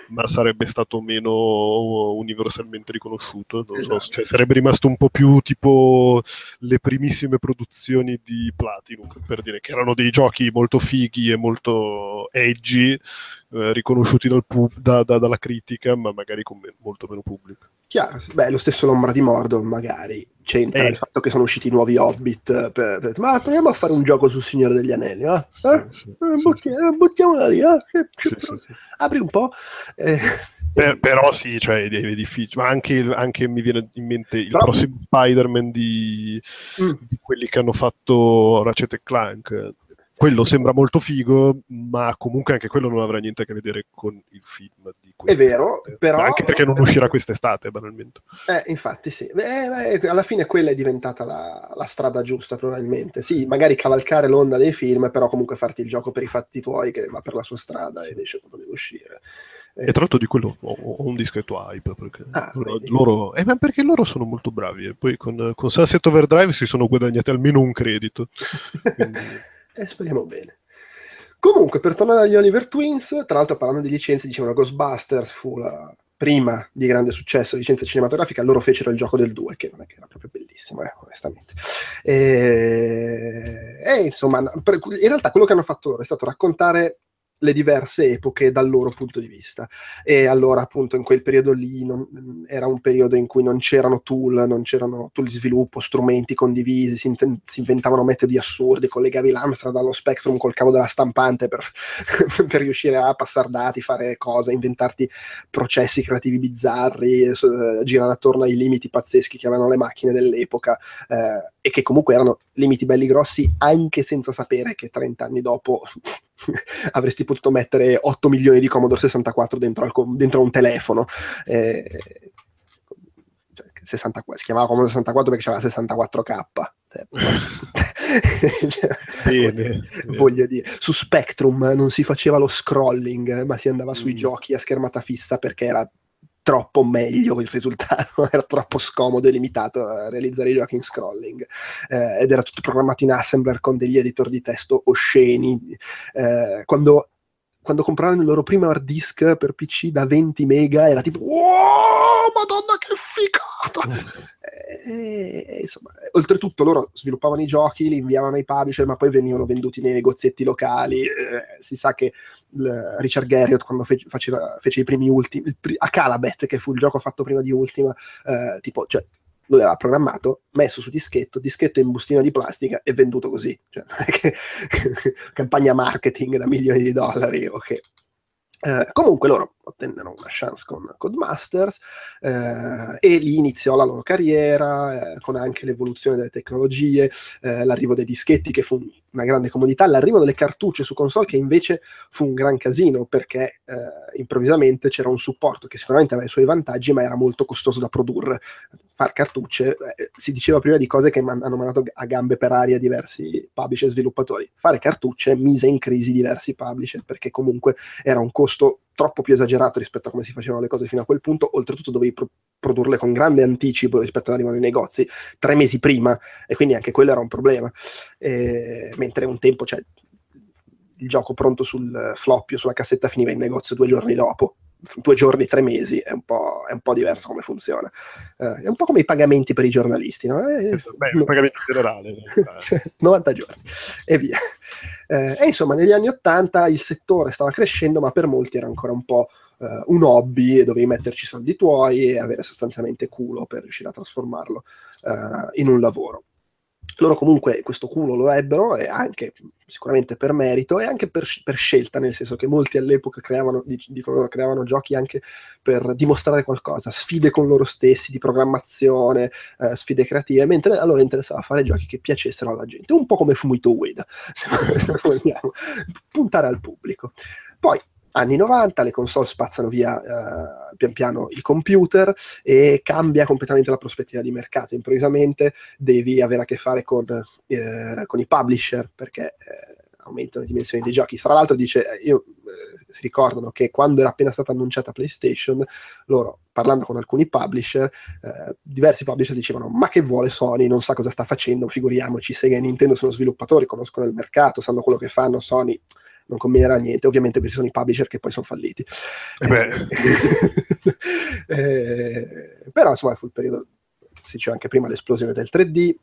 Speaker 3: ma sarebbe stato meno universalmente riconosciuto. Non so,
Speaker 2: Esatto.
Speaker 3: cioè, sarebbe rimasto un po' più tipo le primissime produzioni di Platinum, per dire che erano dei giochi molto fighi e molto edgy, eh, riconosciuti dal pub- da- da- dalla critica, ma magari con me- molto meno pubblico.
Speaker 2: Chiaro, beh, lo stesso l'ombra di Mordor magari c'entra
Speaker 3: Eh.
Speaker 2: il fatto che sono usciti nuovi Hobbit. Per, per- ma proviamo a fare un gioco sul Signore degli Anelli, eh? Eh? Eh, butti- eh, buttiamola lì, eh? Che-
Speaker 3: sì,
Speaker 2: che-
Speaker 3: sì,
Speaker 2: apri un po'. eh,
Speaker 3: Per- però sì, cioè, è, difficile. Ma anche, anche mi viene in mente il
Speaker 2: Però-
Speaker 3: prossimo Spider-Man di,
Speaker 2: Mm.
Speaker 3: di quelli che hanno fatto Ratchet Clank. Quello sembra molto figo, ma comunque anche quello non avrà niente a che vedere con il film di
Speaker 2: È vero,
Speaker 3: quest'estate.
Speaker 2: però-
Speaker 3: Anche perché non uscirà quest'estate, banalmente.
Speaker 2: Eh, infatti sì, Beh, beh, alla fine quella è diventata la, la strada giusta probabilmente. Sì, magari cavalcare l'onda dei film, però comunque farti il gioco per i fatti tuoi che va per la sua strada ed esce quando deve uscire. Eh,
Speaker 3: E tra l'altro di quello ho, ho un discreto hype, perché
Speaker 2: Ah,
Speaker 3: loro, loro- eh, ma perché loro sono molto bravi. E poi con, con Sunset Overdrive si sono guadagnati almeno un credito. (laughs) Quindi-
Speaker 2: Eh, speriamo bene. Comunque, per tornare agli Oliver Twins, tra l'altro parlando di licenze, dicevano Ghostbusters fu la prima di grande successo licenza cinematografica, loro fecero il gioco del 2, che non è che era proprio bellissimo, eh, onestamente. E, e, insomma, per- in realtà quello che hanno fatto loro è stato raccontare le diverse epoche dal loro punto di vista. E allora, appunto, in quel periodo lì non- era un periodo in cui non c'erano tool, non c'erano tool di sviluppo, strumenti condivisi, si, inten- si inventavano metodi assurdi, collegavi l'Amstrad allo Spectrum col cavo della stampante per, (laughs) per riuscire a passare dati, fare cose, inventarti processi creativi bizzarri, eh, girare attorno ai limiti pazzeschi che avevano le macchine dell'epoca eh, e che comunque erano limiti belli grossi anche senza sapere che 30 anni dopo (laughs) avresti potuto mettere 8 milioni di Commodore 64 dentro, al dentro un telefono. Eh, cioè, 64 si chiamava Commodore 64 perché c'aveva 64k.
Speaker 3: Bene. (laughs)
Speaker 2: Voglio dire, su Spectrum non si faceva lo scrolling, ma si andava sui
Speaker 3: Mm.
Speaker 2: giochi a schermata fissa perché era troppo meglio il risultato, (laughs) era troppo scomodo e limitato a realizzare i giochi in scrolling eh, ed era tutto programmato in assembler con degli editor di testo osceni. Eh, quando, quando comprarono il loro primo hard disk per PC da 20 mega era tipo wow, madonna che figata! E, e, insomma, oltretutto loro sviluppavano i giochi, li inviavano ai publisher, ma poi venivano venduti nei negozietti locali. Eh, si sa che il, Richard Garriott, quando fe- faceva, fece i primi ultimi, pri- a Calabet, che fu il gioco fatto prima di Ultima, eh, tipo, cioè, lui aveva programmato, messo su dischetto, dischetto in bustina di plastica e venduto così. Cioè, (laughs) campagna marketing da milioni di dollari, ok. Eh, comunque loro ottennero una chance con Codemasters eh, e lì iniziò la loro carriera eh, con anche l'evoluzione delle tecnologie, eh, l'arrivo dei dischetti che fu una grande comodità, l'arrivo delle cartucce su console che invece fu un gran casino perché eh, improvvisamente c'era un supporto che sicuramente aveva i suoi vantaggi ma era molto costoso da produrre. Far cartucce, eh, si diceva prima di cose che man- hanno mandato a gambe per aria diversi publisher e sviluppatori. Fare cartucce mise in crisi diversi publisher perché comunque era un costo troppo più esagerato rispetto a come si facevano le cose fino a quel punto, oltretutto dovevi pro- produrle con grande anticipo rispetto all'arrivo nei negozi, tre mesi prima, e quindi anche quello era un problema. E, mentre un tempo, cioè, il gioco pronto sul floppy o sulla cassetta finiva in negozio due giorni dopo, due giorni, tre mesi, è un po', è un po diverso come funziona. Uh, è un po' come i pagamenti per i giornalisti, no?
Speaker 3: Eh, Beh, no. pagamento generale.
Speaker 2: 90 (laughs) giorni e via. Eh, e insomma, negli anni 80 il settore stava crescendo, ma per molti era ancora un po' uh, un hobby e dovevi metterci soldi tuoi e avere sostanzialmente culo per riuscire a trasformarlo uh, in un lavoro loro comunque questo culo lo ebbero e anche sicuramente per merito e anche per, per scelta, nel senso che molti all'epoca creavano, dicono loro, creavano giochi anche per dimostrare qualcosa, sfide con loro stessi di programmazione, eh, sfide creative, mentre a loro interessava fare giochi che piacessero alla gente, un po' come Fumito Ueda, se vogliamo, puntare al pubblico. Poi anni 90, le console spazzano via uh, pian piano i computer e cambia completamente la prospettiva di mercato. Improvvisamente devi avere a che fare con, uh, con i publisher perché uh, aumentano le dimensioni dei giochi. Tra l'altro dice, io, si ricordano che quando era appena stata annunciata PlayStation, loro parlando con alcuni publisher, diversi publisher dicevano ma che vuole Sony, non sa cosa sta facendo, figuriamoci, Sega e Nintendo sono sviluppatori, conoscono il mercato, sanno quello che fanno, Sony non combinerà niente. Ovviamente questi sono i publisher che poi sono falliti.
Speaker 3: Eh (laughs)
Speaker 2: eh, però insomma fu il periodo, si diceva anche prima, l'esplosione del 3D.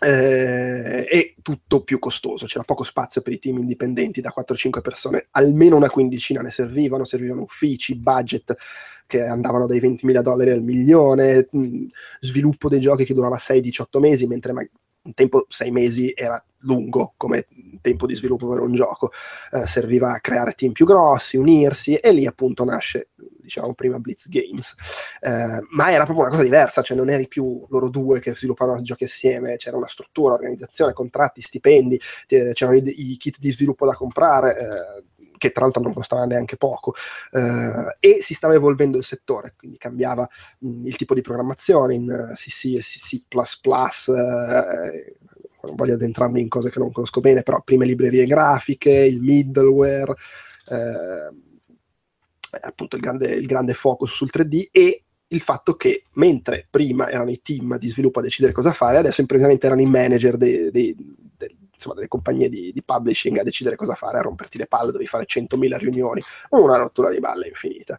Speaker 2: Eh, e tutto più costoso, c'era poco spazio per i team indipendenti da 4-5 persone, almeno una quindicina ne servivano, servivano uffici, budget che andavano dai 20.000 dollari al milione, mh, sviluppo dei giochi che durava 6-18 mesi, mentre ma- un tempo 6 mesi era lungo come tempo di sviluppo per un gioco, eh, serviva a creare team più grossi, unirsi e lì appunto nasce, diciamo prima Blitz Games, eh, ma era proprio una cosa diversa, cioè non eri più loro due che sviluppavano giochi assieme, c'era una struttura, organizzazione, contratti, stipendi, c'erano i, i kit di sviluppo da comprare. Eh, che tra l'altro non costava neanche poco, eh, e si stava evolvendo il settore, quindi cambiava mh, il tipo di programmazione in CC e CC++, eh, non voglio addentrarmi in cose che non conosco bene, però prime librerie grafiche, il middleware, eh, appunto il grande, il grande focus sul 3D e il fatto che mentre prima erano i team di sviluppo a decidere cosa fare, adesso improvvisamente erano i manager dei, dei, insomma, delle compagnie di, di, publishing a decidere cosa fare, a romperti le palle, dovevi fare 100.000 riunioni, una rottura di balle infinita.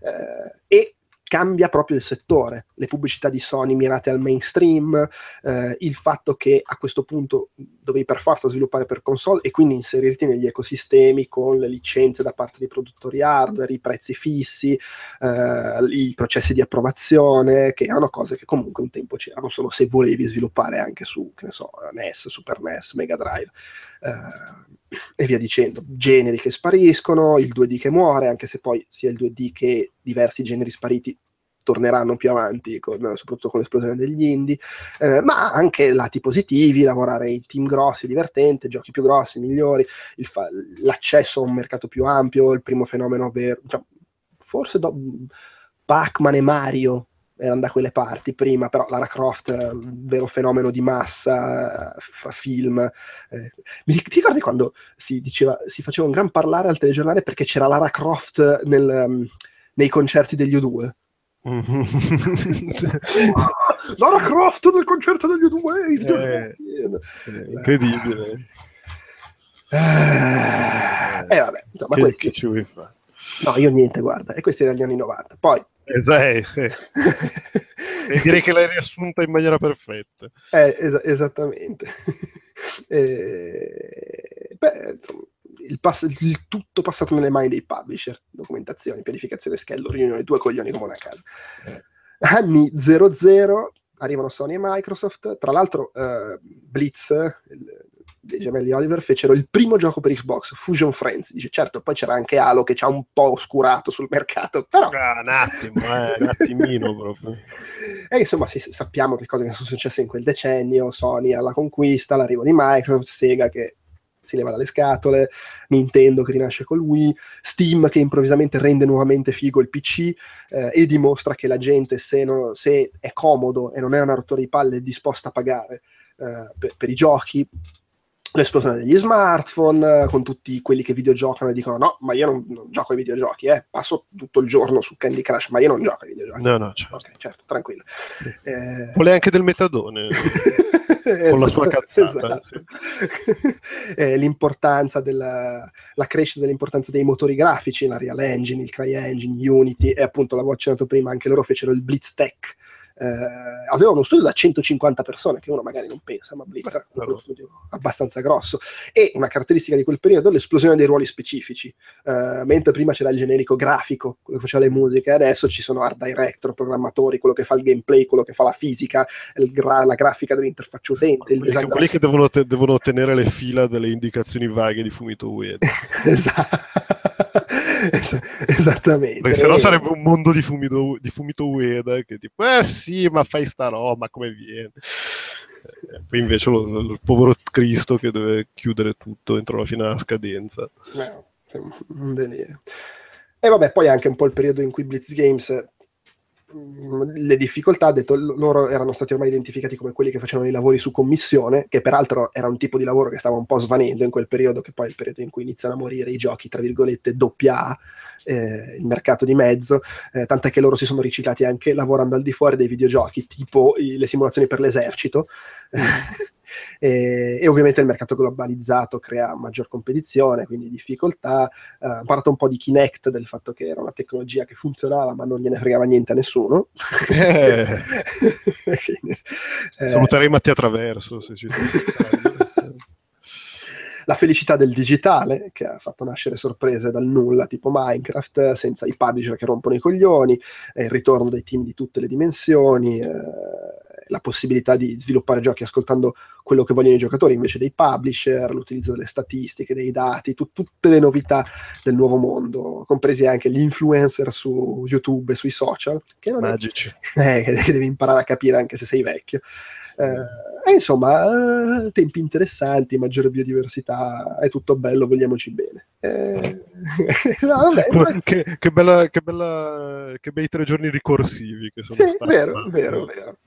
Speaker 2: Eh, e cambia proprio il settore, le pubblicità di Sony mirate al mainstream, eh, il fatto che a questo punto dovevi per forza sviluppare per console e quindi inserirti negli ecosistemi con le licenze da parte dei produttori hardware, i prezzi fissi, eh, i processi di approvazione, che erano cose che comunque un tempo c'erano solo se volevi sviluppare anche su, che ne so, NES, Super NES, Mega Drive. Eh, e via dicendo, generi che spariscono, il 2D che muore, anche se poi sia il 2D che diversi generi spariti torneranno più avanti, con, soprattutto con l'esplosione degli indie, eh, ma anche lati positivi, lavorare in team grossi, divertente, giochi più grossi, migliori, fa- l'accesso a un mercato più ampio, il primo fenomeno vero, cioè, forse do- Pac-Man e Mario erano da quelle parti prima, però Lara Croft, eh, vero fenomeno di massa, fra film. Eh, mi ti ricordi quando si, diceva, si faceva un gran parlare al telegiornale perché c'era Lara Croft nel, um, nei concerti degli U2.
Speaker 3: Mhm. (laughs)
Speaker 2: Lara Croft nel concerto degli U2, i
Speaker 3: Eh,
Speaker 2: videogiochi.
Speaker 3: Incredibile.
Speaker 2: Eh, e vabbè, insomma,
Speaker 3: Che,
Speaker 2: questi-
Speaker 3: che ci vuoi fare?
Speaker 2: no, io niente, guarda, e questi erano gli anni 90. Poi,
Speaker 3: Eh, eh, eh. E direi che l'hai riassunta in maniera perfetta.
Speaker 2: Eh, esa- esattamente. (laughs) Eh, beh, il, pass- il tutto passato nelle mani dei publisher, documentazione, pianificazione, schedule, riunioni, due coglioni come una casa. Anni 00, arrivano Sony e Microsoft, tra l'altro eh, Blitz, il- dei gemelli Oliver, fecero il primo gioco per Xbox, Fusion Friends, dice certo, poi c'era anche Halo che ci ha un po' oscurato sul mercato, però
Speaker 3: Ah, un attimo, eh, un (laughs) attimino proprio.
Speaker 2: e insomma, sì, sappiamo che cose sono successe in quel decennio: Sony alla conquista, l'arrivo di Microsoft, Sega che si leva dalle scatole, Nintendo che rinasce col Wii, Steam che improvvisamente rende nuovamente figo il PC eh, e dimostra che la gente, se, no- se è comodo e non è una rottura di palle, è disposta a pagare eh, per, per i giochi. L'esplosione degli smartphone, eh, con tutti quelli che videgiocano e dicono: No, ma io non, non gioco ai videogiochi, eh, passo tutto il giorno su Candy Crush, ma io non gioco ai videogiochi.
Speaker 3: No, no, certo.
Speaker 2: Ok, certo, tranquillo. Eh,
Speaker 3: Vuole anche del metadone. (laughs) Con la sua cazzata,
Speaker 2: Esatto. (laughs) Eh, l'importanza della la crescita dell'importanza dei motori grafici, la Real Engine, il CryEngine, Unity e appunto l'avevo accennato prima, anche loro fecero il BlitzTech. Eh, avevano uno studio da 150 persone, che uno magari non pensa, ma Blitz
Speaker 3: però-
Speaker 2: uno studio abbastanza grosso. E una caratteristica di quel periodo è l'esplosione dei ruoli specifici. Eh, mentre prima c'era il generico grafico, quello che faceva le musiche, adesso ci sono art director, programmatori, quello che fa il gameplay, quello che fa la fisica, gra- la grafica dell'interfaccia utente,
Speaker 3: Quelli che, quelli che devono, te- devono tenere le fila delle indicazioni vaghe di Fumito Ueda. (laughs)
Speaker 2: Esatto. (laughs) Es- esattamente.
Speaker 3: Perché sennò sarebbe un mondo di Fumito, di Fumito Ueda che tipo, eh sì, ma fai sta roba, come viene? Eh, Poi invece lo, lo- il povero Cristo che deve chiudere tutto entro la fine della scadenza.
Speaker 2: No, è un delirio. E vabbè, poi anche un po' il periodo in cui Blitz Games le difficoltà, ha detto, loro erano stati ormai identificati come quelli che facevano i lavori su commissione, che peraltro era un tipo di lavoro che stava un po' svanendo in quel periodo, che poi è il periodo in cui iniziano a morire i giochi, tra virgolette, doppia A, eh, il mercato di mezzo, eh, tant'è che loro si sono riciclati anche lavorando al di fuori dei videogiochi, tipo i- le simulazioni per l'esercito. (laughs) E, e ovviamente il mercato globalizzato crea maggior competizione, quindi difficoltà. Eh, parlato un po' di Kinect, del fatto che era una tecnologia che funzionava, ma non gliene fregava niente a nessuno.
Speaker 3: Eh. (laughs)
Speaker 2: Quindi, eh,
Speaker 3: Saluterei Mattia Traverso se ci
Speaker 2: la felicità del digitale che ha fatto nascere sorprese dal nulla tipo Minecraft senza i publisher che rompono i coglioni il ritorno dei team di tutte le dimensioni eh, la possibilità di sviluppare giochi ascoltando quello che vogliono i giocatori invece dei publisher l'utilizzo delle statistiche dei dati tu- tutte le novità del nuovo mondo compresi anche gli influencer su YouTube e sui social che non è
Speaker 3: Magici. (laughs)
Speaker 2: eh, che devi imparare a capire anche se sei vecchio. Eh, e insomma, eh, tempi interessanti, maggiore biodiversità, è tutto bello, vogliamoci bene. Eh, (laughs) no, vabbè, però-
Speaker 3: che, che bella, che bella, che bei tre giorni ricorsivi che sono
Speaker 2: sì,
Speaker 3: stati.
Speaker 2: vero, vero, vero.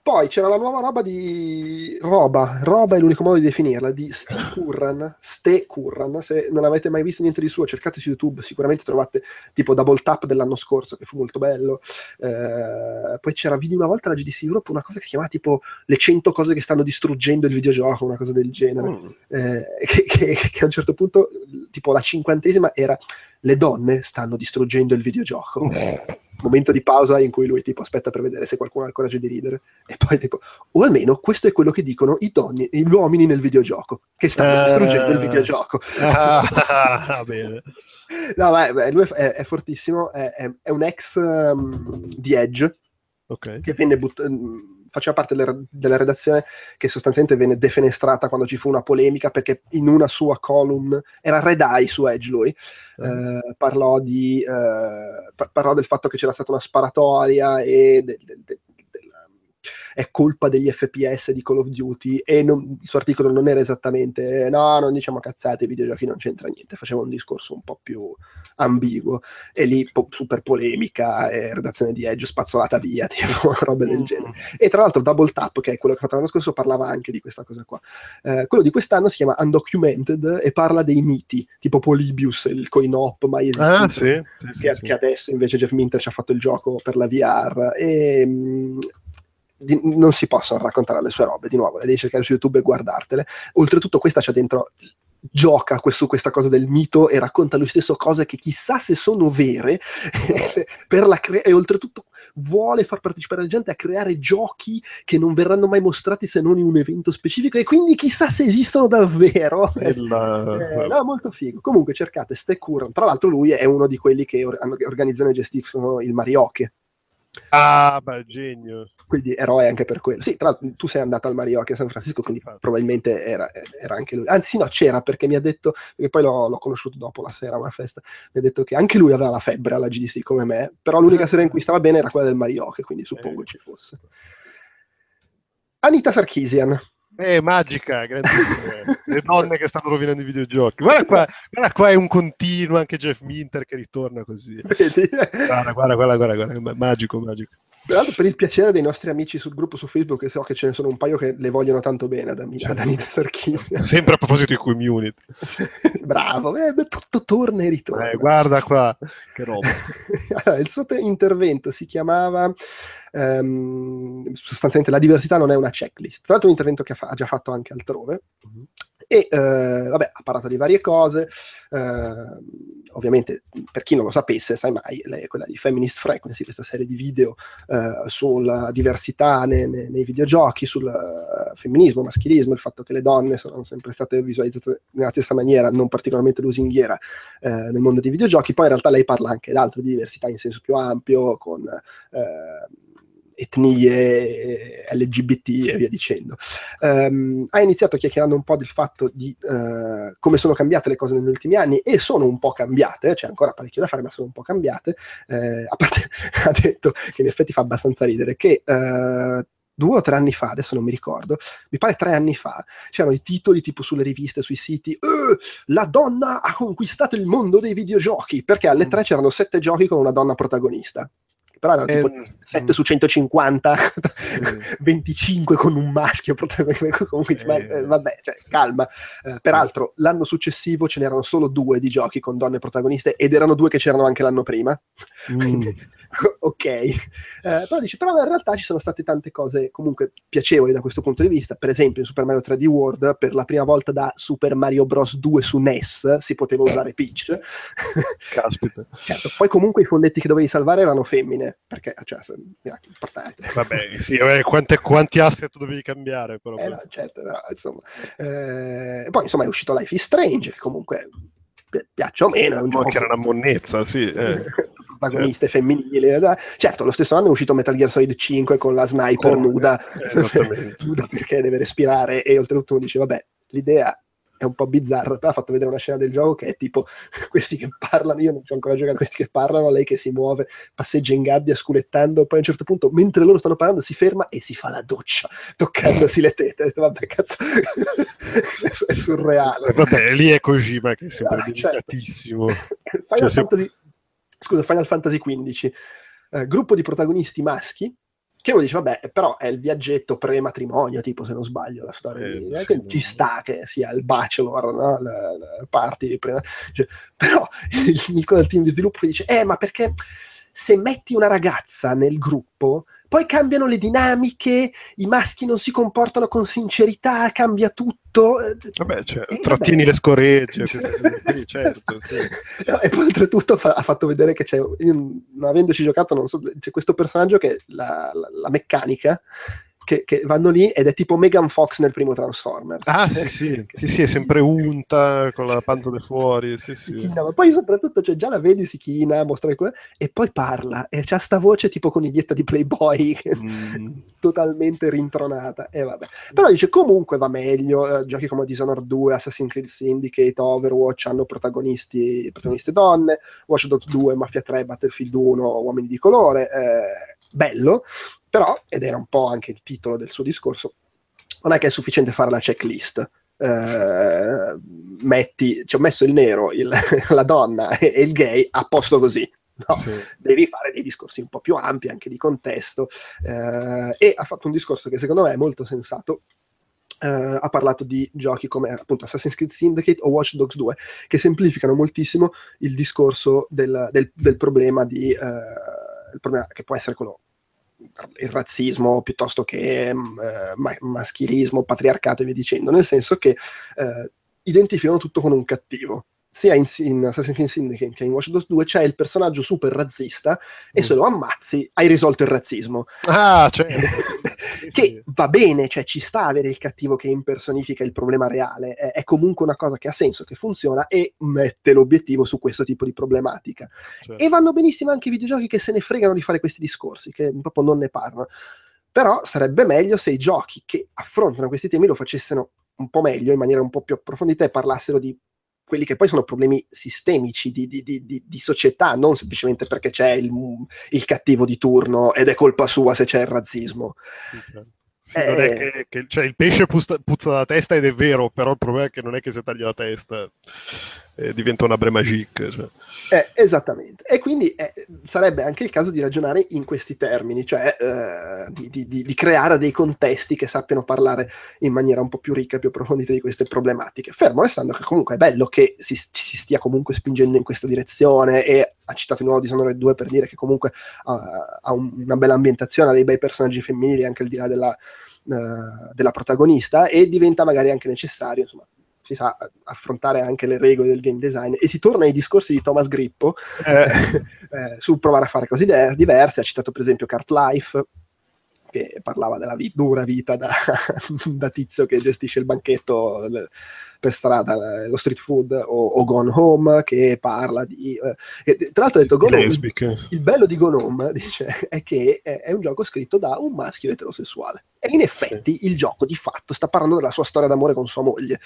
Speaker 2: Poi c'era la nuova roba di roba, roba è l'unico modo di definirla, di Ste Curran, Ste Curran, se non avete mai visto niente di suo cercate su YouTube, sicuramente trovate tipo Double Tap dell'anno scorso che fu molto bello, Eh, poi c'era vidi una volta la GDC Europe una cosa che si chiamava tipo le 100 cose che stanno distruggendo il videogioco, una cosa del genere.
Speaker 3: Mm.
Speaker 2: eh, che, che- che a un certo punto, tipo la cinquantesima, era le donne stanno distruggendo il videogioco. Momento di pausa in cui lui tipo aspetta per vedere se qualcuno ha il coraggio di ridere e poi tipo, o almeno questo è quello che dicono i donni, gli uomini nel videogioco, che stanno
Speaker 3: Eh.
Speaker 2: distruggendo il videogioco. (laughs)
Speaker 3: Ah, bene.
Speaker 2: No, beh, beh, lui è, è fortissimo, è, è- è un ex um, di Edge,
Speaker 3: Ok.
Speaker 2: che venne but- ehm, faceva parte della, della redazione che sostanzialmente venne defenestrata quando ci fu una polemica perché in una sua column era Red Eye su Edge lui eh, parlò, di, eh, pa- parlò del fatto che c'era stata una sparatoria e del- del- del- è colpa degli FPS di Call of Duty e non, il suo articolo non era esattamente no, non diciamo cazzate, i videogiochi non c'entra niente, faceva un discorso un po' più ambiguo e lì po- super polemica e redazione di Edge spazzolata via, (laughs) tipo robe del
Speaker 3: Mm.
Speaker 2: genere. E tra l'altro Double Tap, che è quello che ho fatto l'anno scorso, parlava anche di questa cosa qua. Eh, quello di quest'anno si chiama Undocumented e parla dei miti, tipo Polybius, il coin op mai esistito.
Speaker 3: Ah, sì. sì, sì,
Speaker 2: che,
Speaker 3: sì.
Speaker 2: che adesso invece Jeff Minter ci ha fatto il gioco per la VR e mh, di- non si possono raccontare le sue robe di nuovo le devi cercare su YouTube e guardartele oltretutto questa c'è dentro gioca su questa cosa del mito e racconta lui stesso cose che chissà se sono vere (laughs) per la cre- e oltretutto vuole far partecipare la gente a creare giochi che non verranno mai mostrati se non in un evento specifico e quindi chissà se esistono davvero
Speaker 3: Bella- (laughs)
Speaker 2: eh, no, molto figo. Comunque cercate Ste Curran. Tra l'altro lui è uno di quelli che or- organizzano e gestiscono il Marioche,
Speaker 3: Ah, beh, genio.
Speaker 2: quindi eroe anche per quello. Sì, tra l'altro tu sei andato al Marioche a San Francisco, quindi probabilmente era, era anche lui. Anzi no, c'era perché mi ha detto, perché poi l'ho, l'ho conosciuto dopo la sera a una festa, mi ha detto che anche lui aveva la febbre alla GDC come me, però l'unica sera in cui stava bene era quella del Marioche, quindi suppongo
Speaker 3: Eh,
Speaker 2: ci fosse. Anita Sarkisian.
Speaker 3: Eh, magica. (laughs) Le donne che stanno rovinando i videogiochi. Guarda qua, guarda qua è un continuo, anche Jeff Minter che ritorna così. Guarda, guarda, guarda, guarda, guarda, ma- magico, magico.
Speaker 2: Peraltro per il piacere dei nostri amici sul gruppo su Facebook, che so che ce ne sono un paio che le vogliono tanto bene ad, Anita Sarkisian.
Speaker 3: Sempre a proposito di community. (laughs)
Speaker 2: Bravo, eh, tutto torna e ritorna.
Speaker 3: Eh, guarda qua, che (laughs) roba.
Speaker 2: Allora, il suo te- intervento si chiamava ehm, sostanzialmente la diversità non è una checklist. Tra l'altro un intervento che ha, fa- ha già fatto anche altrove.
Speaker 3: Mhm.
Speaker 2: E eh, vabbè, ha parlato di varie cose. eh, ovviamente, per chi non lo sapesse, sai mai, lei è quella di Feminist Frequency, questa serie di video eh, sulla diversità ne- ne- nei videogiochi, sul eh, femminismo, maschilismo, il fatto che le donne sono sempre state visualizzate nella stessa maniera, non particolarmente lusinghiera eh, nel mondo dei videogiochi. Poi in realtà lei parla anche d'altro, di diversità in senso più ampio, con eh, etnie, LGBT e via dicendo. Ehm, ha iniziato chiacchierando un po' del fatto di eh, come sono cambiate le cose negli ultimi anni e sono un po' cambiate, c'è ancora parecchio da fare, ma sono un po' cambiate. Eh, a parte (laughs) ha detto che in effetti fa abbastanza ridere che eh, due o tre anni fa, adesso non mi ricordo, mi pare tre anni fa, c'erano i titoli tipo sulle riviste, sui siti, "Eh, la donna ha conquistato il mondo dei videogiochi, perché alle
Speaker 3: Mm.
Speaker 2: tre c'erano sette giochi con una donna protagonista. Però erano tipo
Speaker 3: Eh,
Speaker 2: 7 su 150,
Speaker 3: Sì. (laughs)
Speaker 2: 25 con un maschio protagonista. Comunque, dici, ma,
Speaker 3: Eh.
Speaker 2: eh, vabbè, cioè, calma. Eh, peraltro, l'anno successivo ce n'erano solo due di giochi con donne protagoniste ed erano due che c'erano anche l'anno prima.
Speaker 3: Mm. (laughs)
Speaker 2: Ok. Eh, però dice, però in realtà ci sono state tante cose comunque piacevoli da questo punto di vista. Per esempio, in Super Mario 3D World, per la prima volta da Super Mario Bros. 2 su NES si poteva usare Peach.
Speaker 3: Caspita. (laughs)
Speaker 2: Certo, poi comunque i folletti che dovevi salvare erano femmine, perché cioè, era importante. (laughs)
Speaker 3: Vabbè, sì, vabbè, quante- quanti asset dovevi cambiare? Però,
Speaker 2: Eh, no, certo, però, insomma. Eh, poi insomma è uscito Life is Strange, che comunque pi- piace o meno, è un gioco
Speaker 3: che era una monnezza, sì. eh. (laughs)
Speaker 2: protagoniste femminili. eh, Certo, lo stesso anno è uscito Metal Gear Solid 5 con la sniper
Speaker 3: Oh,
Speaker 2: nuda, (laughs) nuda perché deve respirare e oltretutto uno dice, vabbè, l'idea è un po' bizzarra, però ha fatto vedere una scena del gioco che è tipo (laughs) questi che parlano, io non ci ho ancora giocato, questi che parlano, lei che si muove, passeggia in gabbia sculettando, poi a un certo punto, mentre loro stanno parlando, si ferma e si fa la doccia, toccandosi le tette. Detto, vabbè, cazzo, (laughs) è surreale.
Speaker 3: Eh, Vabbè, lì è Kojima che è sempre
Speaker 2: Ah, certo.
Speaker 3: delicatissimo. (laughs)
Speaker 2: Final,
Speaker 3: Cioè, se-
Speaker 2: Fantasy, scusa, Final Fantasy XV, eh, gruppo di protagonisti maschi, che uno dice, vabbè, però è il viaggetto pre-matrimonio, tipo, se non sbaglio, la storia
Speaker 3: Eh,
Speaker 2: di...
Speaker 3: sì,
Speaker 2: ci sta che sia il bachelor, no? la, la party, pre- cioè, però (laughs) il, il, il team di sviluppo dice, eh, ma perché se metti una ragazza nel gruppo, poi cambiano le dinamiche, i maschi non si comportano con sincerità, cambia tutto. eh,
Speaker 3: Vabbè, cioè,
Speaker 2: Eh,
Speaker 3: trattieni
Speaker 2: vabbè.
Speaker 3: le scoregge. queste cose qui, certo, sì. (laughs)
Speaker 2: No, e poi oltretutto fa- ha fatto vedere che c'è, non avendoci giocato, non so, c'è questo personaggio che è la, la- la meccanica, che, che vanno lì ed è tipo Megan Fox nel primo Transformers.
Speaker 3: Ah, sì, sì, (laughs) sì, sì, è sempre unta con la panza di fuori. Sì,
Speaker 2: Si
Speaker 3: sì.
Speaker 2: china, ma poi soprattutto cioè, già la vedi, si china, mostra que- e poi parla e c'ha sta voce tipo coniglietta di Playboy (laughs)
Speaker 3: Mm.
Speaker 2: totalmente rintronata e vabbè. Però dice comunque va meglio, eh, giochi come Dishonored 2, Assassin's Creed Syndicate, Overwatch hanno protagonisti, protagoniste donne, Watch Dogs 2, Mafia 3, Battlefield 1, Uomini di colore, eh, bello, però, ed era un po' anche il titolo del suo discorso, non è che è sufficiente fare la checklist. Eh, metti, ci ho messo il nero, il, (laughs) la donna e, e il gay a posto così. No,
Speaker 3: Sì.
Speaker 2: devi fare dei discorsi un po' più ampi anche di contesto eh, e ha fatto un discorso che secondo me è molto sensato eh, ha parlato di giochi come appunto Assassin's Creed Syndicate o Watch Dogs 2 che semplificano moltissimo il discorso del, del- del problema di eh, il problema che può essere quello il razzismo piuttosto che mm, eh, ma- maschilismo, patriarcato e via dicendo, nel senso che eh, identificano tutto con un cattivo. Sia in, in Assassin's Creed Syndicate che in Watch Dogs 2 c'è il personaggio super razzista e
Speaker 3: Mm.
Speaker 2: se lo ammazzi hai risolto il razzismo.
Speaker 3: Ah, (laughs) cioè...
Speaker 2: che va bene, cioè ci sta avere il cattivo che impersonifica il problema reale, è, è comunque una cosa che ha senso, che funziona e mette l'obiettivo su questo tipo di problematica.
Speaker 3: Cioè,
Speaker 2: E vanno benissimo anche i videogiochi che se ne fregano di fare questi discorsi, che proprio non ne parlano. Però sarebbe meglio se i giochi che affrontano questi temi lo facessero un po' meglio, in maniera un po' più approfondita e parlassero di quelli che poi sono problemi sistemici di, di- di- di- società, non semplicemente perché c'è il, il cattivo di turno ed è colpa sua se c'è il razzismo.
Speaker 3: Sì, non è
Speaker 2: Eh.
Speaker 3: che, che- cioè, il pesce puzza, puzza dalla testa ed è vero, però il problema è che non è che se taglia la testa eh, diventa una bre magique. Cioè.
Speaker 2: Eh, esattamente. E quindi eh, sarebbe anche il caso di ragionare in questi termini, cioè eh, di, di- di- creare dei contesti che sappiano parlare in maniera un po' più ricca più approfondita di queste problematiche. Fermo restando che comunque è bello che si, si stia comunque spingendo in questa direzione e ha citato di nuovo Dishonored 2 per dire che comunque ha, ha un- una bella ambientazione, ha dei bei personaggi femminili anche al di là della, eh, della protagonista e diventa magari anche necessario, insomma, si sa affrontare anche le regole del game design e si torna ai discorsi di Thomas Grippo
Speaker 3: Eh, (laughs)
Speaker 2: eh, sul provare a fare cose de- diverse. Ha citato per esempio Cart Life, che parlava della vi- dura vita da, (laughs) da tizio che gestisce il banchetto l- per strada, lo street food, o, o Gone Home, che parla di... eh, e tra l'altro ha detto Gone Home,
Speaker 3: lesbiche.
Speaker 2: il bello di Gone Home, (laughs) dice, è che è, è un gioco scritto da un maschio eterosessuale. E in effetti il gioco di fatto sta parlando della sua storia d'amore con sua moglie.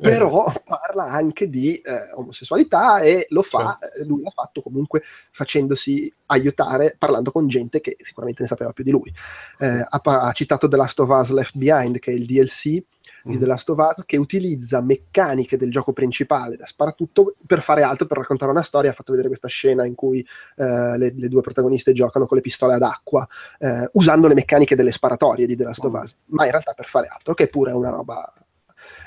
Speaker 2: Però parla anche di eh, omosessualità e lo fa, eh, lui l'ha fatto comunque facendosi aiutare, parlando con gente che sicuramente ne sapeva più di lui. Eh, ha, ha citato The Last of Us Left Behind, che è il DLC di
Speaker 3: Mm.
Speaker 2: The Last of Us, che utilizza meccaniche del gioco principale da sparatutto per fare altro, per raccontare una storia. Ha fatto vedere questa scena in cui eh, le, le due protagoniste giocano con le pistole ad acqua, eh, usando le meccaniche delle sparatorie di The Last of Us, ma in realtà per fare altro, che pure è una roba.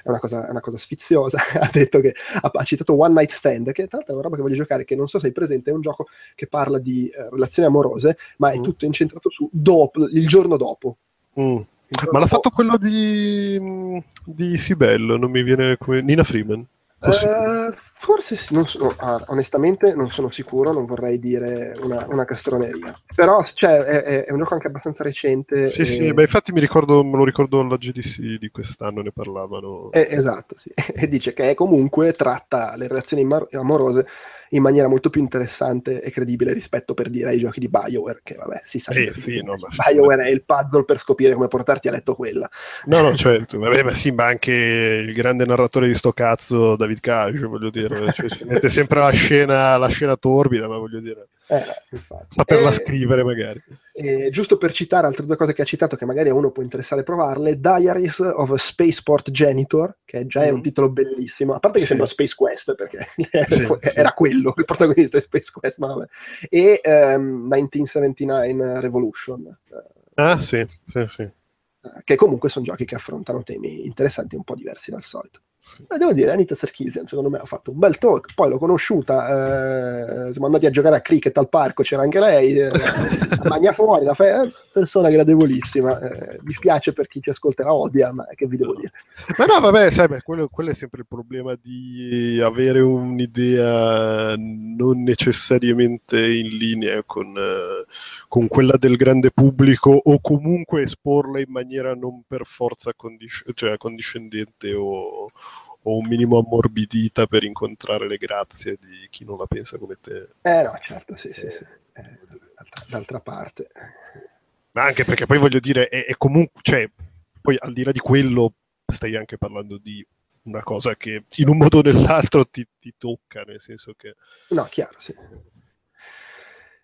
Speaker 2: È una, cosa, è una cosa sfiziosa. (laughs) ha detto che ha, ha citato One Night Stand, che tra l'altro è una roba che voglio giocare, che non so se hai presente, è un gioco che parla di eh, relazioni amorose, ma è
Speaker 3: Mm.
Speaker 2: tutto incentrato su dopo, il giorno dopo.
Speaker 3: Mm.
Speaker 2: Il giorno
Speaker 3: Ma l'ha
Speaker 2: dopo-
Speaker 3: fatto quello di, di Sibel, non mi viene come... Nina Freeman.
Speaker 2: Eh, forse sì, non so- ah, onestamente non sono sicuro, non vorrei dire una, una castroneria. Però cioè, è, è- un gioco anche abbastanza recente.
Speaker 3: Sì,
Speaker 2: e-
Speaker 3: sì, beh, infatti mi ricordo, me lo ricordo alla GDC di quest'anno, ne parlavano.
Speaker 2: eh, esatto, sì. (laughs) E dice che comunque tratta le relazioni amor- amorose in maniera molto più interessante e credibile rispetto per dire ai giochi di BioWare, che vabbè, si sa.
Speaker 3: Eh,
Speaker 2: che
Speaker 3: sì, no, ma-
Speaker 2: BioWare è il puzzle per scoprire come portarti a letto quella.
Speaker 3: No, no, certo, vabbè, ma sì, ma anche il grande narratore di sto cazzo, David Cage, voglio dire, cioè, ci mette sempre la scena, la scena torbida, ma voglio dire,
Speaker 2: Eh,
Speaker 3: saperla
Speaker 2: Eh,
Speaker 3: scrivere magari.
Speaker 2: E giusto per citare altre due cose che ha citato, che magari a uno può interessare provarle, Diaries of a Spaceport Janitor, che già è un
Speaker 3: Mhm.
Speaker 2: titolo bellissimo, a parte che
Speaker 3: Sì.
Speaker 2: sembra Space Quest, perché (laughs)
Speaker 3: Sì,
Speaker 2: era
Speaker 3: sì.
Speaker 2: quello, il protagonista di Space Quest, ma vabbè. E ehm, 1979 Revolution, eh,
Speaker 3: Ah, sì, sì, sì.
Speaker 2: che comunque sono giochi che affrontano temi interessanti e un po' diversi dal solito.
Speaker 3: Sì.
Speaker 2: Eh, devo dire, Anita Sarkeesian secondo me ha fatto un bel talk, poi l'ho conosciuta, eh, siamo andati a giocare a cricket al parco, c'era anche lei, eh, la (laughs) magna fuori, la fe- eh, persona gradevolissima, eh, mi spiace per chi ci ascolterà odia, ma che vi devo dire.
Speaker 3: Ma no, vabbè, sai, beh, quello, quello è sempre il problema di avere un'idea non necessariamente in linea con, eh, con quella del grande pubblico o comunque esporla in maniera non per forza condis- cioè, condiscendente o, o un minimo ammorbidita per incontrare le grazie di chi non la pensa come te.
Speaker 2: Eh no, certo, sì, sì, sì. Eh, d'altra, d'altra parte.
Speaker 3: Ma anche perché poi voglio dire, è, è comunque, cioè, poi al di là di quello, stai anche parlando di una cosa che in un modo o nell'altro ti, ti tocca, nel senso che...
Speaker 2: No, chiaro, sì.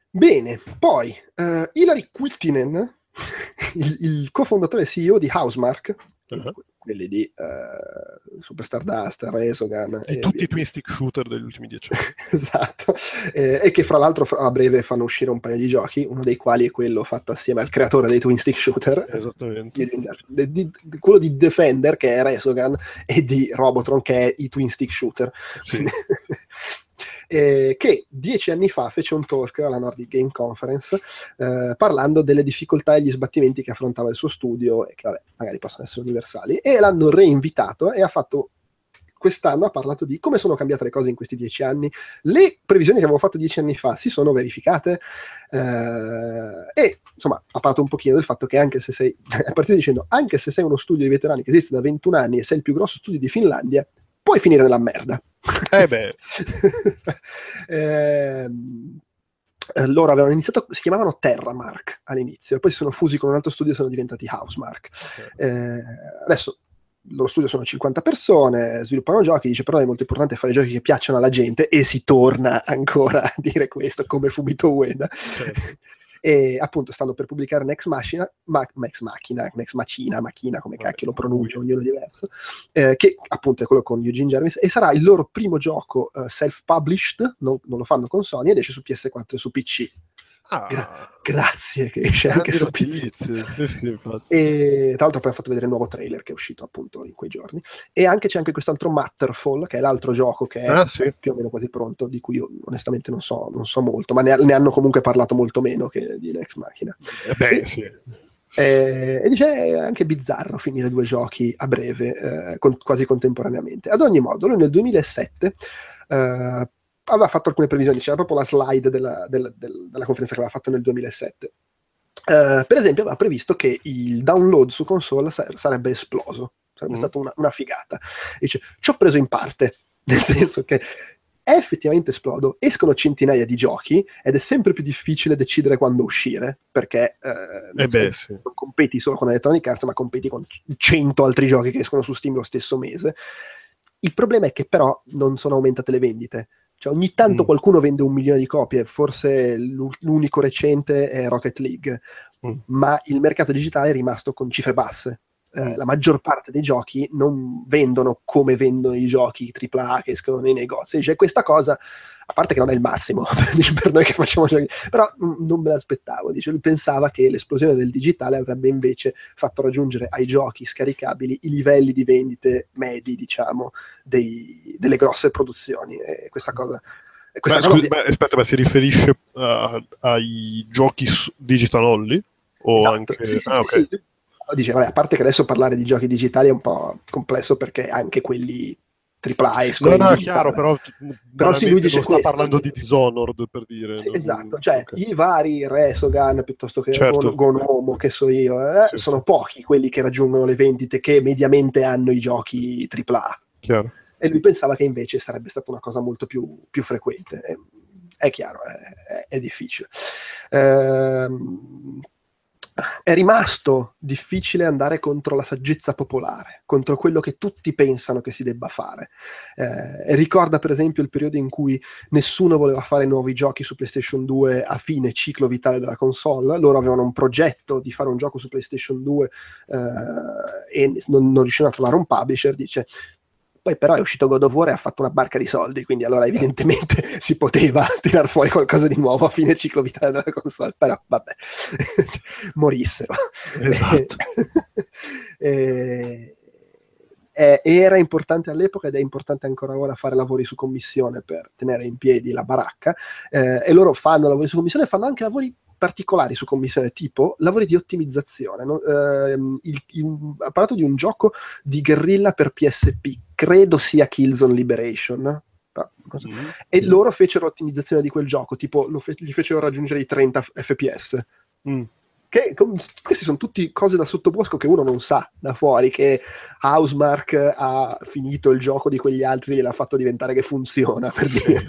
Speaker 2: Bene, poi eh, Hilary Quiltinen, (laughs) il, il cofondatore e CEO di Housemark,
Speaker 3: Uh-huh.
Speaker 2: Quelli di eh, Superstar Dust, Resogan
Speaker 3: Di
Speaker 2: e
Speaker 3: tutti
Speaker 2: via.
Speaker 3: i twin stick shooter degli ultimi dieci anni. (laughs)
Speaker 2: esatto, Eh, e che fra l'altro a breve fanno uscire un paio di giochi, uno dei quali è quello fatto assieme al creatore dei Twin Stick Shooter,
Speaker 3: Esattamente.
Speaker 2: di- di- di- quello di Defender che è Resogan e di Robotron che è i Twin Stick Shooter.
Speaker 3: Sì. (laughs)
Speaker 2: Eh, che dieci anni fa fece un talk alla Nordic Game Conference eh, parlando delle difficoltà e gli sbattimenti che affrontava il suo studio e che vabbè, magari possono essere universali e l'hanno reinvitato e ha fatto quest'anno ha parlato di come sono cambiate le cose in questi dieci anni. Le previsioni che avevo fatto dieci anni fa si sono verificate eh, e insomma ha parlato un pochino del fatto che anche se sei (laughs) partito dicendo anche se sei uno studio di veterani che esiste da 21 anni e sei il più grosso studio di Finlandia puoi finire nella merda
Speaker 3: Eh beh, (laughs)
Speaker 2: eh, loro avevano iniziato, si chiamavano Terramark all'inizio, poi si sono fusi con un altro studio e sono diventati Housemark. Eh, adesso il loro studio sono 50 persone, sviluppano giochi, dice però è molto importante fare giochi che piacciono alla gente e si torna ancora a dire questo come Fumito Ueda.
Speaker 3: certo.
Speaker 2: E appunto stanno per pubblicare Next Machina, ma, Next Machina, Next Machina, Machina, come
Speaker 3: Vabbè,
Speaker 2: cacchio lo pronuncia, ognuno diverso, eh, che appunto è quello con Eugene Jarvis, e sarà il loro primo gioco eh, self-published, non, non lo fanno con Sony, ed esce su PS4 e su PC.
Speaker 3: Ah, (laughs)
Speaker 2: Grazie, che esce anche su
Speaker 3: notizie. Sì, sì.
Speaker 2: E tra l'altro poi ha fatto vedere il nuovo trailer che è uscito appunto in quei giorni. E anche c'è anche quest'altro Matterfall, che è l'altro gioco che è
Speaker 3: Ah, sì.
Speaker 2: più o meno quasi pronto, di cui io onestamente non so, non so molto, ma ne, ne hanno comunque parlato molto meno che di Next Machina.
Speaker 3: Eh beh, sì.
Speaker 2: Eh, e dice è anche bizzarro finire due giochi a breve, eh, con- quasi contemporaneamente. Ad ogni modo, lui nel 2007 eh, aveva fatto alcune previsioni, c'era proprio la slide della, della- del- della conferenza che aveva fatto nel 2007. Eh, per esempio, aveva previsto che il download su console sa- sarebbe esploso, sarebbe
Speaker 3: Mm.
Speaker 2: stata una, una figata. Dice, ci ho preso in parte, (laughs) nel senso che è effettivamente esplodo, escono centinaia di giochi ed è sempre più difficile decidere quando uscire, perché eh, non
Speaker 3: Eh beh, sì.
Speaker 2: non competi solo con Electronic Arts, ma competi con 100 altri giochi che escono su Steam lo stesso mese. Il problema è che però non sono aumentate le vendite. Cioè, ogni tanto
Speaker 3: Mm.
Speaker 2: qualcuno vende un milione di copie, forse l'u- l'unico recente è Rocket League,
Speaker 3: Mm.
Speaker 2: ma il mercato digitale è rimasto con cifre basse. Eh, la maggior parte dei giochi non vendono come vendono i giochi AAA che escono nei negozi. Cioè, questa cosa, a parte che non è il massimo (laughs) per noi che facciamo giochi, però mm, non me l'aspettavo. Dice, lui pensava che l'esplosione del digitale avrebbe invece fatto raggiungere ai giochi scaricabili i livelli di vendite medi, diciamo, dei- delle grosse produzioni. E questa cosa. questa
Speaker 3: Beh,
Speaker 2: cosa
Speaker 3: scusi, beh, aspetta, ma si riferisce a- ai giochi digital only? O
Speaker 2: Esatto,
Speaker 3: anche...
Speaker 2: sì, sì,
Speaker 3: ah,
Speaker 2: sì,
Speaker 3: ok.
Speaker 2: sì. Dice, vabbè, a parte che adesso parlare di giochi digitali è un po' complesso perché anche quelli AAA escono
Speaker 3: No, no, è chiaro, però,
Speaker 2: Però sì, lui dice
Speaker 3: non sta
Speaker 2: questo.
Speaker 3: parlando di Dishonored, per dire.
Speaker 2: Sì,
Speaker 3: non-
Speaker 2: esatto, cioè
Speaker 3: ok.
Speaker 2: i vari Resogan piuttosto che
Speaker 3: Certo.
Speaker 2: Gon- Gonomo, che so io, eh,
Speaker 3: Sì,
Speaker 2: sono pochi quelli che raggiungono le vendite che mediamente hanno i giochi AAA.
Speaker 3: Chiaro.
Speaker 2: E lui pensava che invece sarebbe stata una cosa molto più, più frequente. È chiaro, è, è- è difficile. Ehm, è rimasto difficile andare contro la saggezza popolare, contro quello che tutti pensano che si debba fare. Eh, ricorda per esempio il periodo in cui nessuno voleva fare nuovi giochi su PlayStation 2 a fine ciclo vitale della console. Loro avevano un progetto di fare un gioco su PlayStation 2 eh, e non, non riuscivano a trovare un publisher. Dice. Poi però è uscito God of War e ha fatto una barca di soldi, quindi allora evidentemente (laughs) si poteva tirar fuori qualcosa di nuovo a fine ciclo vitale della console, però vabbè, (laughs) morissero.
Speaker 3: Esatto.
Speaker 2: Eh, (laughs) eh, era importante all'epoca ed è importante ancora ora fare lavori su commissione per tenere in piedi la baracca eh, e loro fanno lavori su commissione e fanno anche lavori particolari su commissione tipo lavori di ottimizzazione no? Ehm, il- il- ha parlato di un gioco di guerrilla per PSP credo sia Killzone Liberation però non so.
Speaker 3: Mm.
Speaker 2: e loro fecero ottimizzazione di quel gioco tipo lo fe- gli fecero raggiungere i 30 fps
Speaker 3: Mm.
Speaker 2: Che queste sono tutte cose da sottobosco che uno non sa da fuori, che Housemark ha finito il gioco di quegli altri e l'ha fatto diventare che funziona, per dire.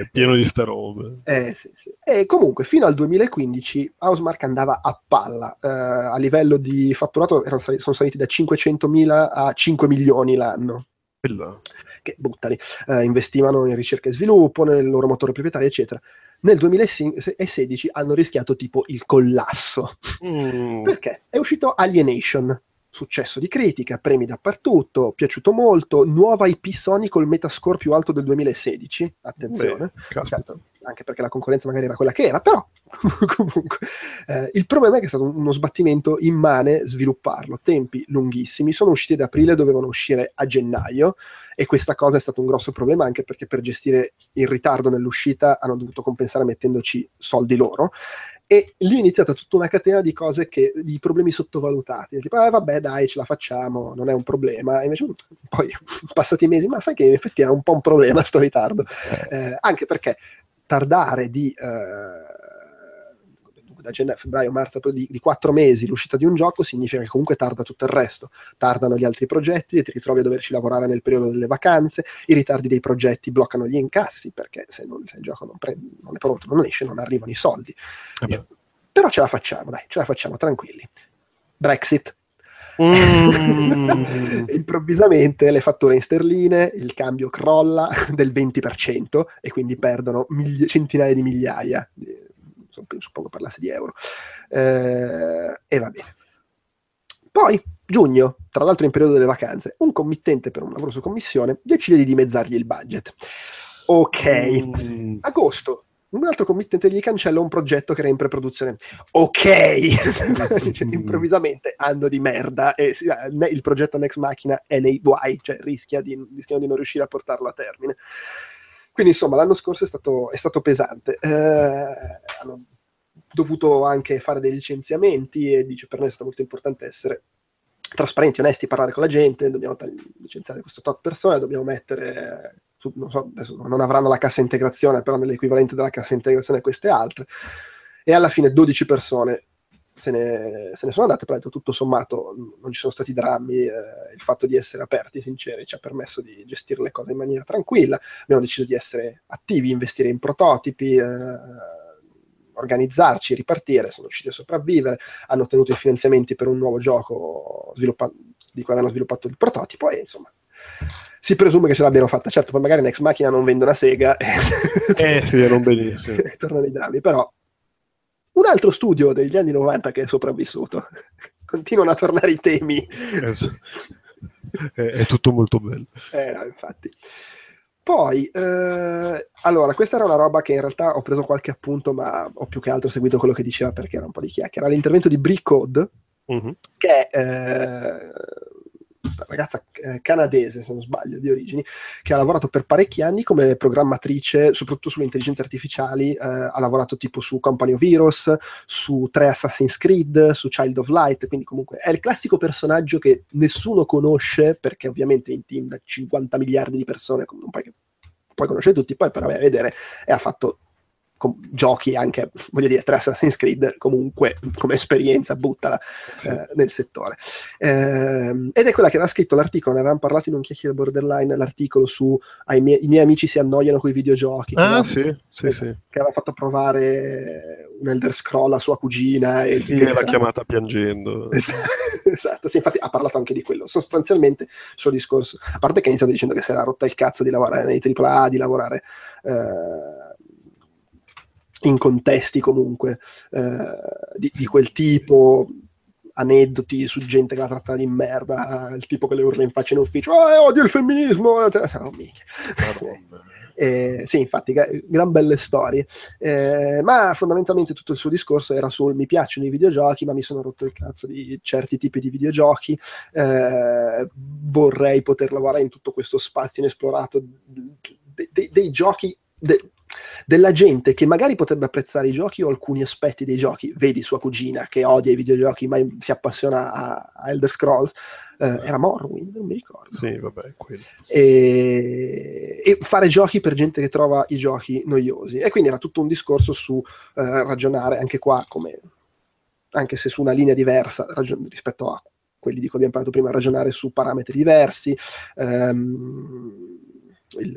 Speaker 3: È pieno di ste robe. (laughs)
Speaker 2: Eh, sì, sì. E comunque fino al 2015 Housemark andava a palla, Eh, a livello di fatturato erano sono saliti da 500.000 a 5 milioni l'anno,
Speaker 3: Quella-
Speaker 2: che buttali, eh, investivano in ricerca e sviluppo, nel loro motore proprietario, eccetera. Nel 2016 hanno rischiato tipo il collasso.
Speaker 3: Mm.
Speaker 2: Perché? È uscito Alienation, successo di critica, premi dappertutto, piaciuto molto, nuova IP Sony col metascore più alto del 2016, attenzione,
Speaker 3: Beh,
Speaker 2: certo, anche perché la concorrenza magari era quella che era, però (laughs) comunque eh, il problema è che è stato uno sbattimento immane svilupparlo, tempi lunghissimi, sono usciti ad aprile, dovevano uscire a gennaio e questa cosa è stato un grosso problema anche perché per gestire il ritardo nell'uscita hanno dovuto compensare mettendoci soldi loro e lì è iniziata tutta una catena di cose che di problemi sottovalutati tipo eh, vabbè dai ce la facciamo non è un problema e invece poi (laughs) passati i mesi ma sai che in effetti era un po' un problema sto ritardo Eh, anche perché tardare di eh, da gennaio, febbraio, marzo, di, di quattro mesi l'uscita di un gioco significa che comunque tarda tutto il resto. Tardano gli altri progetti e ti ritrovi a doverci lavorare nel periodo delle vacanze. I ritardi dei progetti bloccano gli incassi perché se, non, se il gioco non, prende, non è pronto, non esce, non arrivano i soldi.
Speaker 3: Eh.
Speaker 2: Però ce la facciamo, dai, ce la facciamo tranquilli. Brexit.
Speaker 3: Mm. (laughs)
Speaker 2: Improvvisamente le fatture in sterline, il cambio crolla (laughs) del 20% e quindi perdono miglia- centinaia di migliaia, di- suppongo parlasse di euro. Eh, e va bene. Poi, giugno, tra l'altro in periodo delle vacanze, un committente per un lavoro su commissione decide di dimezzargli il budget. Ok.
Speaker 3: Mm.
Speaker 2: Agosto, un altro committente gli cancella un progetto che era in preproduzione. Ok, (laughs) Cioè, improvvisamente anno di merda e si- eh, il progetto Next Machina è nei guai, cioè rischia di, rischiano di non riuscire a portarlo a termine. Quindi insomma l'anno scorso è stato, è stato pesante. Eh, hanno dovuto anche fare dei licenziamenti e dice per noi è stato molto importante essere trasparenti, onesti, parlare con la gente, dobbiamo licenziare questo tot persone, dobbiamo mettere, non so, non avranno la cassa integrazione, però nell'equivalente della cassa integrazione queste altre, e alla fine 12 persone se ne, se ne sono andate, però tutto sommato non ci sono stati drammi, eh, il fatto di essere aperti, sinceri, ci ha permesso di gestire le cose in maniera tranquilla, abbiamo deciso di essere attivi, investire in prototipi, eh, organizzarci, ripartire, sono riusciti a sopravvivere, hanno ottenuto i finanziamenti per un nuovo gioco sviluppa- di cui avevano sviluppato il prototipo e insomma si presume che ce l'abbiano fatta. Certo, poi magari Next Machina non vende una sega e (laughs)
Speaker 3: Eh sì, non benissimo. (laughs)
Speaker 2: e tornano i drammi, però un altro studio degli anni 90 che è sopravvissuto. (laughs) Continuano a tornare i temi.
Speaker 3: Es- è, è tutto molto bello.
Speaker 2: Eh, no, infatti. Poi, eh, allora, questa era una roba che in realtà ho preso qualche appunto, ma ho più che altro seguito quello che diceva perché era un po' di chiacchiera. L'intervento di Brick Code,
Speaker 3: Mhm.
Speaker 2: che è eh, ragazza eh, canadese, se non sbaglio, di origini, che ha lavorato per parecchi anni come programmatrice, soprattutto sulle intelligenze artificiali, eh, ha lavorato tipo su Company of Heroes, su tre Assassin's Creed, su Child of Light, quindi comunque è il classico personaggio che nessuno conosce, perché ovviamente in team da 50 miliardi di persone, non puoi, puoi conoscere tutti, poi però vai a vedere e ha fatto com- giochi anche, (laughs) voglio dire, tre Assassin's Creed comunque come esperienza, buttala
Speaker 3: Sì.
Speaker 2: eh, nel settore. Ehm, ed è quella che aveva scritto l'articolo, ne avevamo parlato in un chiacchiere borderline, l'articolo su ai miei- i miei amici si annoiano con i videogiochi, che,
Speaker 3: Ah
Speaker 2: aveva,
Speaker 3: sì, sì, sì.
Speaker 2: che aveva fatto provare un Elder Scroll a sua cugina. E
Speaker 3: Sì,
Speaker 2: che-
Speaker 3: l'ha (laughs) chiamata piangendo.
Speaker 2: esatto, sì, infatti ha parlato anche di quello. Sostanzialmente il suo discorso, a parte che ha iniziato dicendo che si era rotta il cazzo di lavorare nei AAA, di lavorare eh, in contesti comunque eh, di, di quel tipo, aneddoti su gente che la tratta di merda, il tipo che le urla in faccia in ufficio, "Ah, odio il femminismo, oh, minchia.
Speaker 3: Madonna. (laughs)
Speaker 2: Eh, sì, infatti, gra- gran belle storie. Eh, ma fondamentalmente tutto il suo discorso era sul mi piacciono i videogiochi, ma mi sono rotto il cazzo di certi tipi di videogiochi. eh, vorrei poter lavorare in tutto questo spazio inesplorato de- de- dei giochi. de- della gente che magari potrebbe apprezzare i giochi o alcuni aspetti dei giochi, vedi sua cugina che odia i videogiochi ma si appassiona a, a Elder Scrolls, eh, era Morrowind, non mi ricordo.
Speaker 3: Sì, vabbè,
Speaker 2: e, e fare giochi per gente che trova i giochi noiosi. E quindi era tutto un discorso su eh, ragionare anche qua, come, anche se su una linea diversa ragion- rispetto a quelli di cui abbiamo parlato prima, ragionare su parametri diversi. ehm, il,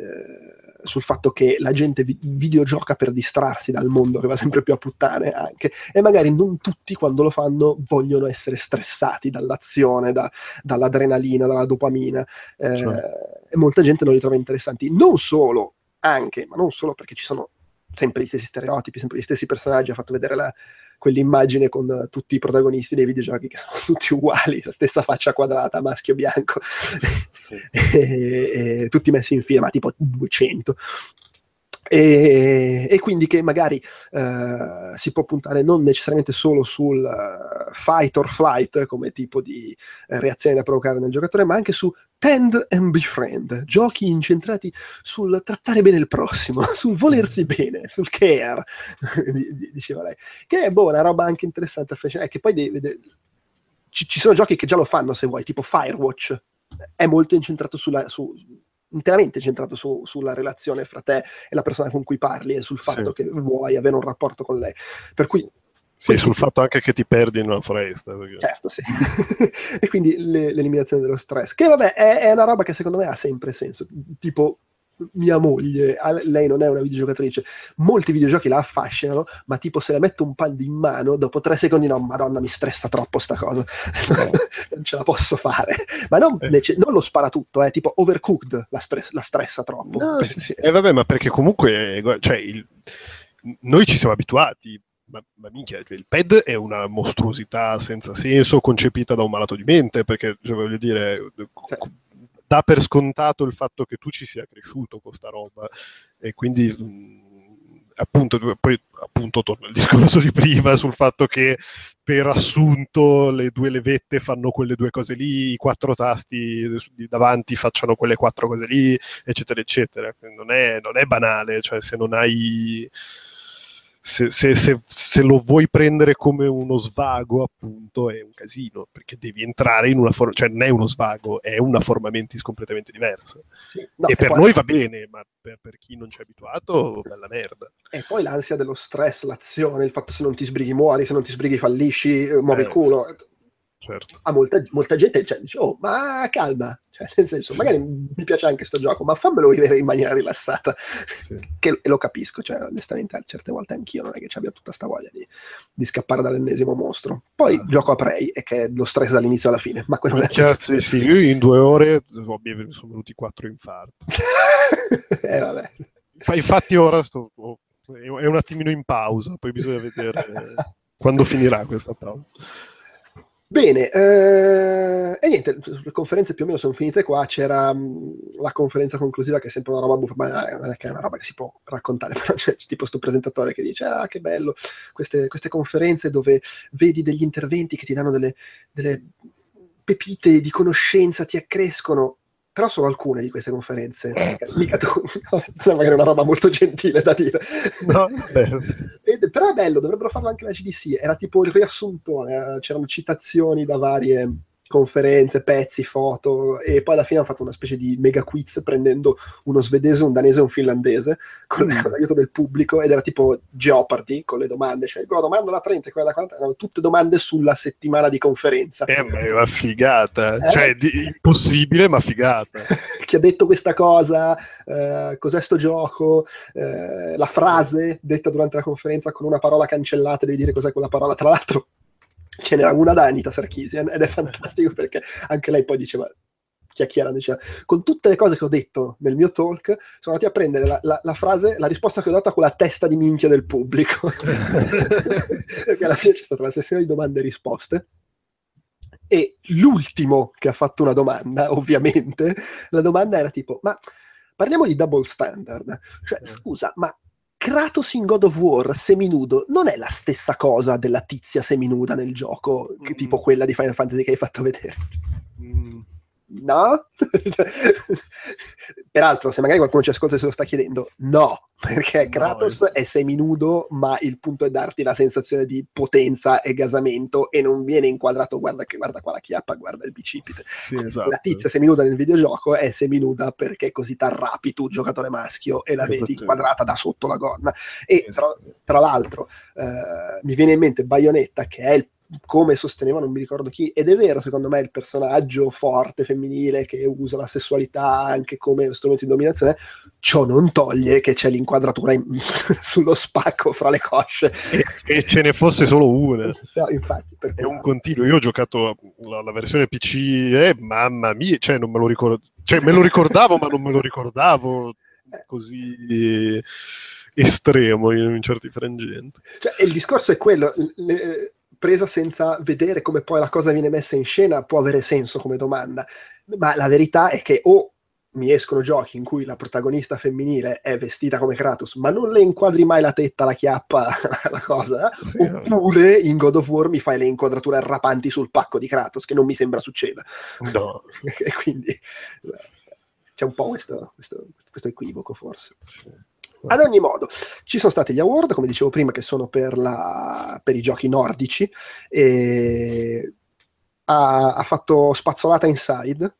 Speaker 2: sul fatto che la gente vi- videogioca per distrarsi dal mondo che va sempre più a puttane anche e magari non tutti quando lo fanno vogliono essere stressati dall'azione, da- dall'adrenalina, dalla dopamina eh,
Speaker 3: Certo.
Speaker 2: e molta gente non li trova interessanti. Non solo, anche, ma non solo perché ci sono sempre gli stessi stereotipi, sempre gli stessi personaggi. Ha fatto vedere la- quell'immagine con eh, tutti i protagonisti dei videogiochi che sono (laughs) tutti uguali, la stessa faccia quadrata, maschio bianco,
Speaker 3: Sì. (laughs)
Speaker 2: e, e tutti messi in fila, ma tipo 200. E, e quindi che magari eh, si può puntare non necessariamente solo sul eh, fight or flight come tipo di eh, reazione da provocare nel giocatore, ma anche su tend and befriend, giochi incentrati sul trattare bene il prossimo, (laughs) sul volersi bene, sul care, (laughs) di- di- diceva lei. Che è boh, una roba anche interessante, affascinante, che poi de- de- ci, ci sono giochi che già lo fanno se vuoi, tipo Firewatch, è molto incentrato sulla... Su, interamente centrato su- sulla relazione fra te e la persona con cui parli e sul fatto
Speaker 3: Sì.
Speaker 2: che vuoi avere un rapporto con lei. Per cui
Speaker 3: Sì, sul fatto anche che ti perdi in una foresta. perché-
Speaker 2: Certo, sì. (laughs) e quindi le- l'eliminazione dello stress, che vabbè è, è una roba che secondo me ha sempre senso. Tipo mia moglie, lei non è una videogiocatrice, molti videogiochi la affascinano, ma tipo se le metto un pad in mano, dopo tre secondi no, madonna mi stressa troppo sta cosa, (laughs) non ce la posso fare. Ma non,
Speaker 3: Eh.
Speaker 2: nece- non lo spara tutto, è tipo overcooked la, stress- la stressa troppo.
Speaker 3: No,
Speaker 2: Per-
Speaker 3: sì, sì. Eh, vabbè, ma perché comunque eh, cioè, il- noi ci siamo abituati. Ma, ma minchia, cioè, il pad è una mostruosità senza senso concepita da un malato di mente, perché cioè, voglio dire,
Speaker 2: Sì.
Speaker 3: Dà per scontato il fatto che tu ci sia cresciuto con sta roba e quindi mh, appunto poi appunto torno al discorso di prima sul fatto che per assunto le due levette fanno quelle due cose lì, i quattro tasti davanti facciano quelle quattro cose lì, eccetera, eccetera. Non è, non è banale, cioè se non hai. Se, se- se- se lo vuoi prendere come uno svago, appunto, è un casino, perché devi entrare in una forma, cioè non è uno svago, è una forma mentis completamente diversa.
Speaker 2: sì. No,
Speaker 3: e per
Speaker 2: poi-
Speaker 3: noi va bene, ma per, per chi non ci è abituato, bella merda.
Speaker 2: E poi l'ansia dello stress, l'azione, il fatto se non ti sbrighi muori, se non ti sbrighi fallisci, eh, muovi
Speaker 3: Eh,
Speaker 2: il culo.
Speaker 3: Certo.
Speaker 2: A molta, molta gente cioè, dice, oh, ma calma, cioè, nel senso, magari mi piace anche sto gioco, ma fammelo vivere in maniera rilassata,
Speaker 3: Sì. (laughs)
Speaker 2: che e lo capisco, cioè, onestamente, certe volte anch'io non è che ci abbia tutta sta voglia di, di scappare dall'ennesimo mostro. Poi
Speaker 3: Ah.
Speaker 2: gioco a Prey, e che è lo stress dall'inizio alla fine, ma quello è
Speaker 3: Minchia, sì, sì, io in due ore oh, mi sono venuti quattro infarti. (laughs)
Speaker 2: eh, vabbè.
Speaker 3: Fa- Infatti ora sto, oh, è un attimino in pausa, poi bisogna vedere (laughs) quando finirà questa pausa.
Speaker 2: Bene, eh, e niente, le conferenze più o meno sono finite qua, c'era mh, la conferenza conclusiva che è sempre una roba buffa, ma non è che è una roba che si può raccontare, (laughs) però c'è tipo sto presentatore che dice, ah che bello, queste, queste conferenze dove vedi degli interventi che ti danno delle, delle pepite di conoscenza, ti accrescono, però solo alcune di queste conferenze, mica tu, (laughs) magari è una roba molto gentile da dire.
Speaker 3: No.
Speaker 2: Ed- però è bello, dovrebbero farlo anche la GDC. Era tipo il riassunto, eh, c'erano citazioni da varie conferenze, pezzi, foto, e poi alla fine hanno fatto una specie di mega quiz prendendo uno svedese, un danese e un finlandese con,
Speaker 3: Mm.
Speaker 2: l'aiuto del pubblico ed era tipo Jeopardy con le domande, cioè la domanda da 30 e quella da 40, erano tutte domande sulla settimana di conferenza.
Speaker 3: Eh, ma è una figata,
Speaker 2: Eh?
Speaker 3: cioè di- impossibile ma figata. (laughs)
Speaker 2: chi ha detto questa cosa, eh, cos'è sto gioco, eh, la frase detta durante la conferenza con una parola cancellata, devi dire cos'è quella parola. Tra l'altro ce n'era una da Anita Sarkeesian ed è fantastico perché anche lei poi diceva chiacchierando, diceva, con tutte le cose che ho detto nel mio talk, sono andati a prendere la, la- la frase, la risposta che ho dato a quella testa di minchia del pubblico. (laughs) perché alla fine c'è stata la sessione di domande e risposte. E l'ultimo che ha fatto una domanda, ovviamente, la domanda era tipo: Ma parliamo di double standard. Cioè,
Speaker 3: Eh.
Speaker 2: scusa, ma Kratos in God of War seminudo non è la stessa cosa della tizia seminuda nel gioco,
Speaker 3: Mm.
Speaker 2: tipo quella di Final Fantasy che hai fatto vedere? No? (laughs) Peraltro, se magari qualcuno ci ascolta e se lo sta chiedendo, no, perché
Speaker 3: No,
Speaker 2: Kratos
Speaker 3: esatto.
Speaker 2: è seminudo, ma il punto è darti la sensazione di potenza e gasamento e non viene inquadrato, guarda, che, guarda qua la chiappa, guarda il bicipite.
Speaker 3: sì, esatto.
Speaker 2: La tizia seminuda nel videogioco è seminuda perché così t'arrapi tu, giocatore maschio, e la vedi
Speaker 3: Esatto.
Speaker 2: inquadrata da sotto la gonna. E tra,
Speaker 3: Esatto.
Speaker 2: tra l'altro, eh, mi viene in mente Bayonetta, che è il come sosteneva non mi ricordo chi, ed è vero secondo me il personaggio forte femminile che usa la sessualità anche come strumento di dominazione, ciò non toglie che c'è l'inquadratura in- (laughs) sullo spacco fra le cosce.
Speaker 3: E, e ce ne fosse solo una.
Speaker 2: No, infatti, per
Speaker 3: È un continuo. Io ho giocato la, la versione PC e mamma mia, cioè non me lo ricordo. Cioè me lo ricordavo, ma non me lo ricordavo così eh, estremo in, in certi frangenti.
Speaker 2: Cioè, il discorso è quello, le- presa senza vedere come poi la cosa viene messa in scena può avere senso come domanda, ma la verità è che o mi escono giochi in cui la protagonista femminile è vestita come Kratos, ma non le inquadri mai la tetta, la chiappa, (laughs) la cosa,
Speaker 3: Sì,
Speaker 2: oppure in God of War mi fai le inquadrature arrapanti sul pacco di Kratos, che non mi sembra succeda.
Speaker 3: no. (laughs)
Speaker 2: e quindi eh, c'è un po' questo, questo- questo equivoco forse.
Speaker 3: Sì.
Speaker 2: Ad ogni modo, ci sono stati gli award, come dicevo prima, che sono per, la- per i giochi nordici. Ha, ha fatto spazzolata Inside,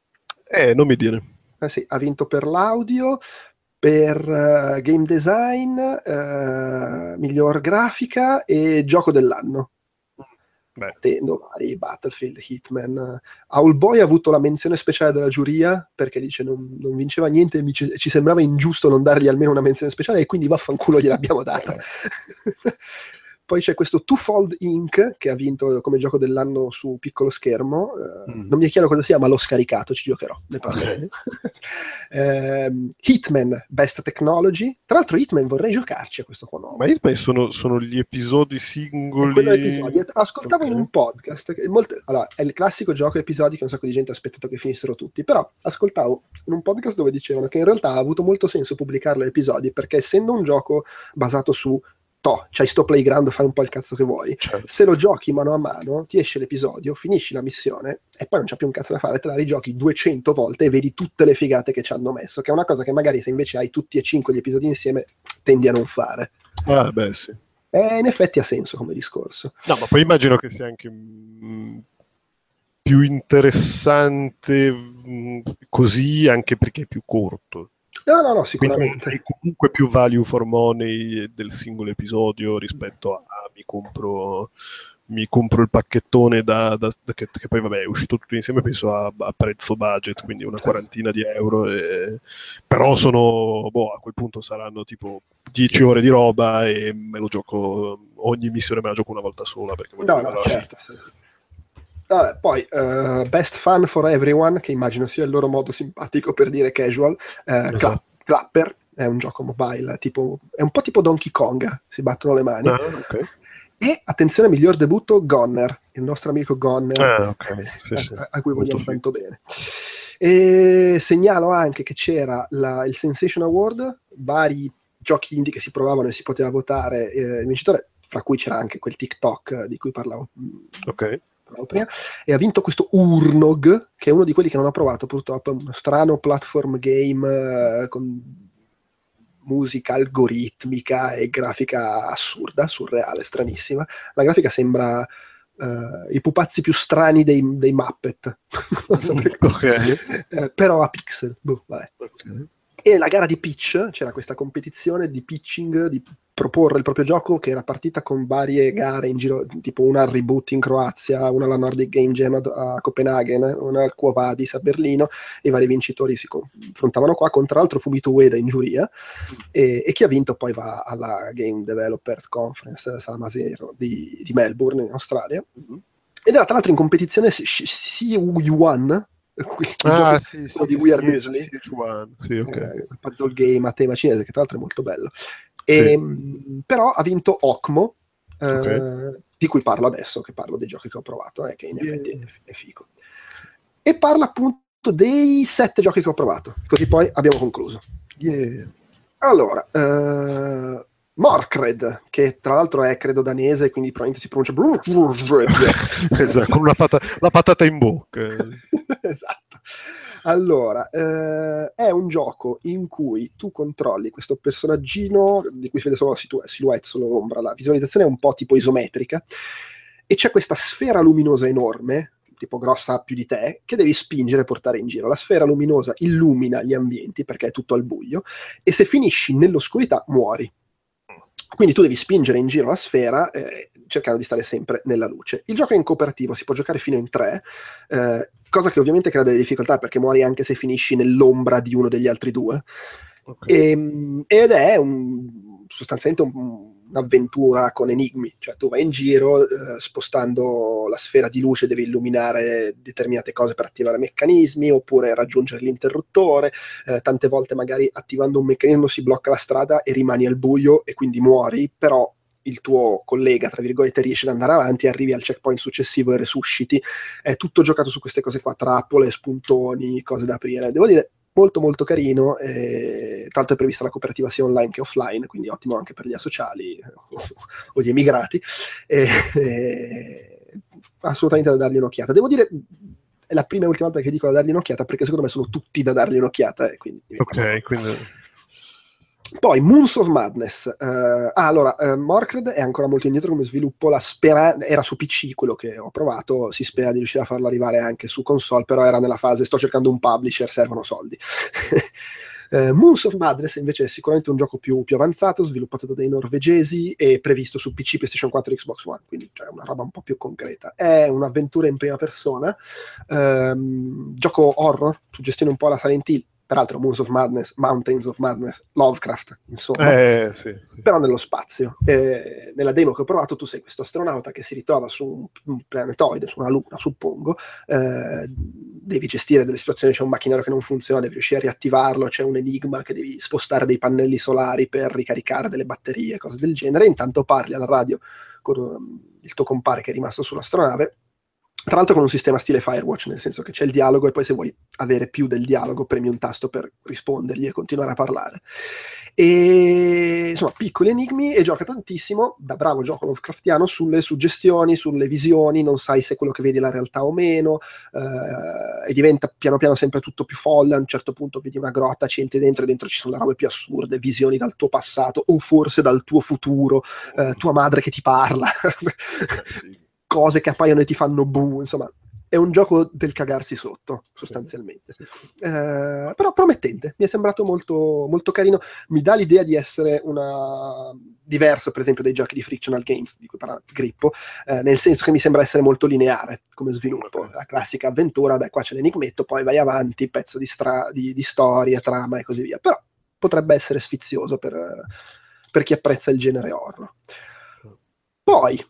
Speaker 3: Eh, non mi dire.
Speaker 2: eh sì, ha vinto per l'audio, per eh, game design, eh, miglior grafica e gioco dell'anno.
Speaker 3: Beh,
Speaker 2: Tendo vari Battlefield, Hitman. Owlboy ha avuto la menzione speciale della giuria perché dice non, non vinceva niente e ci, ci sembrava ingiusto non dargli almeno una menzione speciale e quindi vaffanculo gliel'abbiamo data. (laughs) Poi c'è questo Twofold Inc. che ha vinto come gioco dell'anno su piccolo schermo. Eh,
Speaker 3: Mm.
Speaker 2: Non mi è chiaro cosa sia, ma l'ho scaricato, ci giocherò. Ne parleremo. (laughs) Ehm, Hitman Best Technology. Tra l'altro, Hitman vorrei giocarci a questo qua nuovo.
Speaker 3: ma Hitman sono, sono gli episodi singoli.
Speaker 2: episodi. Ascoltavo in
Speaker 3: Ok.
Speaker 2: un podcast. molte- allora, è il classico gioco episodi che un sacco di gente ha aspettato che finissero tutti. Però ascoltavo in un podcast dove dicevano che in realtà ha avuto molto senso pubblicarlo a episodi perché essendo un gioco basato su to, c'hai sto playground, fai un po' il cazzo che vuoi.
Speaker 3: Certo.
Speaker 2: Se lo giochi mano a mano, ti esce l'episodio, finisci la missione e poi non c'è più un cazzo da fare, te la rigiochi 200 volte e vedi tutte le figate che ci hanno messo, che è una cosa che magari se invece hai tutti e cinque gli episodi insieme tendi a non fare.
Speaker 3: Ah, beh, sì.
Speaker 2: E in effetti ha senso come discorso.
Speaker 3: No, ma poi immagino che sia anche mm, più interessante mm, così anche perché è più corto.
Speaker 2: No, no, no,
Speaker 3: Quindi
Speaker 2: sicuramente.
Speaker 3: hai comunque più value for money del singolo episodio rispetto a mi compro, mi compro il pacchettone da, da- da- che, che poi vabbè è uscito tutto insieme penso a, a prezzo budget quindi una
Speaker 2: Sì.
Speaker 3: quarantina di euro e- però sono boh a quel punto saranno tipo 10 ore di roba e me lo gioco ogni missione me la gioco una volta sola perché
Speaker 2: No, no, certo. sì. Vabbè, poi eh, Best Fun for Everyone, che immagino sia il loro modo simpatico per dire casual,
Speaker 3: Esatto.
Speaker 2: Cla- Clapper, è un gioco mobile, tipo, è un po' tipo Donkey Kong, si battono le mani.
Speaker 3: Ah, ok.
Speaker 2: E attenzione, miglior debutto, Gonner, il nostro amico Gonner,
Speaker 3: Ah, ok. Sì,
Speaker 2: eh,
Speaker 3: sì.
Speaker 2: a cui vogliamo
Speaker 3: Molto
Speaker 2: tanto bene. E segnalo anche che c'era la- il Sensation Award, vari giochi indie che si provavano e si poteva votare eh, il vincitore, fra cui c'era anche quel TikTok di cui parlavo mm, prima, e ha vinto questo Urnog, che è uno di quelli che non ho provato purtroppo, è uno strano platform game eh, con musica algoritmica e grafica assurda, surreale, stranissima. La grafica sembra eh, i pupazzi più strani dei, dei Muppet, (laughs) non so perché.
Speaker 3: ok
Speaker 2: Eh, però a pixel. Boh, vabbè. E la gara di pitch, c'era questa competizione di pitching, di proporre il proprio gioco che era partita con varie gare in giro, tipo una al reboot in Croazia, una alla Nordic Game Jam a, Copenaghen, una al Quo Vadis a Berlino, e i vari vincitori si confrontavano qua, con tra l'altro Fumito Ueda in giuria, e, e chi ha vinto poi va alla Game Developers Conference Salamasero di, di Melbourne in Australia. Ed era tra l'altro in competizione CU1,
Speaker 3: ah sì sì
Speaker 2: di
Speaker 3: sì,
Speaker 2: We Are
Speaker 3: sì,
Speaker 2: Muesli.
Speaker 3: sì, Juan. sì ok
Speaker 2: eh, puzzle game a tema cinese, che tra l'altro è molto bello. E, mh, Però ha vinto Ocmo, eh,
Speaker 3: Ok.
Speaker 2: di cui parlo adesso, che parlo dei giochi che ho provato, eh, che in effetti è, è figo. E parla appunto dei sette giochi che ho provato, così poi abbiamo concluso.
Speaker 3: Yeah.
Speaker 2: Allora, eh, Morkred, che tra l'altro è credo danese, quindi probabilmente si pronuncia... (laughs)
Speaker 3: esatto con una pata- la patata in bocca (laughs)
Speaker 2: esatto. Allora, eh, è un gioco in cui tu controlli questo personaggino di cui si vede solo la situ- silhouette, solo l'ombra, la visualizzazione è un po' tipo isometrica e c'è questa sfera luminosa enorme, tipo grossa più di te, che devi spingere e portare in giro. La sfera luminosa illumina gli ambienti perché è tutto al buio e se finisci nell'oscurità muori. Quindi tu devi spingere in giro la sfera, eh, cercando di stare sempre nella luce. Il gioco è in cooperativo, si può giocare fino in tre, eh, cosa che ovviamente crea delle difficoltà perché muori anche se finisci nell'ombra di uno degli altri due.
Speaker 3: Ok.
Speaker 2: Ehm, ed è un- sostanzialmente un- un'avventura con enigmi, cioè tu vai in giro eh, spostando la sfera di luce, devi illuminare determinate cose per attivare meccanismi oppure raggiungere l'interruttore, eh, tante volte magari attivando un meccanismo si blocca la strada e rimani al buio e quindi muori, però il tuo collega, tra virgolette, riesce ad andare avanti, arrivi al checkpoint successivo e resusciti. È tutto giocato su queste cose qua, trappole, spuntoni, cose da aprire. Devo dire, molto molto carino. E, tra l'altro è prevista la cooperativa sia online che offline, quindi ottimo anche per gli asociali o, (laughs) o gli emigrati. Assolutamente da dargli un'occhiata. Devo dire, è la prima e ultima volta che dico da dargli un'occhiata perché secondo me sono tutti da dargli un'occhiata. Quindi
Speaker 3: Ok, quindi
Speaker 2: poi Moons of Madness. eh, ah, allora, eh, Morkred è ancora molto indietro come sviluppo. Spera- era su PC quello che ho provato. Si spera di riuscire a farlo arrivare anche su console, però era nella fase sto cercando un publisher, servono soldi. (laughs) Eh, Moons of Madness invece è sicuramente un gioco più, più avanzato, sviluppato da dei norvegesi e previsto su PC, PlayStation 4 e Xbox One, quindi cioè, una roba un po' più concreta. È un'avventura in prima persona, ehm, gioco horror, suggestione un po' alla Silent Hill, peraltro Moons of Madness, Mountains of Madness, Lovecraft, insomma
Speaker 3: eh, sì, sì.
Speaker 2: però nello spazio. Eh, nella demo che ho provato, tu sei questo astronauta che si ritrova su un, un planetoide, su una luna, suppongo. eh, devi gestire delle situazioni, c'è un macchinario che non funziona, devi riuscire a riattivarlo, c'è un enigma che devi spostare dei pannelli solari per ricaricare delle batterie, cose del genere. Intanto parli alla radio con um, il tuo compare che è rimasto sull'astronave. Tra l'altro con un sistema stile Firewatch, nel senso che c'è il dialogo e poi se vuoi avere più del dialogo premi un tasto per rispondergli e continuare a parlare. E insomma, piccoli enigmi e gioca tantissimo, da bravo gioco Lovecraftiano, sulle suggestioni, sulle visioni, non sai se quello che vedi è la realtà o meno, eh, e diventa piano piano sempre tutto più folle, a un certo punto vedi una grotta, ci entri dentro e dentro ci sono le robe più assurde, visioni dal tuo passato o forse dal tuo futuro, eh, tua madre che ti parla, cose che appaiono e ti fanno bu, insomma, è un gioco del cagarsi sotto, sostanzialmente. Eh, però promettente, mi è sembrato molto, molto carino, mi dà l'idea di essere una... diverso, per esempio, dai giochi di Frictional Games, di cui parla Grippo, eh, nel senso che mi sembra essere molto lineare come sviluppo. La classica avventura, beh, qua c'è l'enigmetto, poi vai avanti, pezzo di, stra- di, di storia, trama e così via. Però potrebbe essere sfizioso per, per chi apprezza il genere horror. Poi,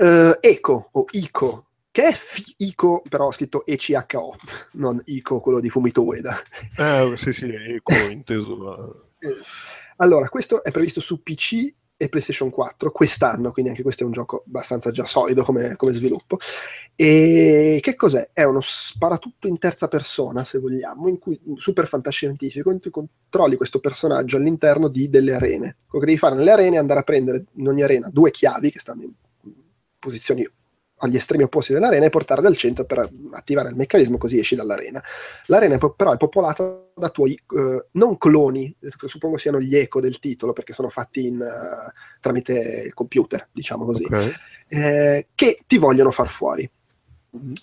Speaker 2: eh, Eco o Ico, che è fi- Ico, però ho scritto ECHO, (laughs) non Ico, quello di Fumito Ueda.
Speaker 3: Eh, sì, sì, eco, (laughs) inteso.
Speaker 2: Allora, questo è previsto su PC e PlayStation 4 quest'anno, quindi anche questo è un gioco abbastanza già solido come, come sviluppo. E che cos'è? È uno sparatutto in terza persona, se vogliamo, in cui super fantascientifico, in cui controlli questo personaggio all'interno di delle arene. Quello che devi fare nelle arene è andare a prendere in ogni arena due chiavi che stanno in posizioni agli estremi opposti dell'arena e portarle al centro per attivare il meccanismo così esci dall'arena. L'arena però è popolata da tuoi eh, non cloni, che suppongo siano gli eco del titolo perché sono fatti in, eh, tramite il computer, diciamo così,
Speaker 3: Ok.
Speaker 2: eh, che ti vogliono far fuori.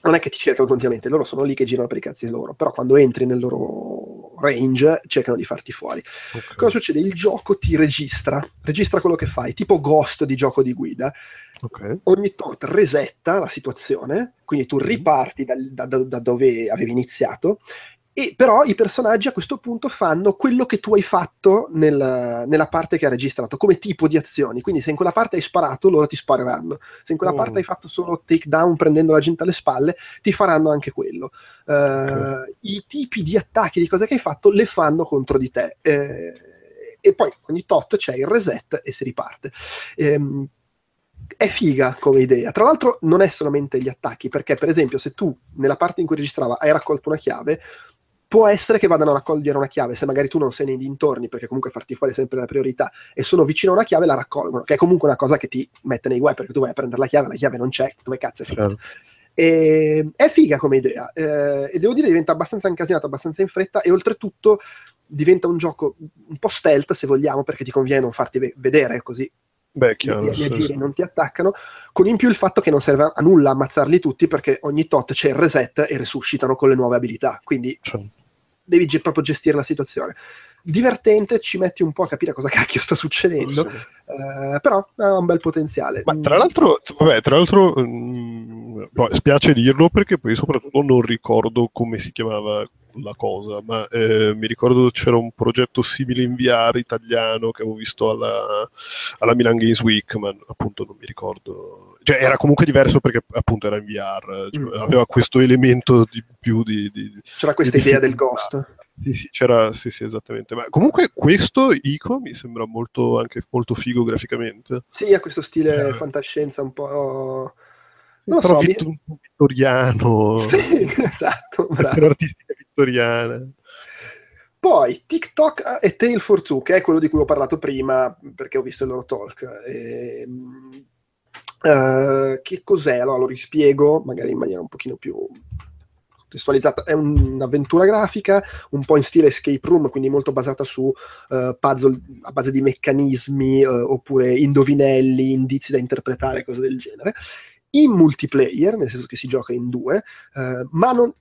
Speaker 2: Non è che ti cercano continuamente, loro sono lì che girano per i cazzi loro, però quando entri nel loro range cercano di farti fuori.
Speaker 3: ok.
Speaker 2: Cosa succede? Il gioco ti registra, registra quello che fai, tipo ghost di gioco di guida,
Speaker 3: Ok.
Speaker 2: ogni tot resetta la situazione, quindi tu riparti dal- da, da- da dove avevi iniziato, e però i personaggi a questo punto fanno quello che tu hai fatto nel- nella parte che ha registrato, come tipo di azioni. Quindi se in quella parte hai sparato, loro ti spareranno. Se in quella
Speaker 3: Oh.
Speaker 2: parte hai fatto solo takedown prendendo la gente alle spalle, ti faranno anche quello. Eh,
Speaker 3: Ok.
Speaker 2: I tipi di attacchi, di cose che hai fatto, le fanno contro di te. Eh, e poi ogni tot c'è il reset e si riparte. Ehm, è figa come idea. Tra l'altro, non è solamente gli attacchi, perché, per esempio, se tu nella parte in cui registrava hai raccolto una chiave, può essere che vadano a raccogliere una chiave. Se magari tu non sei nei dintorni, perché comunque farti fuori è sempre la priorità, e sono vicino a una chiave, la raccolgono, che è comunque una cosa che ti mette nei guai, perché tu vai a prendere la chiave, la chiave non c'è, dove cazzo è finita?
Speaker 3: Chiaro.
Speaker 2: E, è figa come idea eh, e devo dire diventa abbastanza incasinato, abbastanza in fretta e oltretutto diventa un gioco un po' stealth se vogliamo perché ti conviene non farti ve- vedere così
Speaker 3: Beh, chiaro.
Speaker 2: gli aggiri
Speaker 3: sì.
Speaker 2: non ti attaccano con in più il fatto che non serve a nulla ammazzarli tutti perché ogni tot c'è il reset e resuscitano con le nuove abilità quindi
Speaker 3: Cioè,
Speaker 2: devi ge- proprio gestire la situazione divertente, ci metti un po' a capire cosa cacchio sta succedendo,
Speaker 3: Sì.
Speaker 2: eh, però ha un bel potenziale.
Speaker 3: Ma tra l'altro, vabbè, tra l'altro mm, poi spiace dirlo perché poi soprattutto non ricordo come si chiamava la cosa, ma eh, mi ricordo c'era un progetto simile in VR italiano che avevo visto alla, alla Milan Games Week, ma appunto non mi ricordo. Cioè era comunque diverso perché appunto era in VR, cioè,
Speaker 2: Mm.
Speaker 3: aveva questo elemento di più di... di-
Speaker 2: C'era questa
Speaker 3: di
Speaker 2: idea del ghost.
Speaker 3: Sì, sì, c'era, sì, sì, esattamente. Ma comunque questo Ico mi sembra molto, anche molto figo graficamente.
Speaker 2: Sì, ha questo stile
Speaker 3: Eh.
Speaker 2: fantascienza un po'... Non lo
Speaker 3: Però
Speaker 2: so, mi-
Speaker 3: vit- un po' vittoriano,
Speaker 2: Sì, (laughs) esatto, bravo.
Speaker 3: artistica vittoriana.
Speaker 2: Poi TikTok e Tale for Two, che è quello di cui ho parlato prima perché ho visto il loro talk. Ehm, eh, che cos'è? Allora lo rispiego magari in maniera un pochino più contestualizzata. È un'avventura grafica un po' in stile escape room, quindi molto basata su eh, puzzle a base di meccanismi eh, oppure indovinelli, indizi da interpretare, cose del genere. In multiplayer, nel senso che si gioca in due, ma non,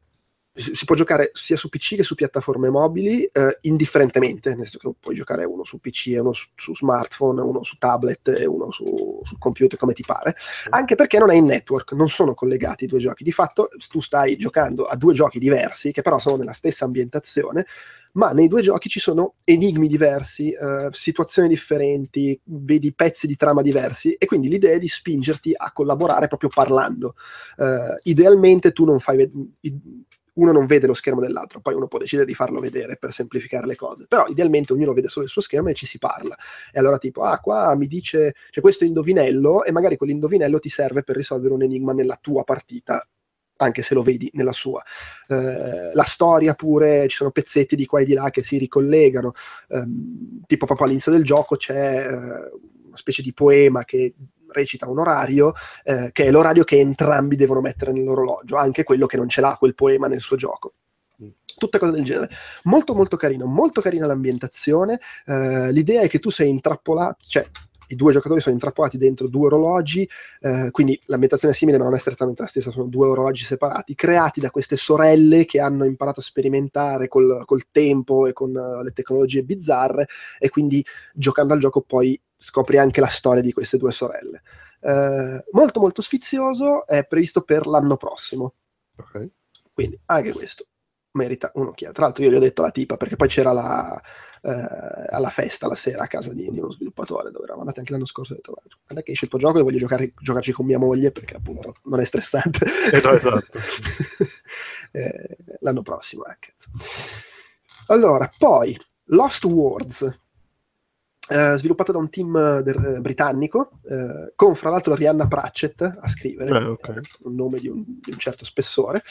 Speaker 2: si può giocare sia su PC che su piattaforme mobili eh, indifferentemente, nel senso che puoi giocare uno su PC, uno su, su smartphone, uno su tablet e uno su, sul computer come ti pare, anche perché non è in network, non sono collegati i due giochi. Di fatto tu stai giocando a due giochi diversi che però sono nella stessa ambientazione, ma nei due giochi ci sono enigmi diversi, eh, situazioni differenti, vedi pezzi di trama diversi e quindi l'idea è di spingerti a collaborare proprio parlando. Eh, idealmente tu non fai ved- uno non vede lo schermo dell'altro, poi uno può decidere di farlo vedere per semplificare le cose, però idealmente ognuno vede solo il suo schermo e ci si parla. E allora tipo, ah, qua mi dice c'è questo indovinello e magari quell'indovinello ti serve per risolvere un enigma nella tua partita anche se lo vedi nella sua. Eh, la storia pure, ci sono pezzetti di qua e di là che si ricollegano, Ehm, tipo proprio all'inizio del gioco c'è eh, una specie di poema che recita un orario, eh, che è l'orario che entrambi devono mettere nell'orologio, anche quello che non ce l'ha quel poema nel suo gioco. Tutte cose del genere. Molto molto carino, molto carina l'ambientazione. eh, l'idea è che tu sei intrappolato, cioè i due giocatori sono intrappolati dentro due orologi, eh, quindi l'ambientazione è simile ma non è strettamente la stessa, sono due orologi separati, creati da queste sorelle che hanno imparato a sperimentare col, col tempo e con uh, le tecnologie bizzarre e quindi giocando al gioco poi scopri anche la storia di queste due sorelle. Eh, molto molto sfizioso, è previsto per l'anno prossimo,
Speaker 3: Ok.
Speaker 2: quindi anche questo merita un'occhiata. Tra l'altro io gli ho detto alla tipa perché poi c'era la, eh, alla festa la sera a casa di, di uno sviluppatore dove eravamo andati anche l'anno scorso ho detto "Guarda, che esce il tuo gioco e voglio giocare, giocarci con mia moglie perché appunto non è stressante
Speaker 3: Eh, no, esatto. (laughs)
Speaker 2: Eh, l'anno prossimo eh, cazzo. allora poi Lost Words eh, sviluppato da un team eh, del- eh, britannico eh, con fra l'altro Rihanna Pratchett a scrivere
Speaker 3: Eh, ok.
Speaker 2: un nome di un, di un certo spessore,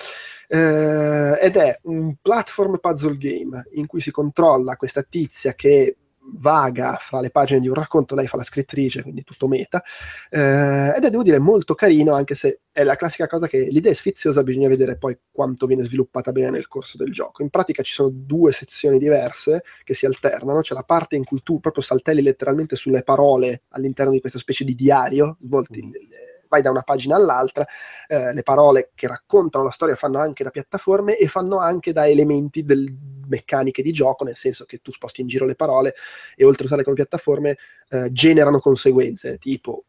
Speaker 2: eh, ed è un platform puzzle game in cui si controlla questa tizia che vaga fra le pagine di un racconto, lei fa la scrittrice, quindi tutto meta, eh, ed è, devo dire, molto carino, anche se è la classica cosa che l'idea è sfiziosa, bisogna vedere poi quanto viene sviluppata bene nel corso del gioco. In pratica ci sono due sezioni diverse che si alternano, c'è la parte in cui tu proprio saltelli letteralmente sulle parole all'interno di questa specie di diario, svolti,
Speaker 3: Mm.
Speaker 2: Vai da una pagina all'altra, eh, le parole che raccontano la storia fanno anche da piattaforme e fanno anche da elementi del meccaniche di gioco, nel senso che tu sposti in giro le parole e oltre a usarle come piattaforme eh, generano conseguenze, tipo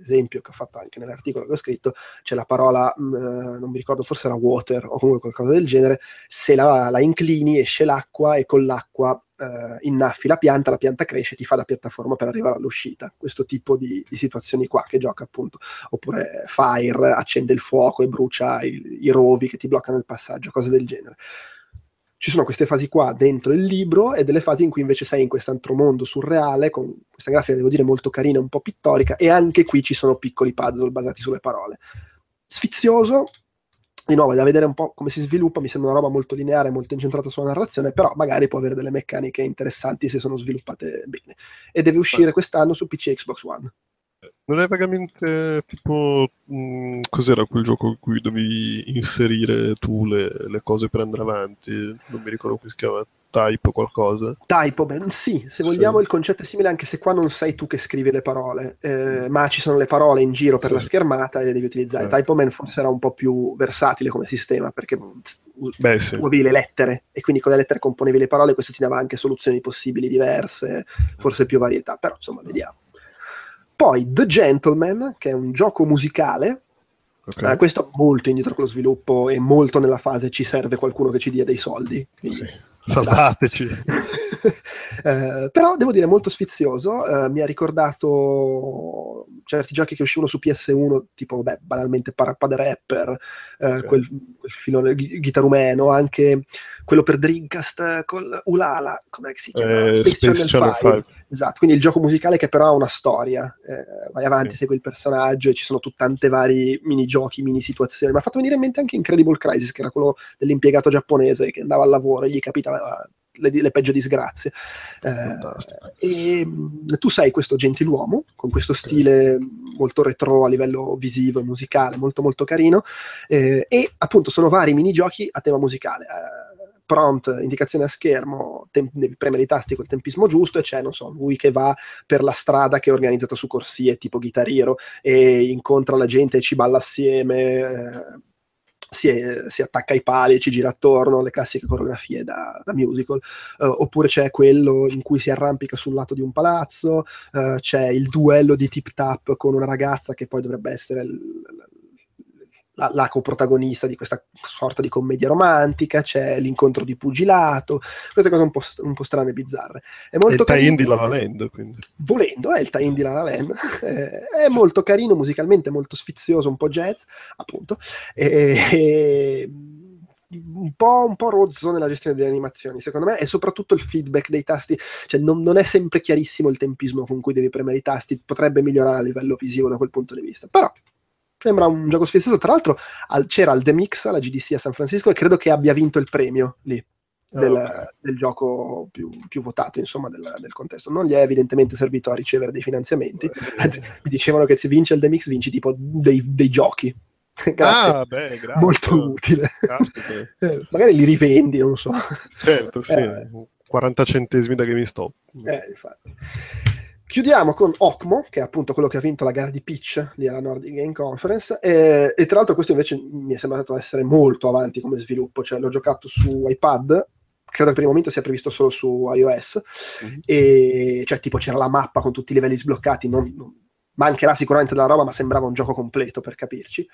Speaker 2: esempio che ho fatto anche nell'articolo che ho scritto, c'è la parola, mh, eh, non mi ricordo, forse era water o comunque qualcosa del genere, se la, la inclini esce l'acqua e con l'acqua eh, innaffi la pianta, la pianta cresce, ti fa da piattaforma per arrivare all'uscita. Questo tipo di, di situazioni qua che gioca appunto. Oppure Fire accende il fuoco e brucia i, i rovi che ti bloccano il passaggio, cose del genere. Ci sono queste fasi qua dentro il libro e delle fasi in cui invece sei in quest'altro mondo surreale con questa grafica, devo dire, molto carina, un po' pittorica e anche qui ci sono piccoli puzzle basati sulle parole. Sfizioso, di nuovo è da vedere un po' come si sviluppa, mi sembra una roba molto lineare, molto incentrata sulla narrazione, però magari può avere delle meccaniche interessanti se sono sviluppate bene. E deve uscire quest'anno su PC e Xbox One.
Speaker 3: Non è vagamente tipo. mh, cos'era quel gioco in cui dovevi inserire tu le, le cose per andare avanti? Non mi ricordo come si chiama. type o qualcosa?
Speaker 2: Typo, ben sì, se vogliamo il concetto è simile anche se qua non sei tu che scrivi le parole, eh, ma ci sono le parole in giro per
Speaker 3: Sì.
Speaker 2: la schermata e le devi utilizzare.
Speaker 3: Sì.
Speaker 2: Typoman forse era un po' più versatile come sistema perché u-
Speaker 3: Beh, sì.
Speaker 2: tu avevi le lettere e quindi con le lettere componevi le parole, questo ti dava anche soluzioni possibili diverse, forse più varietà, però insomma vediamo. Poi The Gentleman, che è un gioco musicale,
Speaker 3: Ok.
Speaker 2: eh, questo molto indietro con lo sviluppo e molto nella fase ci serve qualcuno che ci dia dei soldi. quindi-
Speaker 3: Sì. Salvateci. (laughs) (laughs)
Speaker 2: Eh, però devo dire molto sfizioso, eh, mi ha ricordato certi giochi che uscivano su PS1, tipo beh, banalmente Parappa the Rapper, eh,
Speaker 3: Ok.
Speaker 2: quel, quel filone ghi- chitarumeno, anche quello per Dreamcast con Ulala, com'è che si chiama?
Speaker 3: Eh, Space Channel 5.
Speaker 2: Esatto, quindi il gioco musicale che però ha una storia, eh, vai avanti,
Speaker 3: Sì.
Speaker 2: segui il personaggio e ci sono tante vari minigiochi, mini situazioni. Mi ha fatto venire in mente anche Incredible Crisis, che era quello dell'impiegato giapponese che andava al lavoro e gli capitava le, le peggio disgrazie. Eh, e mh, tu sei questo gentiluomo con questo stile molto retro a livello visivo e musicale, molto molto carino. eh, e appunto sono vari minigiochi a tema musicale. eh, prompt, indicazione a schermo, tem- devi premere i tasti col tempismo giusto e c'è, non so, lui che va per la strada che è organizzata su corsie tipo chitarriero e incontra la gente e ci balla assieme, si, si attacca ai pali e ci gira attorno, le classiche coreografie da, da musical, Eh, oppure c'è quello in cui si arrampica sul lato di un palazzo, eh, c'è il duello di tip tap con una ragazza che poi dovrebbe essere il- la, la coprotagonista di questa sorta di commedia romantica, c'è l'incontro di pugilato, queste cose un po', un po' strane e bizzarre. È molto
Speaker 3: il tie-in di
Speaker 2: carino
Speaker 3: La La Land, quindi.
Speaker 2: volendo, è il tie-in di La La Land, (laughs) eh, è molto carino musicalmente, molto sfizioso, un po' jazz, appunto, e, e un, po', un po' rozzo nella gestione delle animazioni, secondo me, e soprattutto il feedback dei tasti, cioè non, non è sempre chiarissimo il tempismo con cui devi premere i tasti, potrebbe migliorare a livello visivo da quel punto di vista, però sembra un gioco sfizioso, tra l'altro al- c'era al The Mix, alla GDC a San Francisco, e credo che abbia vinto il premio lì del,
Speaker 3: Ah,
Speaker 2: del gioco più, più votato insomma del, del contesto non gli è evidentemente servito a ricevere dei finanziamenti (laughs) anzi mi dicevano che se vince il The Mix vinci tipo dei, dei giochi (laughs) grazie
Speaker 3: Ah, beh, grazie.
Speaker 2: molto utile
Speaker 3: Caspita. (laughs)
Speaker 2: Eh, magari li rivendi non lo so
Speaker 3: Certo, sì.
Speaker 2: Eh.
Speaker 3: 40 centesimi da GameStop.
Speaker 2: Eh, infatti. Chiudiamo con Ocmo, che è appunto quello che ha vinto la gara di pitch lì alla Nordic Game Conference. E, e tra l'altro, questo invece mi è sembrato essere molto avanti come sviluppo. Cioè, l'ho giocato su iPad, credo che per il momento sia previsto solo su iOS.
Speaker 3: Mhm.
Speaker 2: E cioè, tipo, c'era la mappa con tutti i livelli sbloccati. Non, non- mancherà sicuramente della roba, ma sembrava un gioco completo per capirci.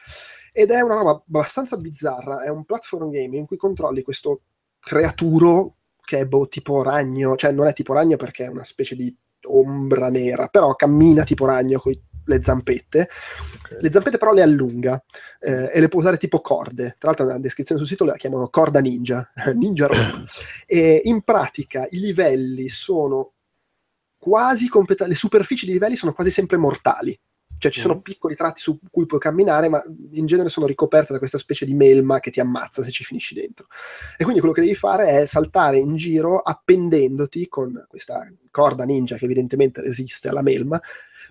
Speaker 2: Ed è una roba abbastanza bizzarra. È un platform game in cui controlli questo creaturo che è boh, tipo ragno, cioè non è tipo ragno perché è una specie di ombra nera, però cammina tipo ragno con le zampette.
Speaker 3: Ok.
Speaker 2: Le zampette però le allunga eh, e le può usare tipo corde. Tra l'altro nella descrizione sul sito la chiamano corda ninja, (laughs) ninja rope. E in pratica i livelli sono quasi completamente, le superfici di livelli sono quasi sempre mortali. Cioè ci sono
Speaker 3: Mm.
Speaker 2: piccoli tratti su cui puoi camminare, ma in genere sono ricoperte da questa specie di melma che ti ammazza se ci finisci dentro. E quindi quello che devi fare è saltare in giro appendendoti con questa corda ninja che evidentemente resiste alla melma,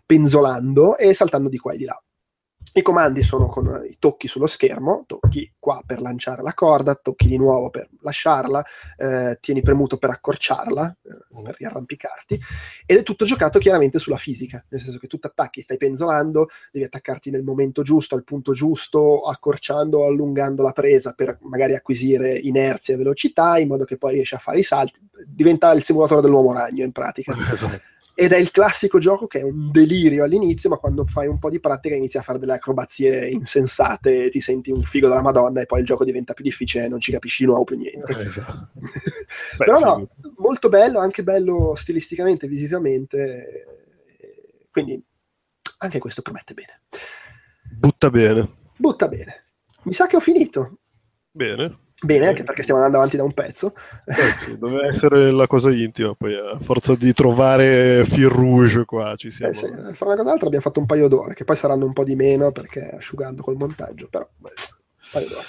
Speaker 2: penzolando e saltando di qua e di là. I comandi sono con eh, i tocchi sullo schermo, tocchi qua per lanciare la corda, tocchi di nuovo per lasciarla, eh, tieni premuto per accorciarla, eh, per riarrampicarti, ed è tutto giocato chiaramente sulla fisica, nel senso che tu attacchi, stai penzolando, devi attaccarti nel momento giusto, al punto giusto, accorciando o allungando la presa per magari acquisire inerzia e velocità, in modo che poi riesci a fare i salti. Diventa il simulatore dell'uomo ragno in pratica.
Speaker 3: Esatto.
Speaker 2: Ed è il classico gioco che è un delirio all'inizio, ma quando fai un po' di pratica inizi a fare delle acrobazie insensate, ti senti un figo della Madonna e poi il gioco diventa più difficile e non ci capisci nuovo più niente.
Speaker 3: Eh, esatto. (laughs)
Speaker 2: Però no, molto bello, anche bello stilisticamente, visivamente, eh, quindi anche questo promette bene.
Speaker 3: Butta bene.
Speaker 2: Butta bene. Mi sa che ho finito.
Speaker 3: Bene.
Speaker 2: Bene, anche perché stiamo andando avanti da un pezzo.
Speaker 3: Eh sì, (laughs) deve essere la cosa intima, poi a forza di trovare fil rouge qua ci siamo.
Speaker 2: Eh, sì, fare una cosa altra abbiamo fatto un paio d'ore, che poi saranno un po' di meno perché asciugando col montaggio, però beh, un paio d'ore.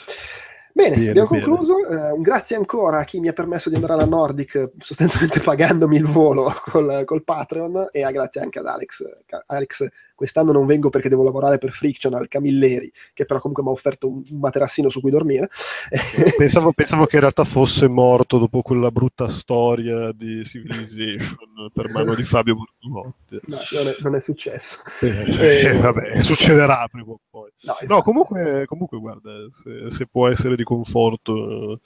Speaker 2: Bene,
Speaker 3: Bene,
Speaker 2: abbiamo
Speaker 3: bene.
Speaker 2: concluso. Eh, un grazie ancora a chi mi ha permesso di andare alla Nordic, sostanzialmente pagandomi il volo (laughs) col, col Patreon, e a grazie anche ad Alex. Alex, quest'anno non vengo perché devo lavorare per Frictional Camilleri, che però comunque mi ha offerto un, materassino su cui dormire. (laughs)
Speaker 3: Pensavo, pensavo che in realtà fosse morto dopo quella brutta storia di Civilization per mano di Fabio Bortolotti.
Speaker 2: No, non, è, non è successo.
Speaker 3: Eh, vabbè, succederà prima o poi.
Speaker 2: No,
Speaker 3: No,
Speaker 2: esatto.
Speaker 3: comunque, comunque guarda, se, se può essere di conforto, eh,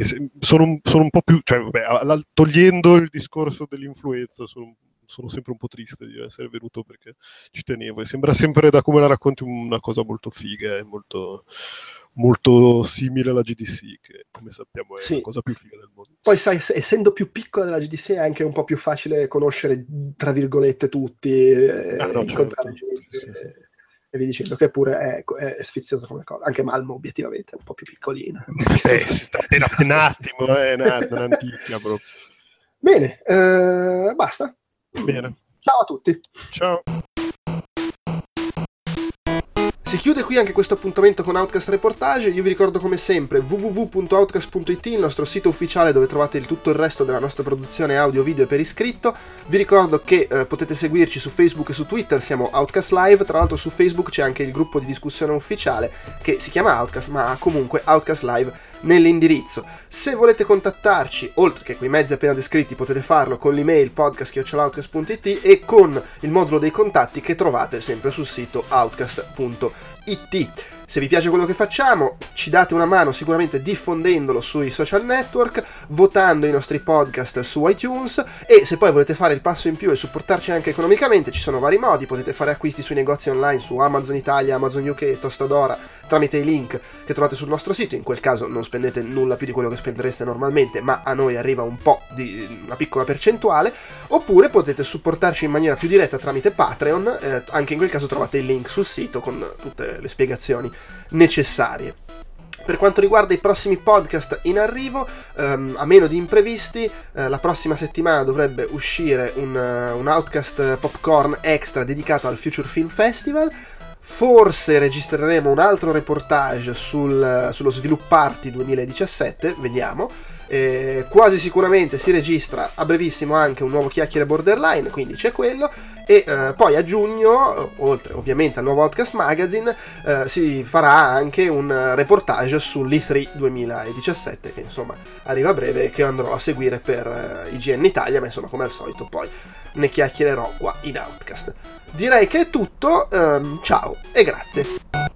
Speaker 3: e sono, un, sono un po' più, cioè, vabbè, togliendo il discorso dell'influenza, sono, sono sempre un po' triste di essere venuto perché ci tenevo e sembra sempre da come la racconti una cosa molto figa e molto, molto simile alla GDC, che come sappiamo è
Speaker 2: Sì.
Speaker 3: la cosa più figa del mondo.
Speaker 2: Poi sai, se- essendo più piccola della GDC è anche un po' più facile conoscere, tra virgolette, tutti, eh,
Speaker 3: Ah, no,
Speaker 2: incontrare
Speaker 3: certo,
Speaker 2: gente
Speaker 3: sì, sì.
Speaker 2: Eh, e vi dicendo che pure è, è sfiziosa come cosa. Anche Malmo obiettivamente è un po' più piccolina.
Speaker 3: Eh, appena (laughs) un attimo, eh, un attimo, un'antica proprio.
Speaker 2: Bene, eh, basta.
Speaker 3: Bene,
Speaker 2: Ciao a tutti.
Speaker 3: ciao.
Speaker 2: Si chiude qui anche questo appuntamento con Outcast Reportage. Io vi ricordo come sempre www.outcast.it, il nostro sito ufficiale dove trovate il- tutto il resto della nostra produzione audio, video per iscritto. Vi ricordo che eh, potete seguirci su Facebook e su Twitter, siamo Outcast Live. Tra l'altro su Facebook c'è anche il gruppo di discussione ufficiale che si chiama Outcast, ma ha comunque Outcast Live nell'indirizzo. Se volete contattarci, oltre che quei mezzi appena descritti, potete farlo con l'email podcast.outcast.it e con il modulo dei contatti che trovate sempre sul sito outcast.it. Se vi piace quello che facciamo, ci date una mano sicuramente diffondendolo sui social network, votando i nostri podcast su iTunes e se poi volete fare il passo in più e supportarci anche economicamente, ci sono vari modi, potete fare acquisti sui negozi online su Amazon Italia, Amazon UK Tostadora tramite i link che trovate sul nostro sito, in quel caso non spendete nulla più di quello che spendereste normalmente, ma a noi arriva un po' di una piccola percentuale, oppure potete supportarci in maniera più diretta tramite Patreon, eh, anche in quel caso trovate il link sul sito con tutte le spiegazioni necessarie. Per quanto riguarda i prossimi podcast in arrivo, ehm, a meno di imprevisti, eh, la prossima settimana dovrebbe uscire un, eh, un Outcast Popcorn extra dedicato al Future Film Festival. Forse registreremo un altro reportage sul- sullo Svilup Party 2017, vediamo. Eh, quasi sicuramente si registra a brevissimo anche un nuovo chiacchiere borderline, quindi c'è quello. E eh, poi a giugno, eh, oltre ovviamente al nuovo Outcast Magazine, eh, si farà anche un reportage sull'E3 2017, che insomma arriva a breve e che andrò a seguire per eh, IGN Italia, ma insomma come al solito poi ne chiacchiererò qua in Outcast. Direi che è tutto, ehm, ciao e grazie.